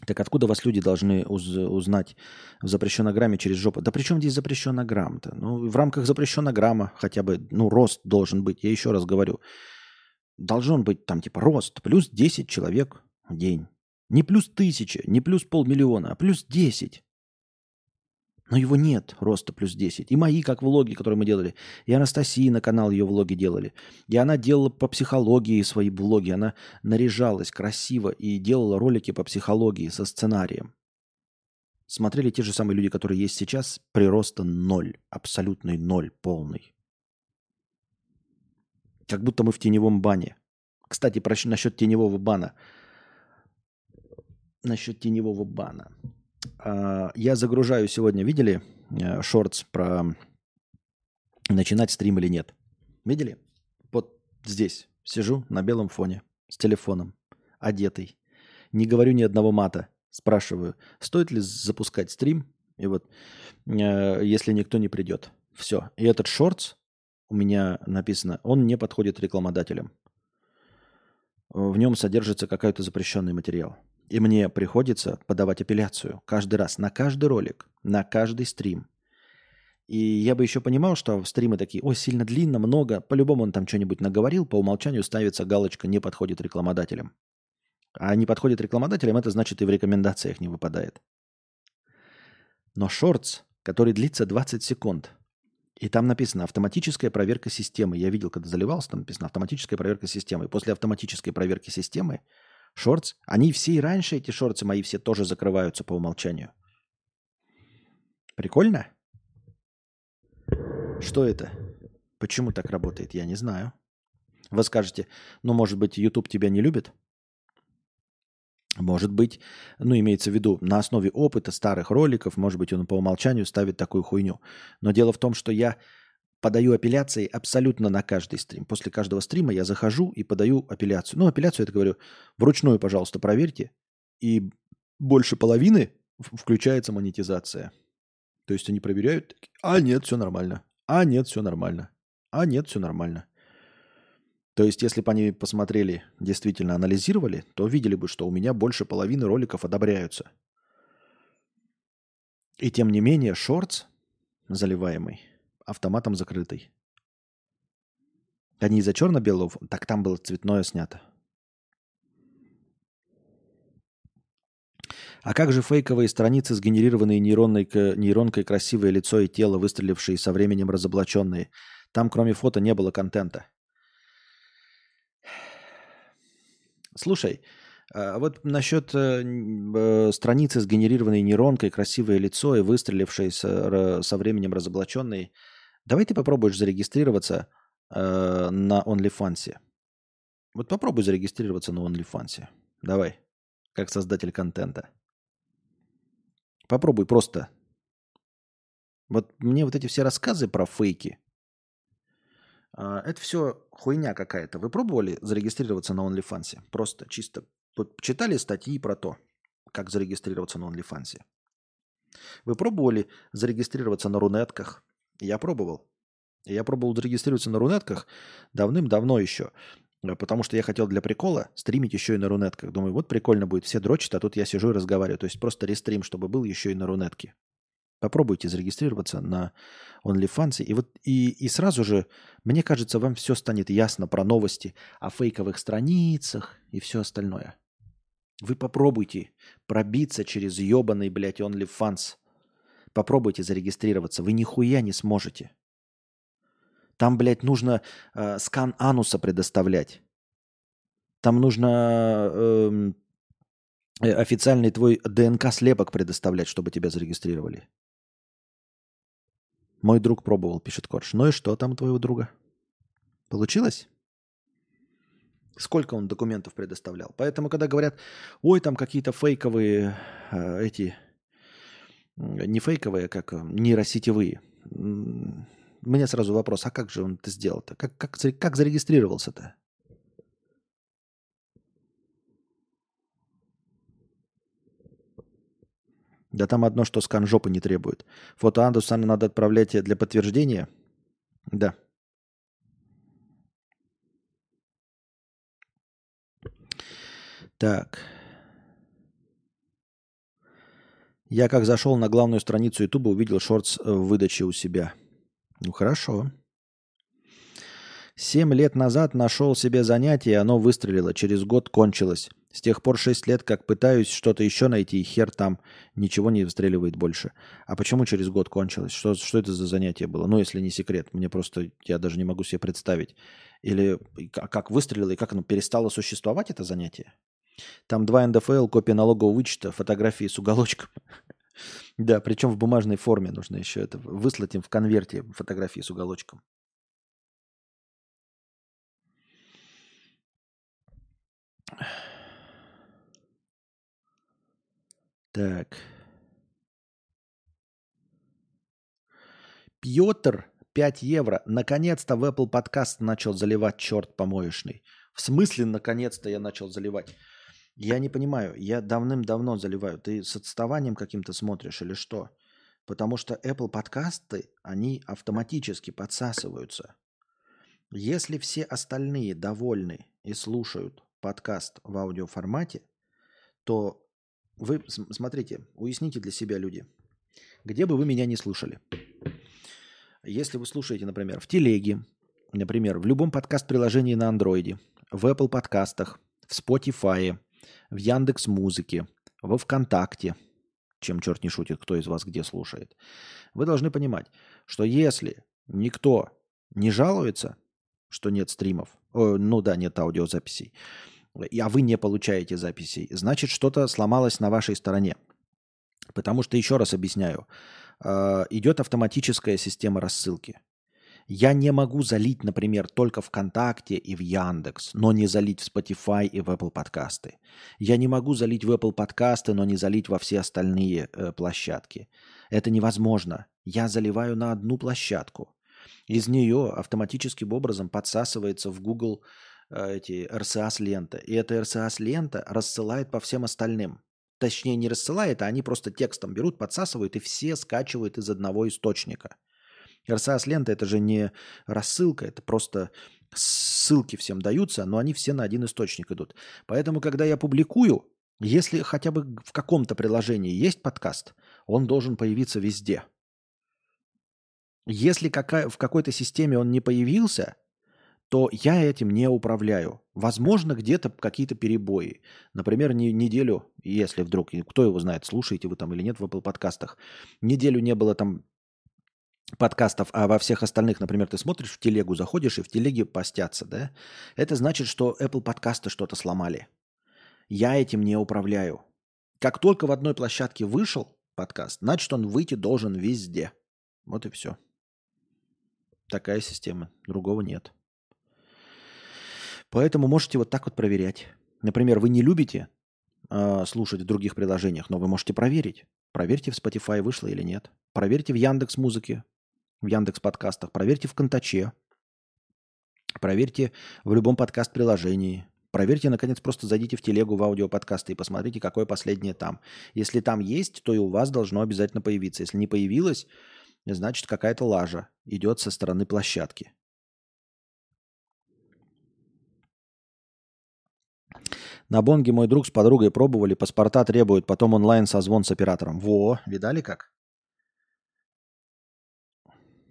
Так откуда вас люди должны уз- узнать в запрещенограмме через жопу? Да при чем здесь запрещенограмм-то? Ну, в рамках запрещенограмма хотя бы, ну, рост должен быть. Я еще раз говорю. Должен быть там типа рост плюс 10 человек в день. Не плюс тысяча, не плюс полмиллиона, а плюс 10. Но его нет, роста плюс 10. И мои, как влоги, которые мы делали. И Анастасии на канал ее влоги делали. И она делала по психологии свои влоги. Она наряжалась красиво и делала ролики по психологии со сценарием. Смотрели те же самые люди, которые есть сейчас, прироста ноль. Абсолютный ноль, полный. Как будто мы в теневом бане. Кстати, про, насчет теневого бана. Насчет теневого бана. А, я загружаю сегодня, видели э, шортс про начинать стрим или нет? Видели? Вот здесь сижу на белом фоне с телефоном, одетый. Не говорю ни одного мата. Спрашиваю, стоит ли запускать стрим? И вот, э, если никто не придет. Все. И этот шортс у меня написано, он не подходит рекламодателям. В нем содержится какой-то запрещенный материал. И мне приходится подавать апелляцию каждый раз, на каждый ролик, на каждый стрим. И я бы еще понимал, что стримы такие, ой, сильно длинно, много, по-любому он там что-нибудь наговорил, по умолчанию ставится галочка «не подходит рекламодателям». а не подходит рекламодателям, это значит и в рекомендациях не выпадает. Но шортс, который длится 20 секунд, и там написано автоматическая проверка системы. Я видел, когда заливался, там написано автоматическая проверка системы. И после автоматической проверки системы шортс, они все и раньше, эти шорты мои все тоже закрываются по умолчанию. Прикольно? Что это? Почему так работает, я не знаю. Вы скажете, ну, может быть, YouTube тебя не любит? Может быть, ну, имеется в виду, на основе опыта старых роликов, может быть, он по умолчанию ставит такую хуйню. Но дело в том, что я подаю апелляции абсолютно на каждый стрим. После каждого стрима я захожу и подаю апелляцию. Ну, апелляцию, это говорю, вручную, пожалуйста, проверьте. И больше половины включается монетизация. То есть они проверяют, а нет, все нормально. А нет, все нормально. А нет, все нормально. То есть, если бы они посмотрели, действительно анализировали, то видели бы, что у меня больше половины роликов одобряются. И тем не менее, шортс заливаемый, автоматом закрытый. Они из-за черно-белого, так там было цветное снято. А как же фейковые страницы, сгенерированные нейронной, нейронкой красивое лицо и тело, выстрелившие со временем разоблаченные? Там кроме фото не было контента. Слушай, а вот насчет э, э, страницы, сгенерированной нейронкой, красивое лицо и выстрелившей со, со временем разоблаченной, давай ты попробуешь зарегистрироваться э, на OnlyFans. Вот попробуй зарегистрироваться на OnlyFans. Давай, как создатель контента. Попробуй просто. Вот мне вот эти все рассказы про фейки, а, это все хуйня какая-то. Вы пробовали зарегистрироваться на OnlyFans? Просто чисто вот читали статьи про то, как зарегистрироваться на OnlyFans. Вы пробовали зарегистрироваться на рунетках? Я пробовал. Я пробовал зарегистрироваться на рунетках давным-давно еще. Э, потому что я хотел для прикола стримить еще и на рунетках. Думаю, вот прикольно будет, все дрочат, а тут я сижу и разговариваю. То есть просто рестрим, чтобы был еще и на рунетке. Попробуйте зарегистрироваться на OnlyFans. И, вот, и, и сразу же, мне кажется, вам все станет ясно про новости о фейковых страницах и все остальное. Вы попробуйте пробиться через ебаный, блядь, OnlyFans. Попробуйте зарегистрироваться. Вы нихуя не сможете. Там, блядь, нужно э, скан ануса предоставлять. Там нужно эм, э, официальный твой ДНК-слепок предоставлять, чтобы тебя зарегистрировали. Мой друг пробовал, пишет Корж. Ну и что там у твоего друга? Получилось? Сколько он документов предоставлял? Поэтому, когда говорят, ой, там какие-то фейковые э, эти, не фейковые, а как э, нейросетевые. Мне сразу вопрос, а как же он это сделал-то? Как, как, как зарегистрировался-то? Да там одно, что скан жопы не требует. Фото Андуса надо отправлять для подтверждения? Да. Так. Я как зашел на главную страницу Ютуба, увидел шортс в выдаче у себя. Ну хорошо. Семь лет назад нашел себе занятие, оно выстрелило. Через год кончилось. С тех пор шесть лет, как пытаюсь что-то еще найти, и хер там ничего не выстреливает больше. А почему через год кончилось? Что, что это за занятие было? Ну, если не секрет, мне просто, я даже не могу себе представить. Или как выстрелило, и как оно перестало существовать, это занятие? Там два НДФЛ, копия налогового вычета, фотографии с уголочком. Да, причем в бумажной форме нужно еще это выслать им в конверте фотографии с уголочком. Так. Пьотр, 5 евро. Наконец-то в Apple подкаст начал заливать черт помоечный. В смысле, наконец-то я начал заливать? Я не понимаю. Я давным-давно заливаю. Ты с отставанием каким-то смотришь или что? Потому что Apple подкасты, они автоматически подсасываются. Если все остальные довольны и слушают подкаст в аудиоформате, то вы, смотрите, уясните для себя, люди, где бы вы меня не слушали. Если вы слушаете, например, в телеге, например, в любом подкаст-приложении на андроиде, в Apple подкастах, в Spotify, в Яндекс Музыке, во ВКонтакте, чем черт не шутит, кто из вас где слушает. Вы должны понимать, что если никто не жалуется, что нет стримов, о, ну да, нет аудиозаписей, а вы не получаете записей, значит, что-то сломалось на вашей стороне. Потому что, еще раз объясняю, э, идет автоматическая система рассылки. Я не могу залить, например, только ВКонтакте и в Яндекс, но не залить в Spotify и в Apple подкасты. Я не могу залить в Apple подкасты, но не залить во все остальные э, площадки. Это невозможно. Я заливаю на одну площадку. Из нее автоматическим образом подсасывается в Google э, эти RCS-лента. И эта RCS-лента рассылает по всем остальным. Точнее, не рассылает, а они просто текстом берут, подсасывают и все скачивают из одного источника – RSS-лента это же не рассылка, это просто ссылки всем даются, но они все на один источник идут. Поэтому, когда я публикую, если хотя бы в каком-то приложении есть подкаст, он должен появиться везде. Если какая, в какой-то системе он не появился, то я этим не управляю. Возможно, где-то какие-то перебои. Например, не, неделю, если вдруг, кто его знает, слушаете вы там или нет в Apple подкастах, неделю не было там подкастов, а во всех остальных, например, ты смотришь в телегу, заходишь и в телеге постятся, да, это значит, что Apple подкасты что-то сломали. Я этим не управляю. Как только в одной площадке вышел подкаст, значит, он выйти должен везде. Вот и все. Такая система. Другого нет. Поэтому можете вот так вот проверять. Например, вы не любите э, слушать в других приложениях, но вы можете проверить. Проверьте в Spotify вышло или нет. Проверьте в Яндекс Музыке, в Яндекс подкастах, проверьте в Контаче, проверьте в любом подкаст-приложении, проверьте, наконец, просто зайдите в телегу в аудиоподкасты и посмотрите, какое последнее там. Если там есть, то и у вас должно обязательно появиться. Если не появилось, значит, какая-то лажа идет со стороны площадки. На Бонге мой друг с подругой пробовали, паспорта требуют, потом онлайн созвон с оператором. Во, видали как?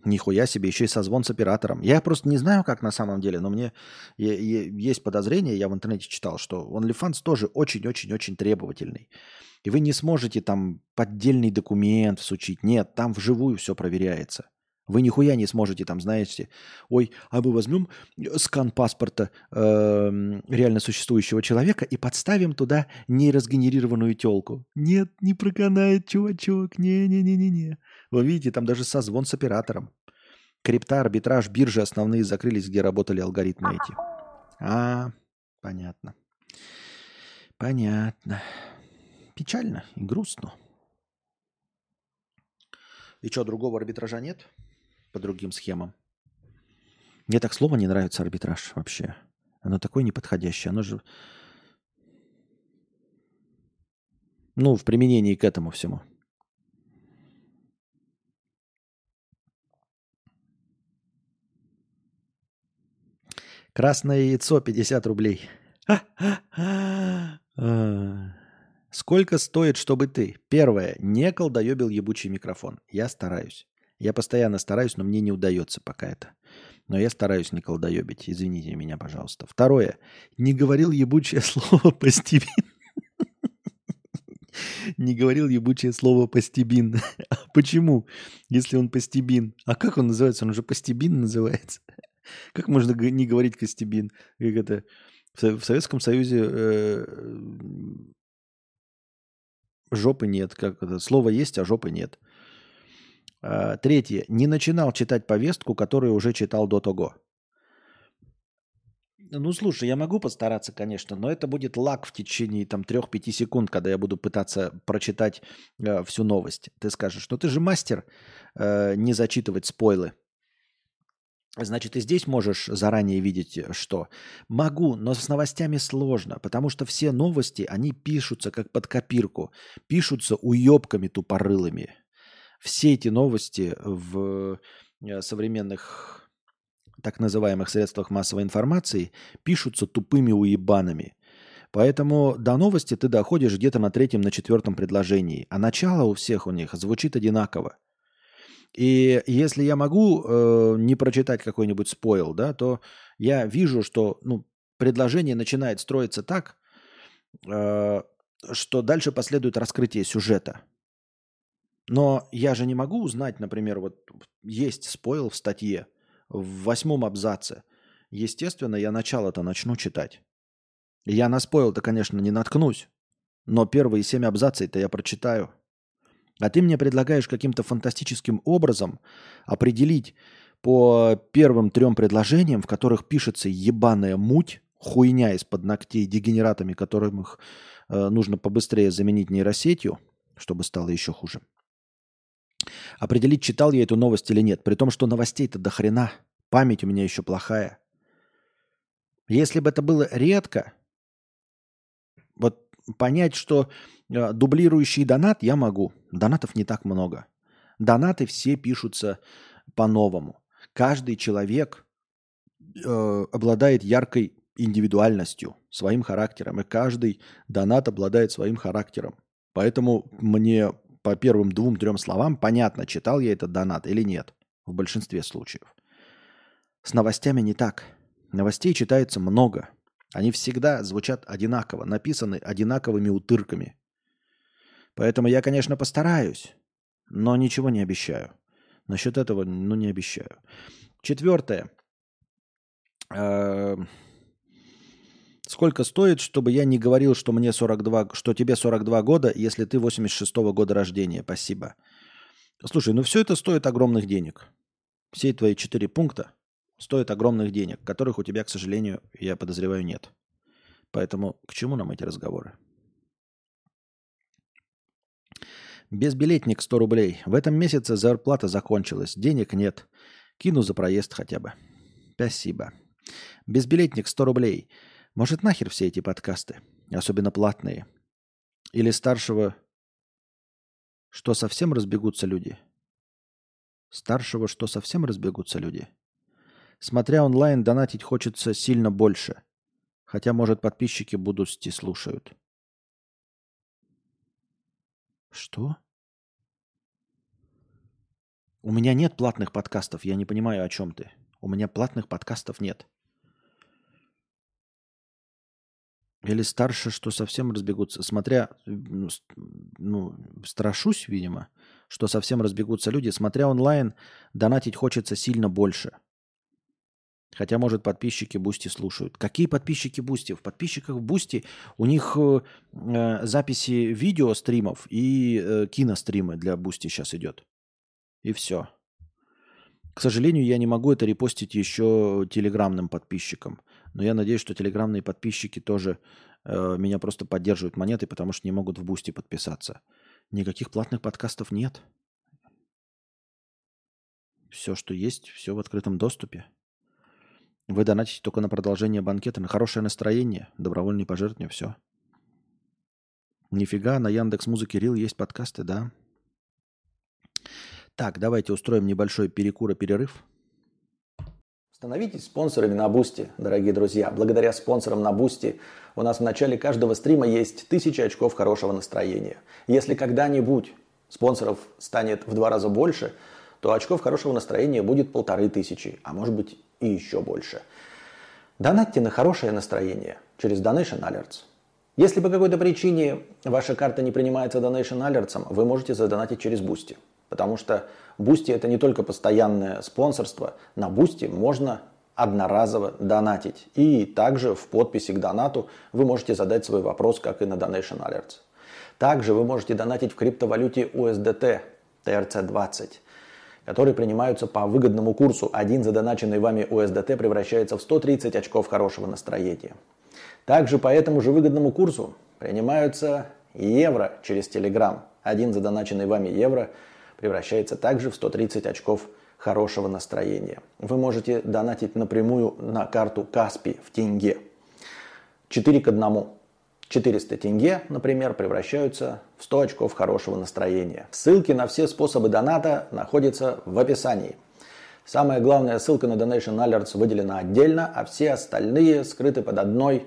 Нихуя себе, еще и созвон с оператором. Я просто не знаю, как на самом деле, но мне есть подозрение, я в интернете читал, что OnlyFans тоже очень-очень-очень требовательный. И вы не сможете там поддельный документ всучить. Нет, там вживую все проверяется. Вы нихуя не сможете там, знаете, ой, а мы возьмем скан паспорта э, реально существующего человека и подставим туда неразгенерированную телку. Нет, не проканает, чувачок, не-не-не-не-не. Вы видите, там даже созвон с оператором. Крипта, арбитраж, биржи основные закрылись, где работали алгоритмы эти. А, понятно. Понятно. Печально и грустно. И что, другого арбитража нет по другим схемам? Мне так слово не нравится арбитраж вообще. Оно такое неподходящее. Оно же... Ну, в применении к этому всему. Красное яйцо 50 рублей. А. Сколько стоит, чтобы ты? Первое. Не колдоебил ебучий микрофон. Я стараюсь. Я постоянно стараюсь, но мне не удается пока это. Но я стараюсь не колдоебить. Извините меня, пожалуйста. Второе. Не говорил ебучее слово постебин. Не говорил ебучее слово постебин. А почему? Если он постебин. А как он называется? Он уже постебин называется. Как можно не говорить Костебин? Как это? В Советском Союзе э, жопы нет. Как это? Слово есть, а жопы нет. А, третье. Не начинал читать повестку, которую уже читал до того. Ну, слушай, я могу постараться, конечно, но это будет лак в течение там 3-5 секунд, когда я буду пытаться прочитать э, всю новость. Ты скажешь, что ты же мастер э, не зачитывать спойлы. Значит, и здесь можешь заранее видеть, э, что могу, но с новостями сложно, потому что все новости, они пишутся как под копирку, пишутся уебками тупорылыми. Все эти новости в э, современных так называемых средствах массовой информации пишутся тупыми уебанами. Поэтому до новости ты доходишь где-то на третьем, на четвертом предложении, а начало у всех у них звучит одинаково. И если я могу э, не прочитать какой-нибудь спойл, да, то я вижу, что ну, предложение начинает строиться так, э, что дальше последует раскрытие сюжета. Но я же не могу узнать, например, вот есть спойл в статье в восьмом абзаце. Естественно, я начало-то начну читать. Я на спойл-то, конечно, не наткнусь, но первые семь абзацев-то я прочитаю. А ты мне предлагаешь каким-то фантастическим образом определить по первым трем предложениям, в которых пишется ебаная муть, хуйня из-под ногтей дегенератами, которым их э, нужно побыстрее заменить нейросетью, чтобы стало еще хуже. Определить, читал я эту новость или нет, при том, что новостей-то до хрена, память у меня еще плохая. Если бы это было редко, вот понять, что э, дублирующий донат я могу. Донатов не так много. Донаты все пишутся по-новому. Каждый человек э, обладает яркой индивидуальностью, своим характером. И каждый донат обладает своим характером. Поэтому мне по первым двум-трем словам понятно, читал я этот донат или нет. В большинстве случаев. С новостями не так. Новостей читается много. Они всегда звучат одинаково, написаны одинаковыми утырками. Поэтому я, конечно, постараюсь, но ничего не обещаю. Насчет этого, ну, не обещаю. Четвертое. Эм, сколько стоит, чтобы я не говорил, что мне 42, что тебе 42 года, если ты 86 -го года рождения? Спасибо. Слушай, ну все это стоит огромных денег. Все твои четыре пункта стоят огромных денег, которых у тебя, к сожалению, я подозреваю, нет. Поэтому к чему нам эти разговоры? Безбилетник 100 рублей. В этом месяце зарплата закончилась. Денег нет. Кину за проезд хотя бы. Спасибо. Безбилетник 100 рублей. Может нахер все эти подкасты? Особенно платные. Или старшего... Что совсем разбегутся люди? Старшего, что совсем разбегутся люди? Смотря онлайн, донатить хочется сильно больше. Хотя, может, подписчики будут и слушают. Что? У меня нет платных подкастов. Я не понимаю, о чем ты. У меня платных подкастов нет. Или старше, что совсем разбегутся. Смотря, ну, страшусь, видимо, что совсем разбегутся люди. Смотря онлайн, донатить хочется сильно больше. Хотя, может, подписчики Boosty слушают. Какие подписчики Boosty? В подписчиках Boosty у них э, э, записи видео стримов и э, киностримы для Boosty сейчас идет. И все. К сожалению, я не могу это репостить еще телеграмным подписчикам. Но я надеюсь, что телеграмные подписчики тоже э, меня просто поддерживают монетой, потому что не могут в Boosty подписаться. Никаких платных подкастов нет. Все, что есть, все в открытом доступе. Вы донатите только на продолжение банкета, на хорошее настроение, добровольные пожертвования, все. Нифига, на Яндекс Музыке real есть подкасты, да. Так, давайте устроим небольшой перекур перерыв. Становитесь спонсорами на Boosty, дорогие друзья. Благодаря спонсорам на Boosty у нас в начале каждого стрима есть тысяча очков хорошего настроения. Если когда-нибудь спонсоров станет в два раза больше, то очков хорошего настроения будет полторы тысячи, а может быть и еще больше. Донатьте на хорошее настроение через Donation Alerts. Если по какой-то причине ваша карта не принимается Donation Alerts, вы можете задонатить через Boosty. Потому что Boosty это не только постоянное спонсорство. На Boosty можно одноразово донатить. И также в подписи к донату вы можете задать свой вопрос, как и на Donation Alerts. Также вы можете донатить в криптовалюте USDT TRC20 которые принимаются по выгодному курсу. Один задоначенный вами USDT превращается в 130 очков хорошего настроения. Также по этому же выгодному курсу принимаются евро через Telegram. Один задоначенный вами евро превращается также в 130 очков хорошего настроения. Вы можете донатить напрямую на карту Каспи в тенге. 4 к 1. 400 тенге, например, превращаются в 100 очков хорошего настроения. Ссылки на все способы доната находятся в описании. Самая главная ссылка на Donation Alerts выделена отдельно, а все остальные скрыты под одной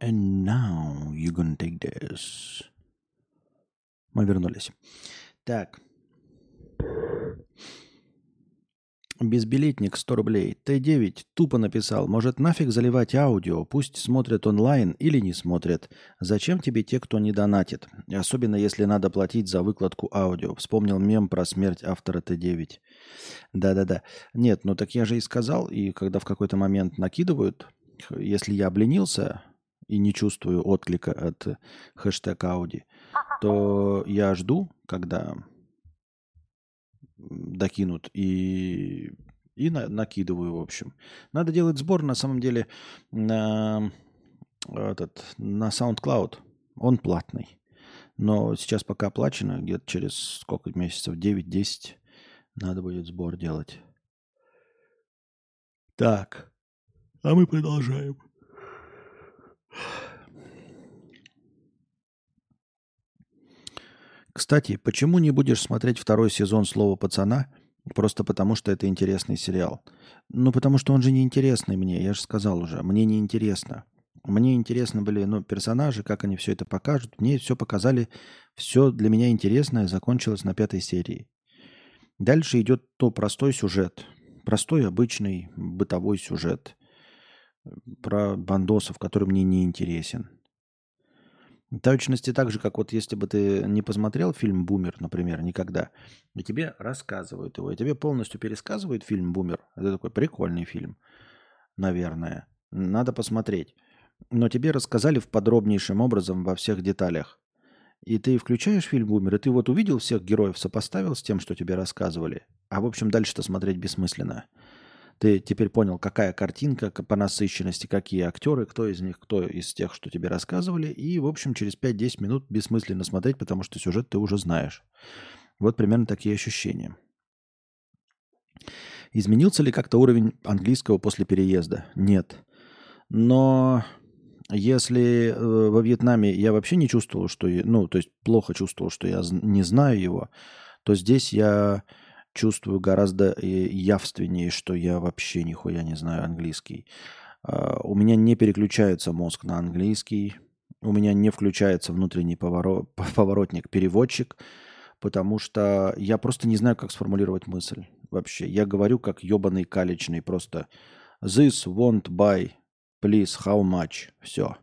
And now you're gonna take this. Мы вернулись. Так. Безбилетник 100 рублей. Т9 тупо написал. Может нафиг заливать аудио? Пусть смотрят онлайн или не смотрят. Зачем тебе те, кто не донатит? Особенно если надо платить за выкладку аудио. Вспомнил мем про смерть автора Т9. Да-да-да. Нет, ну так я же и сказал. И когда в какой-то момент накидывают, если я обленился, и не чувствую отклика от хэштега Ауди, то я жду, когда докинут и, и на, накидываю, в общем. Надо делать сбор, на самом деле, на, этот, на SoundCloud. Он платный. Но сейчас пока оплачено, где-то через сколько месяцев, 9-10, надо будет сбор делать. Так, а мы продолжаем. Кстати, почему не будешь смотреть второй сезон «Слова пацана»? Просто потому, что это интересный сериал. Ну, потому что он же не интересный мне, я же сказал уже. Мне не интересно. Мне интересны были ну, персонажи, как они все это покажут. Мне все показали. Все для меня интересное закончилось на пятой серии. Дальше идет то простой сюжет. Простой, обычный, бытовой сюжет. Про бандосов, который мне не интересен. Точности так же, как вот если бы ты не посмотрел фильм «Бумер», например, никогда, и тебе рассказывают его, и тебе полностью пересказывают фильм «Бумер». Это такой прикольный фильм, наверное. Надо посмотреть. Но тебе рассказали в подробнейшем образом во всех деталях. И ты включаешь фильм «Бумер», и ты вот увидел всех героев, сопоставил с тем, что тебе рассказывали. А в общем, дальше-то смотреть бессмысленно. Ты теперь понял, какая картинка по насыщенности, какие актеры, кто из них, кто из тех, что тебе рассказывали. И, в общем, через 5-10 минут бессмысленно смотреть, потому что сюжет ты уже знаешь. Вот примерно такие ощущения. Изменился ли как-то уровень английского после переезда? Нет. Но если э, во Вьетнаме я вообще не чувствовал, что... Ну, то есть плохо чувствовал, что я не знаю его, то здесь я чувствую гораздо э, явственнее, что я вообще нихуя не знаю английский. А, у меня не переключается мозг на английский, у меня не включается внутренний поворот, поворотник-переводчик, потому что я просто не знаю, как сформулировать мысль вообще. Я говорю как ебаный калечный просто «This won't buy, please, how much?» Все.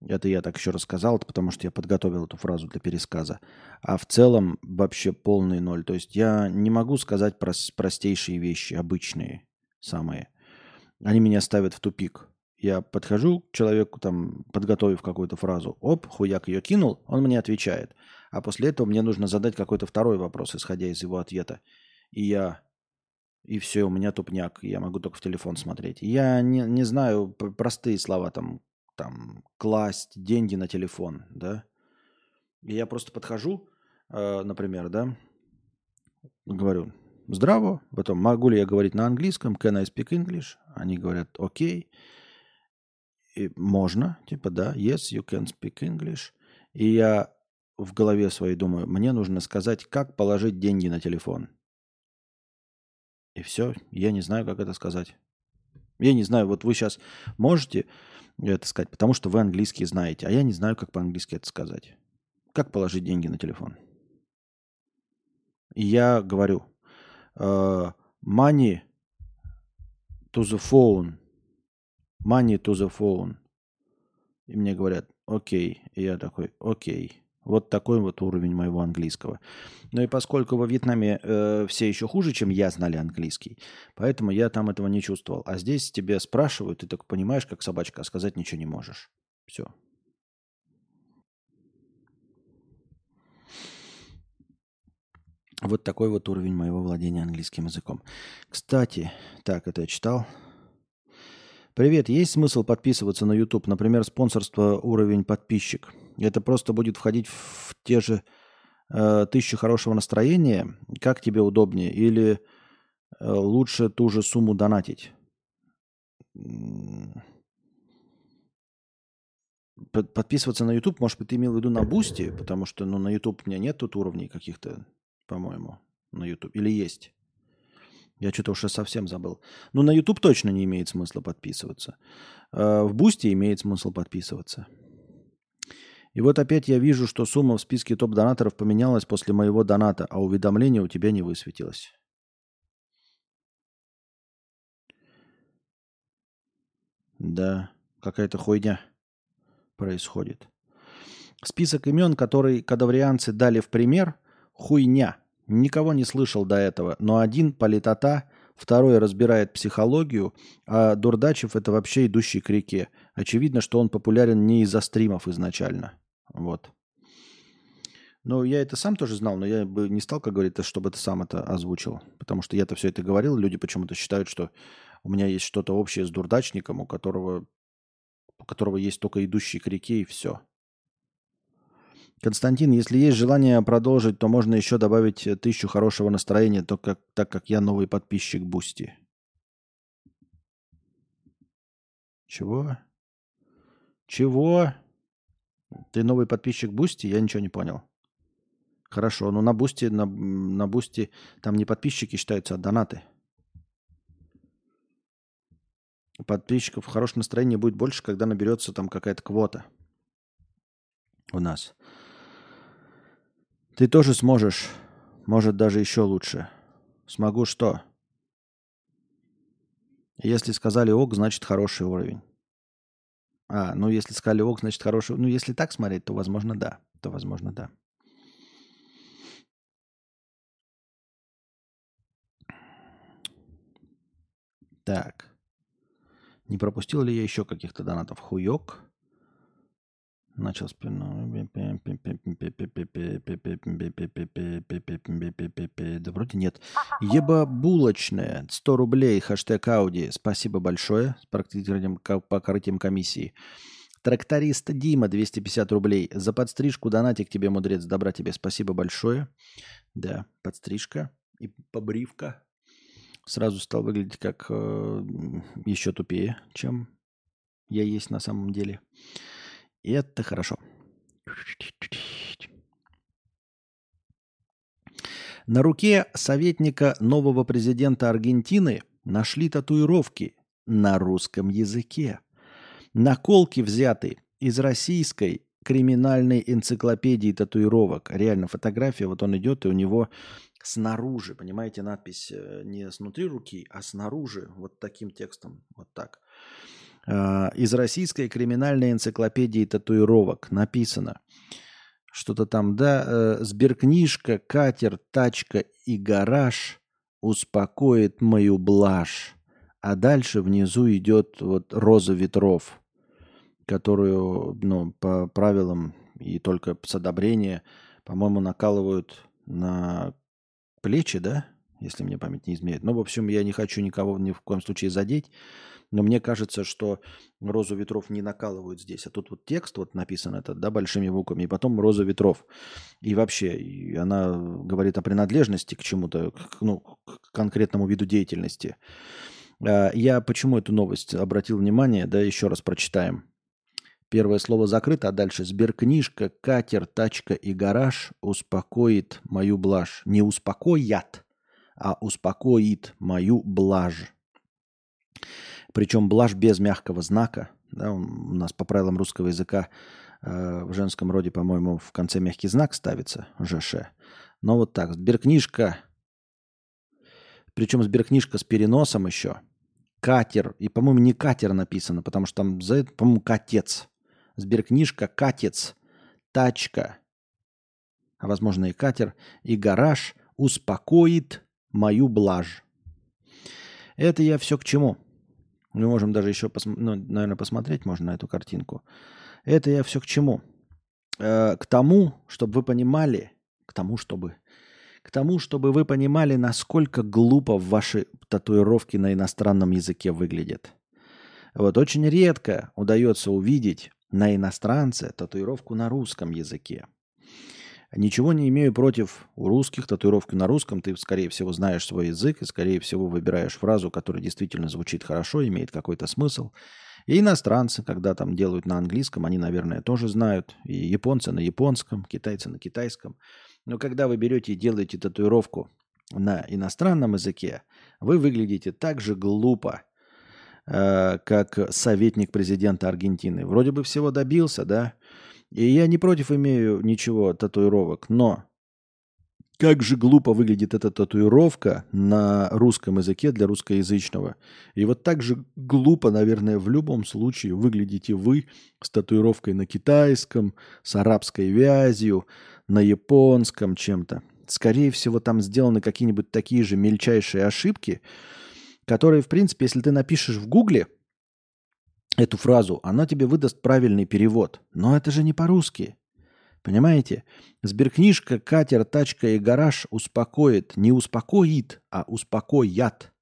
Это я так еще рассказал, потому что я подготовил эту фразу для пересказа. А в целом вообще полный ноль. То есть я не могу сказать прос- простейшие вещи, обычные самые. Они меня ставят в тупик. Я подхожу к человеку, там, подготовив какую-то фразу, оп, хуяк ее кинул, он мне отвечает. А после этого мне нужно задать какой-то второй вопрос, исходя из его ответа. И я... И все, у меня тупняк, я могу только в телефон смотреть. Я не, не знаю простые слова, там, там, класть деньги на телефон, да. И я просто подхожу, э, например, да, говорю, здраво, потом могу ли я говорить на английском, can I speak English? Они говорят, окей. И можно, типа, да, yes, you can speak English. И я в голове своей думаю, мне нужно сказать, как положить деньги на телефон. И все, я не знаю, как это сказать. Я не знаю, вот вы сейчас можете это сказать, потому что вы английский знаете, а я не знаю, как по-английски это сказать. Как положить деньги на телефон? И я говорю, uh, money to the phone, money to the phone. И мне говорят, окей. И я такой, окей. Вот такой вот уровень моего английского. Ну и поскольку во Вьетнаме э, все еще хуже, чем я знали английский, поэтому я там этого не чувствовал. А здесь тебе спрашивают, ты так понимаешь, как собачка, а сказать ничего не можешь. Все. Вот такой вот уровень моего владения английским языком. Кстати, так, это я читал. Привет, есть смысл подписываться на YouTube? Например, спонсорство уровень подписчик. Это просто будет входить в те же э, тысячи хорошего настроения. Как тебе удобнее? Или э, лучше ту же сумму донатить? Подписываться на YouTube, может быть, ты имел в виду на Boosty, потому что ну, на YouTube у меня нет тут уровней каких-то по-моему, на YouTube. Или есть? Я что-то уже совсем забыл. Ну, на YouTube точно не имеет смысла подписываться. А в Boosty имеет смысл подписываться. И вот опять я вижу, что сумма в списке топ-донаторов поменялась после моего доната, а уведомление у тебя не высветилось. Да, какая-то хуйня происходит. Список имен, который кадаврианцы дали в пример – Хуйня. Никого не слышал до этого. Но один политота, второй разбирает психологию, а Дурдачев это вообще идущий к реке. Очевидно, что он популярен не из-за стримов изначально. Вот. Ну, я это сам тоже знал, но я бы не стал, как говорится, чтобы ты сам это озвучил. Потому что я-то все это говорил, люди почему-то считают, что у меня есть что-то общее с дурдачником, у которого, у которого есть только идущий к реке и все. Константин, если есть желание продолжить, то можно еще добавить э, тысячу хорошего настроения, только как, так как я новый подписчик Boosty. Чего? Чего? Ты новый подписчик Boosty? Я ничего не понял. Хорошо, но на Boosty, на, на Boosty там не подписчики считаются, а донаты. Подписчиков хорошее настроение будет больше, когда наберется там какая-то квота у нас. Ты тоже сможешь. Может, даже еще лучше. Смогу что? Если сказали ок, значит хороший уровень. А, ну если сказали ок, значит хороший. Ну если так смотреть, то возможно да. То возможно да. Так. Не пропустил ли я еще каких-то донатов? Хуёк. Начал спину. Да вроде нет. Еба булочная. 100 рублей. Хэштег Ауди. Спасибо большое. С покрытием комиссии. Тракторист Дима, 250 рублей. За подстрижку донатик тебе, мудрец. Добра тебе. Спасибо большое. Да, подстрижка и побривка. Сразу стал выглядеть как э, еще тупее, чем я есть на самом деле. И это хорошо. На руке советника нового президента Аргентины нашли татуировки на русском языке. Наколки взяты из российской криминальной энциклопедии татуировок. Реально фотография, вот он идет, и у него снаружи, понимаете, надпись э, не снутри руки, а снаружи, вот таким текстом, вот так. А, из российской криминальной энциклопедии татуировок написано что-то там, да, э, сберкнижка, катер, тачка и гараж успокоит мою блажь. А дальше внизу идет вот роза ветров, которую, ну, по правилам и только с одобрения, по-моему, накалывают на плечи, да, если мне память не изменяет. Ну, в общем, я не хочу никого ни в коем случае задеть. Но мне кажется, что розу ветров не накалывают здесь. А тут вот текст вот написан это, да, большими буквами, и потом роза ветров. И вообще, и она говорит о принадлежности к чему-то, к, ну, к конкретному виду деятельности. А, я почему эту новость обратил внимание, да, еще раз прочитаем. Первое слово закрыто, а дальше сберкнижка, катер, тачка и гараж успокоит мою блажь. Не успокоят, а успокоит мою блажь. Причем блажь без мягкого знака. Да, у нас по правилам русского языка э, в женском роде, по-моему, в конце мягкий знак ставится, ЖШ. Но вот так, сберкнижка, причем сберкнижка с переносом еще. Катер, и, по-моему, не катер написано, потому что там, по-моему, катец. Сберкнижка, катец, тачка, а возможно и катер, и гараж успокоит мою блажь. Это я все к чему? Мы можем даже еще, пос... ну, наверное, посмотреть можно на эту картинку. Это я все к чему? Э, к тому, чтобы вы понимали, к тому, чтобы, к тому, чтобы вы понимали, насколько глупо ваши татуировки на иностранном языке выглядят. Вот очень редко удается увидеть на иностранце татуировку на русском языке. Ничего не имею против у русских татуировки на русском. Ты, скорее всего, знаешь свой язык и, скорее всего, выбираешь фразу, которая действительно звучит хорошо, имеет какой-то смысл. И иностранцы, когда там делают на английском, они, наверное, тоже знают. И японцы на японском, китайцы на китайском. Но когда вы берете и делаете татуировку на иностранном языке, вы выглядите так же глупо, Э, как советник президента Аргентины. Вроде бы всего добился, да? И я не против имею ничего татуировок, но как же глупо выглядит эта татуировка на русском языке для русскоязычного. И вот так же глупо, наверное, в любом случае выглядите вы с татуировкой на китайском, с арабской вязью, на японском чем-то. Скорее всего, там сделаны какие-нибудь такие же мельчайшие ошибки, которые, в принципе, если ты напишешь в Гугле эту фразу, она тебе выдаст правильный перевод. Но это же не по-русски. Понимаете? Сберкнижка, катер, тачка и гараж успокоит. Не успокоит, а успокоят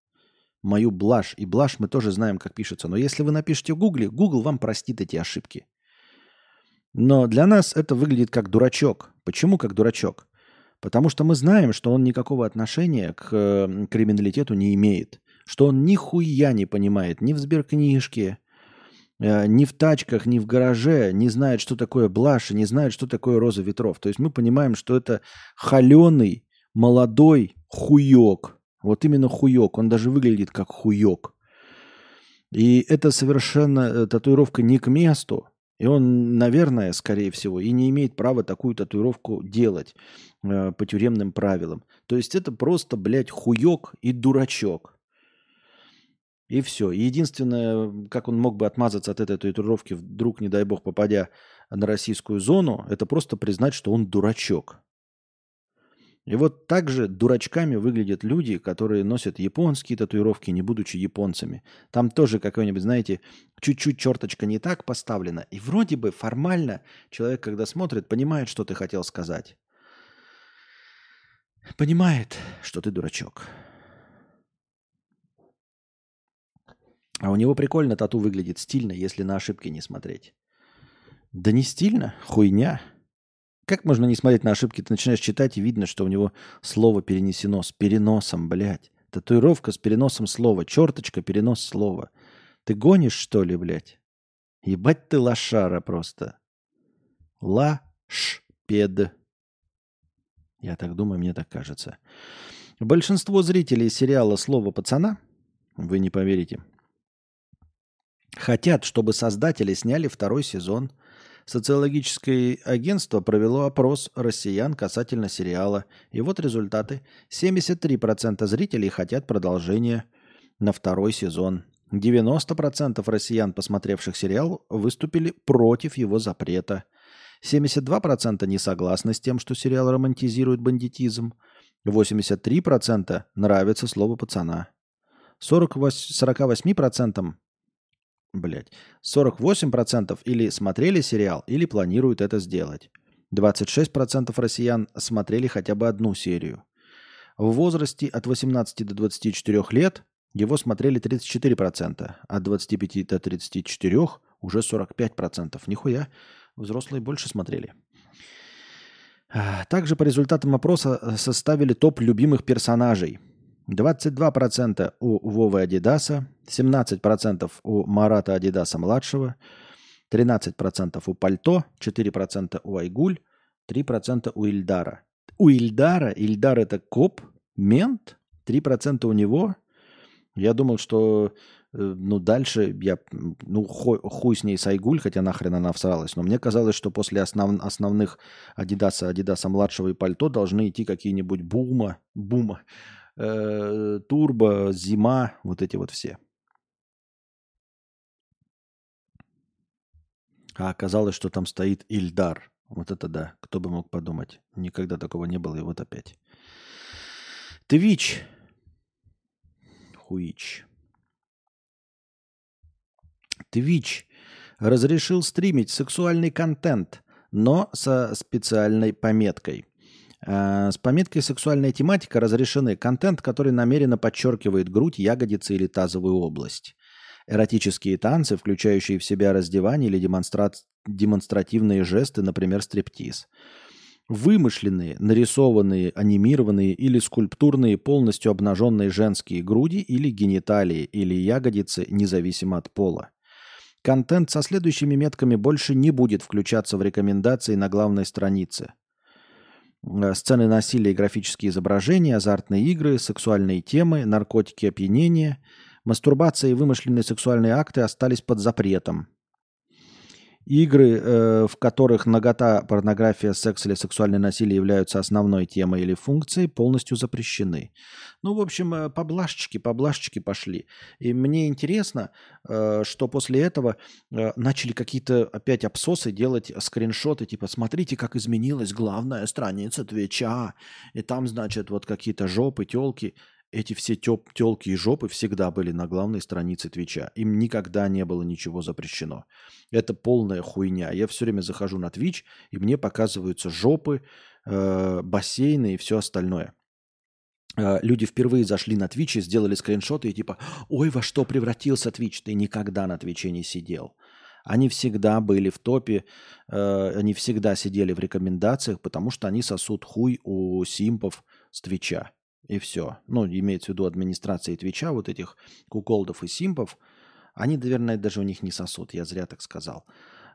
мою блажь. И блажь мы тоже знаем, как пишется. Но если вы напишете в Гугле, Google вам простит эти ошибки. Но для нас это выглядит как дурачок. Почему как дурачок? Потому что мы знаем, что он никакого отношения к криминалитету не имеет что он нихуя не понимает ни в сберкнижке, э, ни в тачках, ни в гараже, не знает, что такое блаш, не знает, что такое роза ветров. То есть мы понимаем, что это холеный, молодой хуёк. Вот именно хуёк. Он даже выглядит как хуёк. И это совершенно э, татуировка не к месту. И он, наверное, скорее всего, и не имеет права такую татуировку делать э, по тюремным правилам. То есть это просто, блядь, хуёк и дурачок. И все. единственное, как он мог бы отмазаться от этой татуировки, вдруг, не дай бог, попадя на российскую зону, это просто признать, что он дурачок. И вот так же дурачками выглядят люди, которые носят японские татуировки, не будучи японцами. Там тоже какой-нибудь, знаете, чуть-чуть черточка не так поставлена. И вроде бы формально человек, когда смотрит, понимает, что ты хотел сказать. Понимает, что ты дурачок. А у него прикольно тату выглядит стильно, если на ошибки не смотреть. Да не стильно, хуйня. Как можно не смотреть на ошибки? Ты начинаешь читать, и видно, что у него слово перенесено с переносом, блядь. Татуировка с переносом слова. Черточка, перенос слова. Ты гонишь, что ли, блядь? Ебать ты лошара просто. Ла-ш-пед. Я так думаю, мне так кажется. Большинство зрителей сериала «Слово пацана», вы не поверите, Хотят, чтобы создатели сняли второй сезон. Социологическое агентство провело опрос россиян касательно сериала. И вот результаты. 73% зрителей хотят продолжения на второй сезон. 90% россиян, посмотревших сериал, выступили против его запрета. 72% не согласны с тем, что сериал романтизирует бандитизм. 83% нравится слово пацана. 48, 48% блядь, 48% или смотрели сериал, или планируют это сделать. 26% россиян смотрели хотя бы одну серию. В возрасте от 18 до 24 лет его смотрели 34%, от 25 до 34 уже 45%. Нихуя, взрослые больше смотрели. Также по результатам опроса составили топ любимых персонажей. 22% у Вовы Адидаса, 17% у Марата Адидаса младшего, 13% у Пальто, 4% у Айгуль, 3% у Ильдара. У Ильдара, Ильдар это коп, мент, 3% у него. Я думал, что э, ну, дальше я, ну, хуй, хуй с ней с Айгуль, хотя нахрен она всралась, но мне казалось, что после основ, основных Адидаса, Адидаса младшего и пальто должны идти какие-нибудь Бума, Бума, э, Турбо, Зима, вот эти вот все. А оказалось, что там стоит Ильдар. Вот это да, кто бы мог подумать. Никогда такого не было, и вот опять. Твич. Хуич. Твич разрешил стримить сексуальный контент, но со специальной пометкой. Э, с пометкой «Сексуальная тематика» разрешены контент, который намеренно подчеркивает грудь, ягодицы или тазовую область. Эротические танцы, включающие в себя раздевание или демонстра... демонстративные жесты, например, стриптиз. Вымышленные, нарисованные, анимированные или скульптурные полностью обнаженные женские груди или гениталии или ягодицы, независимо от пола. Контент со следующими метками больше не будет включаться в рекомендации на главной странице. Э, сцены насилия и графические изображения, азартные игры, сексуальные темы, наркотики, опьянения – Мастурбация и вымышленные сексуальные акты остались под запретом. Игры, э, в которых нагота, порнография, секс или сексуальное насилие являются основной темой или функцией, полностью запрещены. Ну, в общем, э, поблажечки, поблажечки пошли. И мне интересно, э, что после этого э, начали какие-то опять обсосы делать скриншоты, типа, смотрите, как изменилась главная страница Твича, и там, значит, вот какие-то жопы, телки эти все тёп, тёлки и жопы всегда были на главной странице Твича. Им никогда не было ничего запрещено. Это полная хуйня. Я все время захожу на Твич, и мне показываются жопы, э, бассейны и все остальное. Э, люди впервые зашли на Твич и сделали скриншоты и типа, ой, во что превратился Твич? Ты никогда на Твиче не сидел. Они всегда были в топе, э, они всегда сидели в рекомендациях, потому что они сосут хуй у симпов с Твича. И все. Ну, имеется в виду администрации Твича, вот этих куколдов и симпов. Они, наверное, даже у них не сосут, я зря так сказал.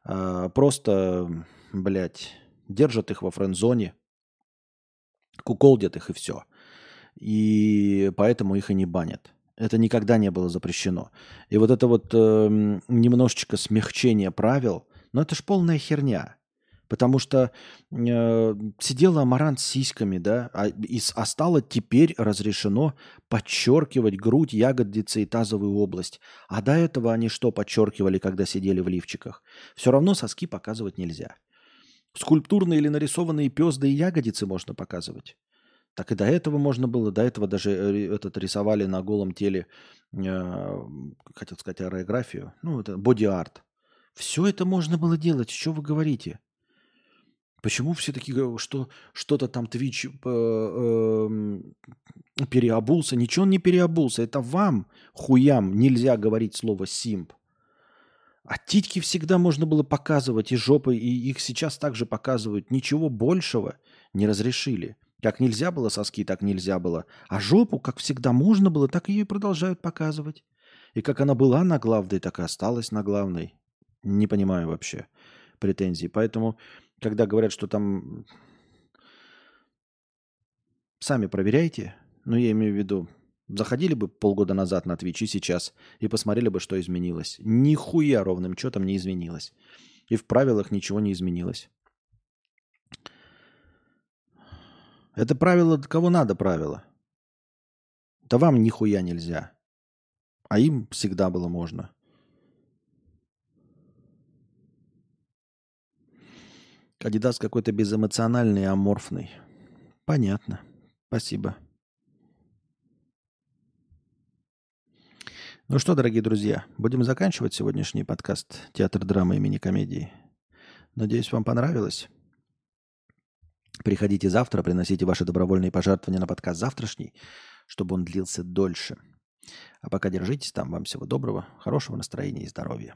А, просто, блядь, держат их во френд-зоне, куколдят их и все. И поэтому их и не банят. Это никогда не было запрещено. И вот это вот э, немножечко смягчение правил, ну это ж полная херня. Потому что э, сидела Амарант с сиськами, да, а, и, а стало теперь разрешено подчеркивать грудь, ягодицы и тазовую область. А до этого они что подчеркивали, когда сидели в лифчиках? Все равно соски показывать нельзя. Скульптурные или нарисованные пезды и ягодицы можно показывать. Так и до этого можно было, до этого даже э, этот рисовали на голом теле, э, хотел сказать, аэрографию, ну, это боди-арт. Все это можно было делать, что вы говорите? Почему все такие, что что-то там Twitch э, э, переобулся? Ничего он не переобулся. Это вам, хуям, нельзя говорить слово «симп». А титьки всегда можно было показывать, и жопы, и их сейчас также показывают. Ничего большего не разрешили. Как нельзя было соски, так нельзя было. А жопу, как всегда можно было, так ее и продолжают показывать. И как она была на главной, так и осталась на главной. Не понимаю вообще претензий. Поэтому когда говорят, что там сами проверяйте, ну я имею в виду, заходили бы полгода назад на Twitch и сейчас, и посмотрели бы, что изменилось. Нихуя ровным счетом не изменилось. И в правилах ничего не изменилось. Это правило, кого надо правило. Да вам нихуя нельзя. А им всегда было можно. Адидас какой-то безэмоциональный аморфный. Понятно. Спасибо. Ну что, дорогие друзья, будем заканчивать сегодняшний подкаст «Театр драмы и мини-комедии». Надеюсь, вам понравилось. Приходите завтра, приносите ваши добровольные пожертвования на подкаст завтрашний, чтобы он длился дольше. А пока держитесь там. Вам всего доброго, хорошего настроения и здоровья.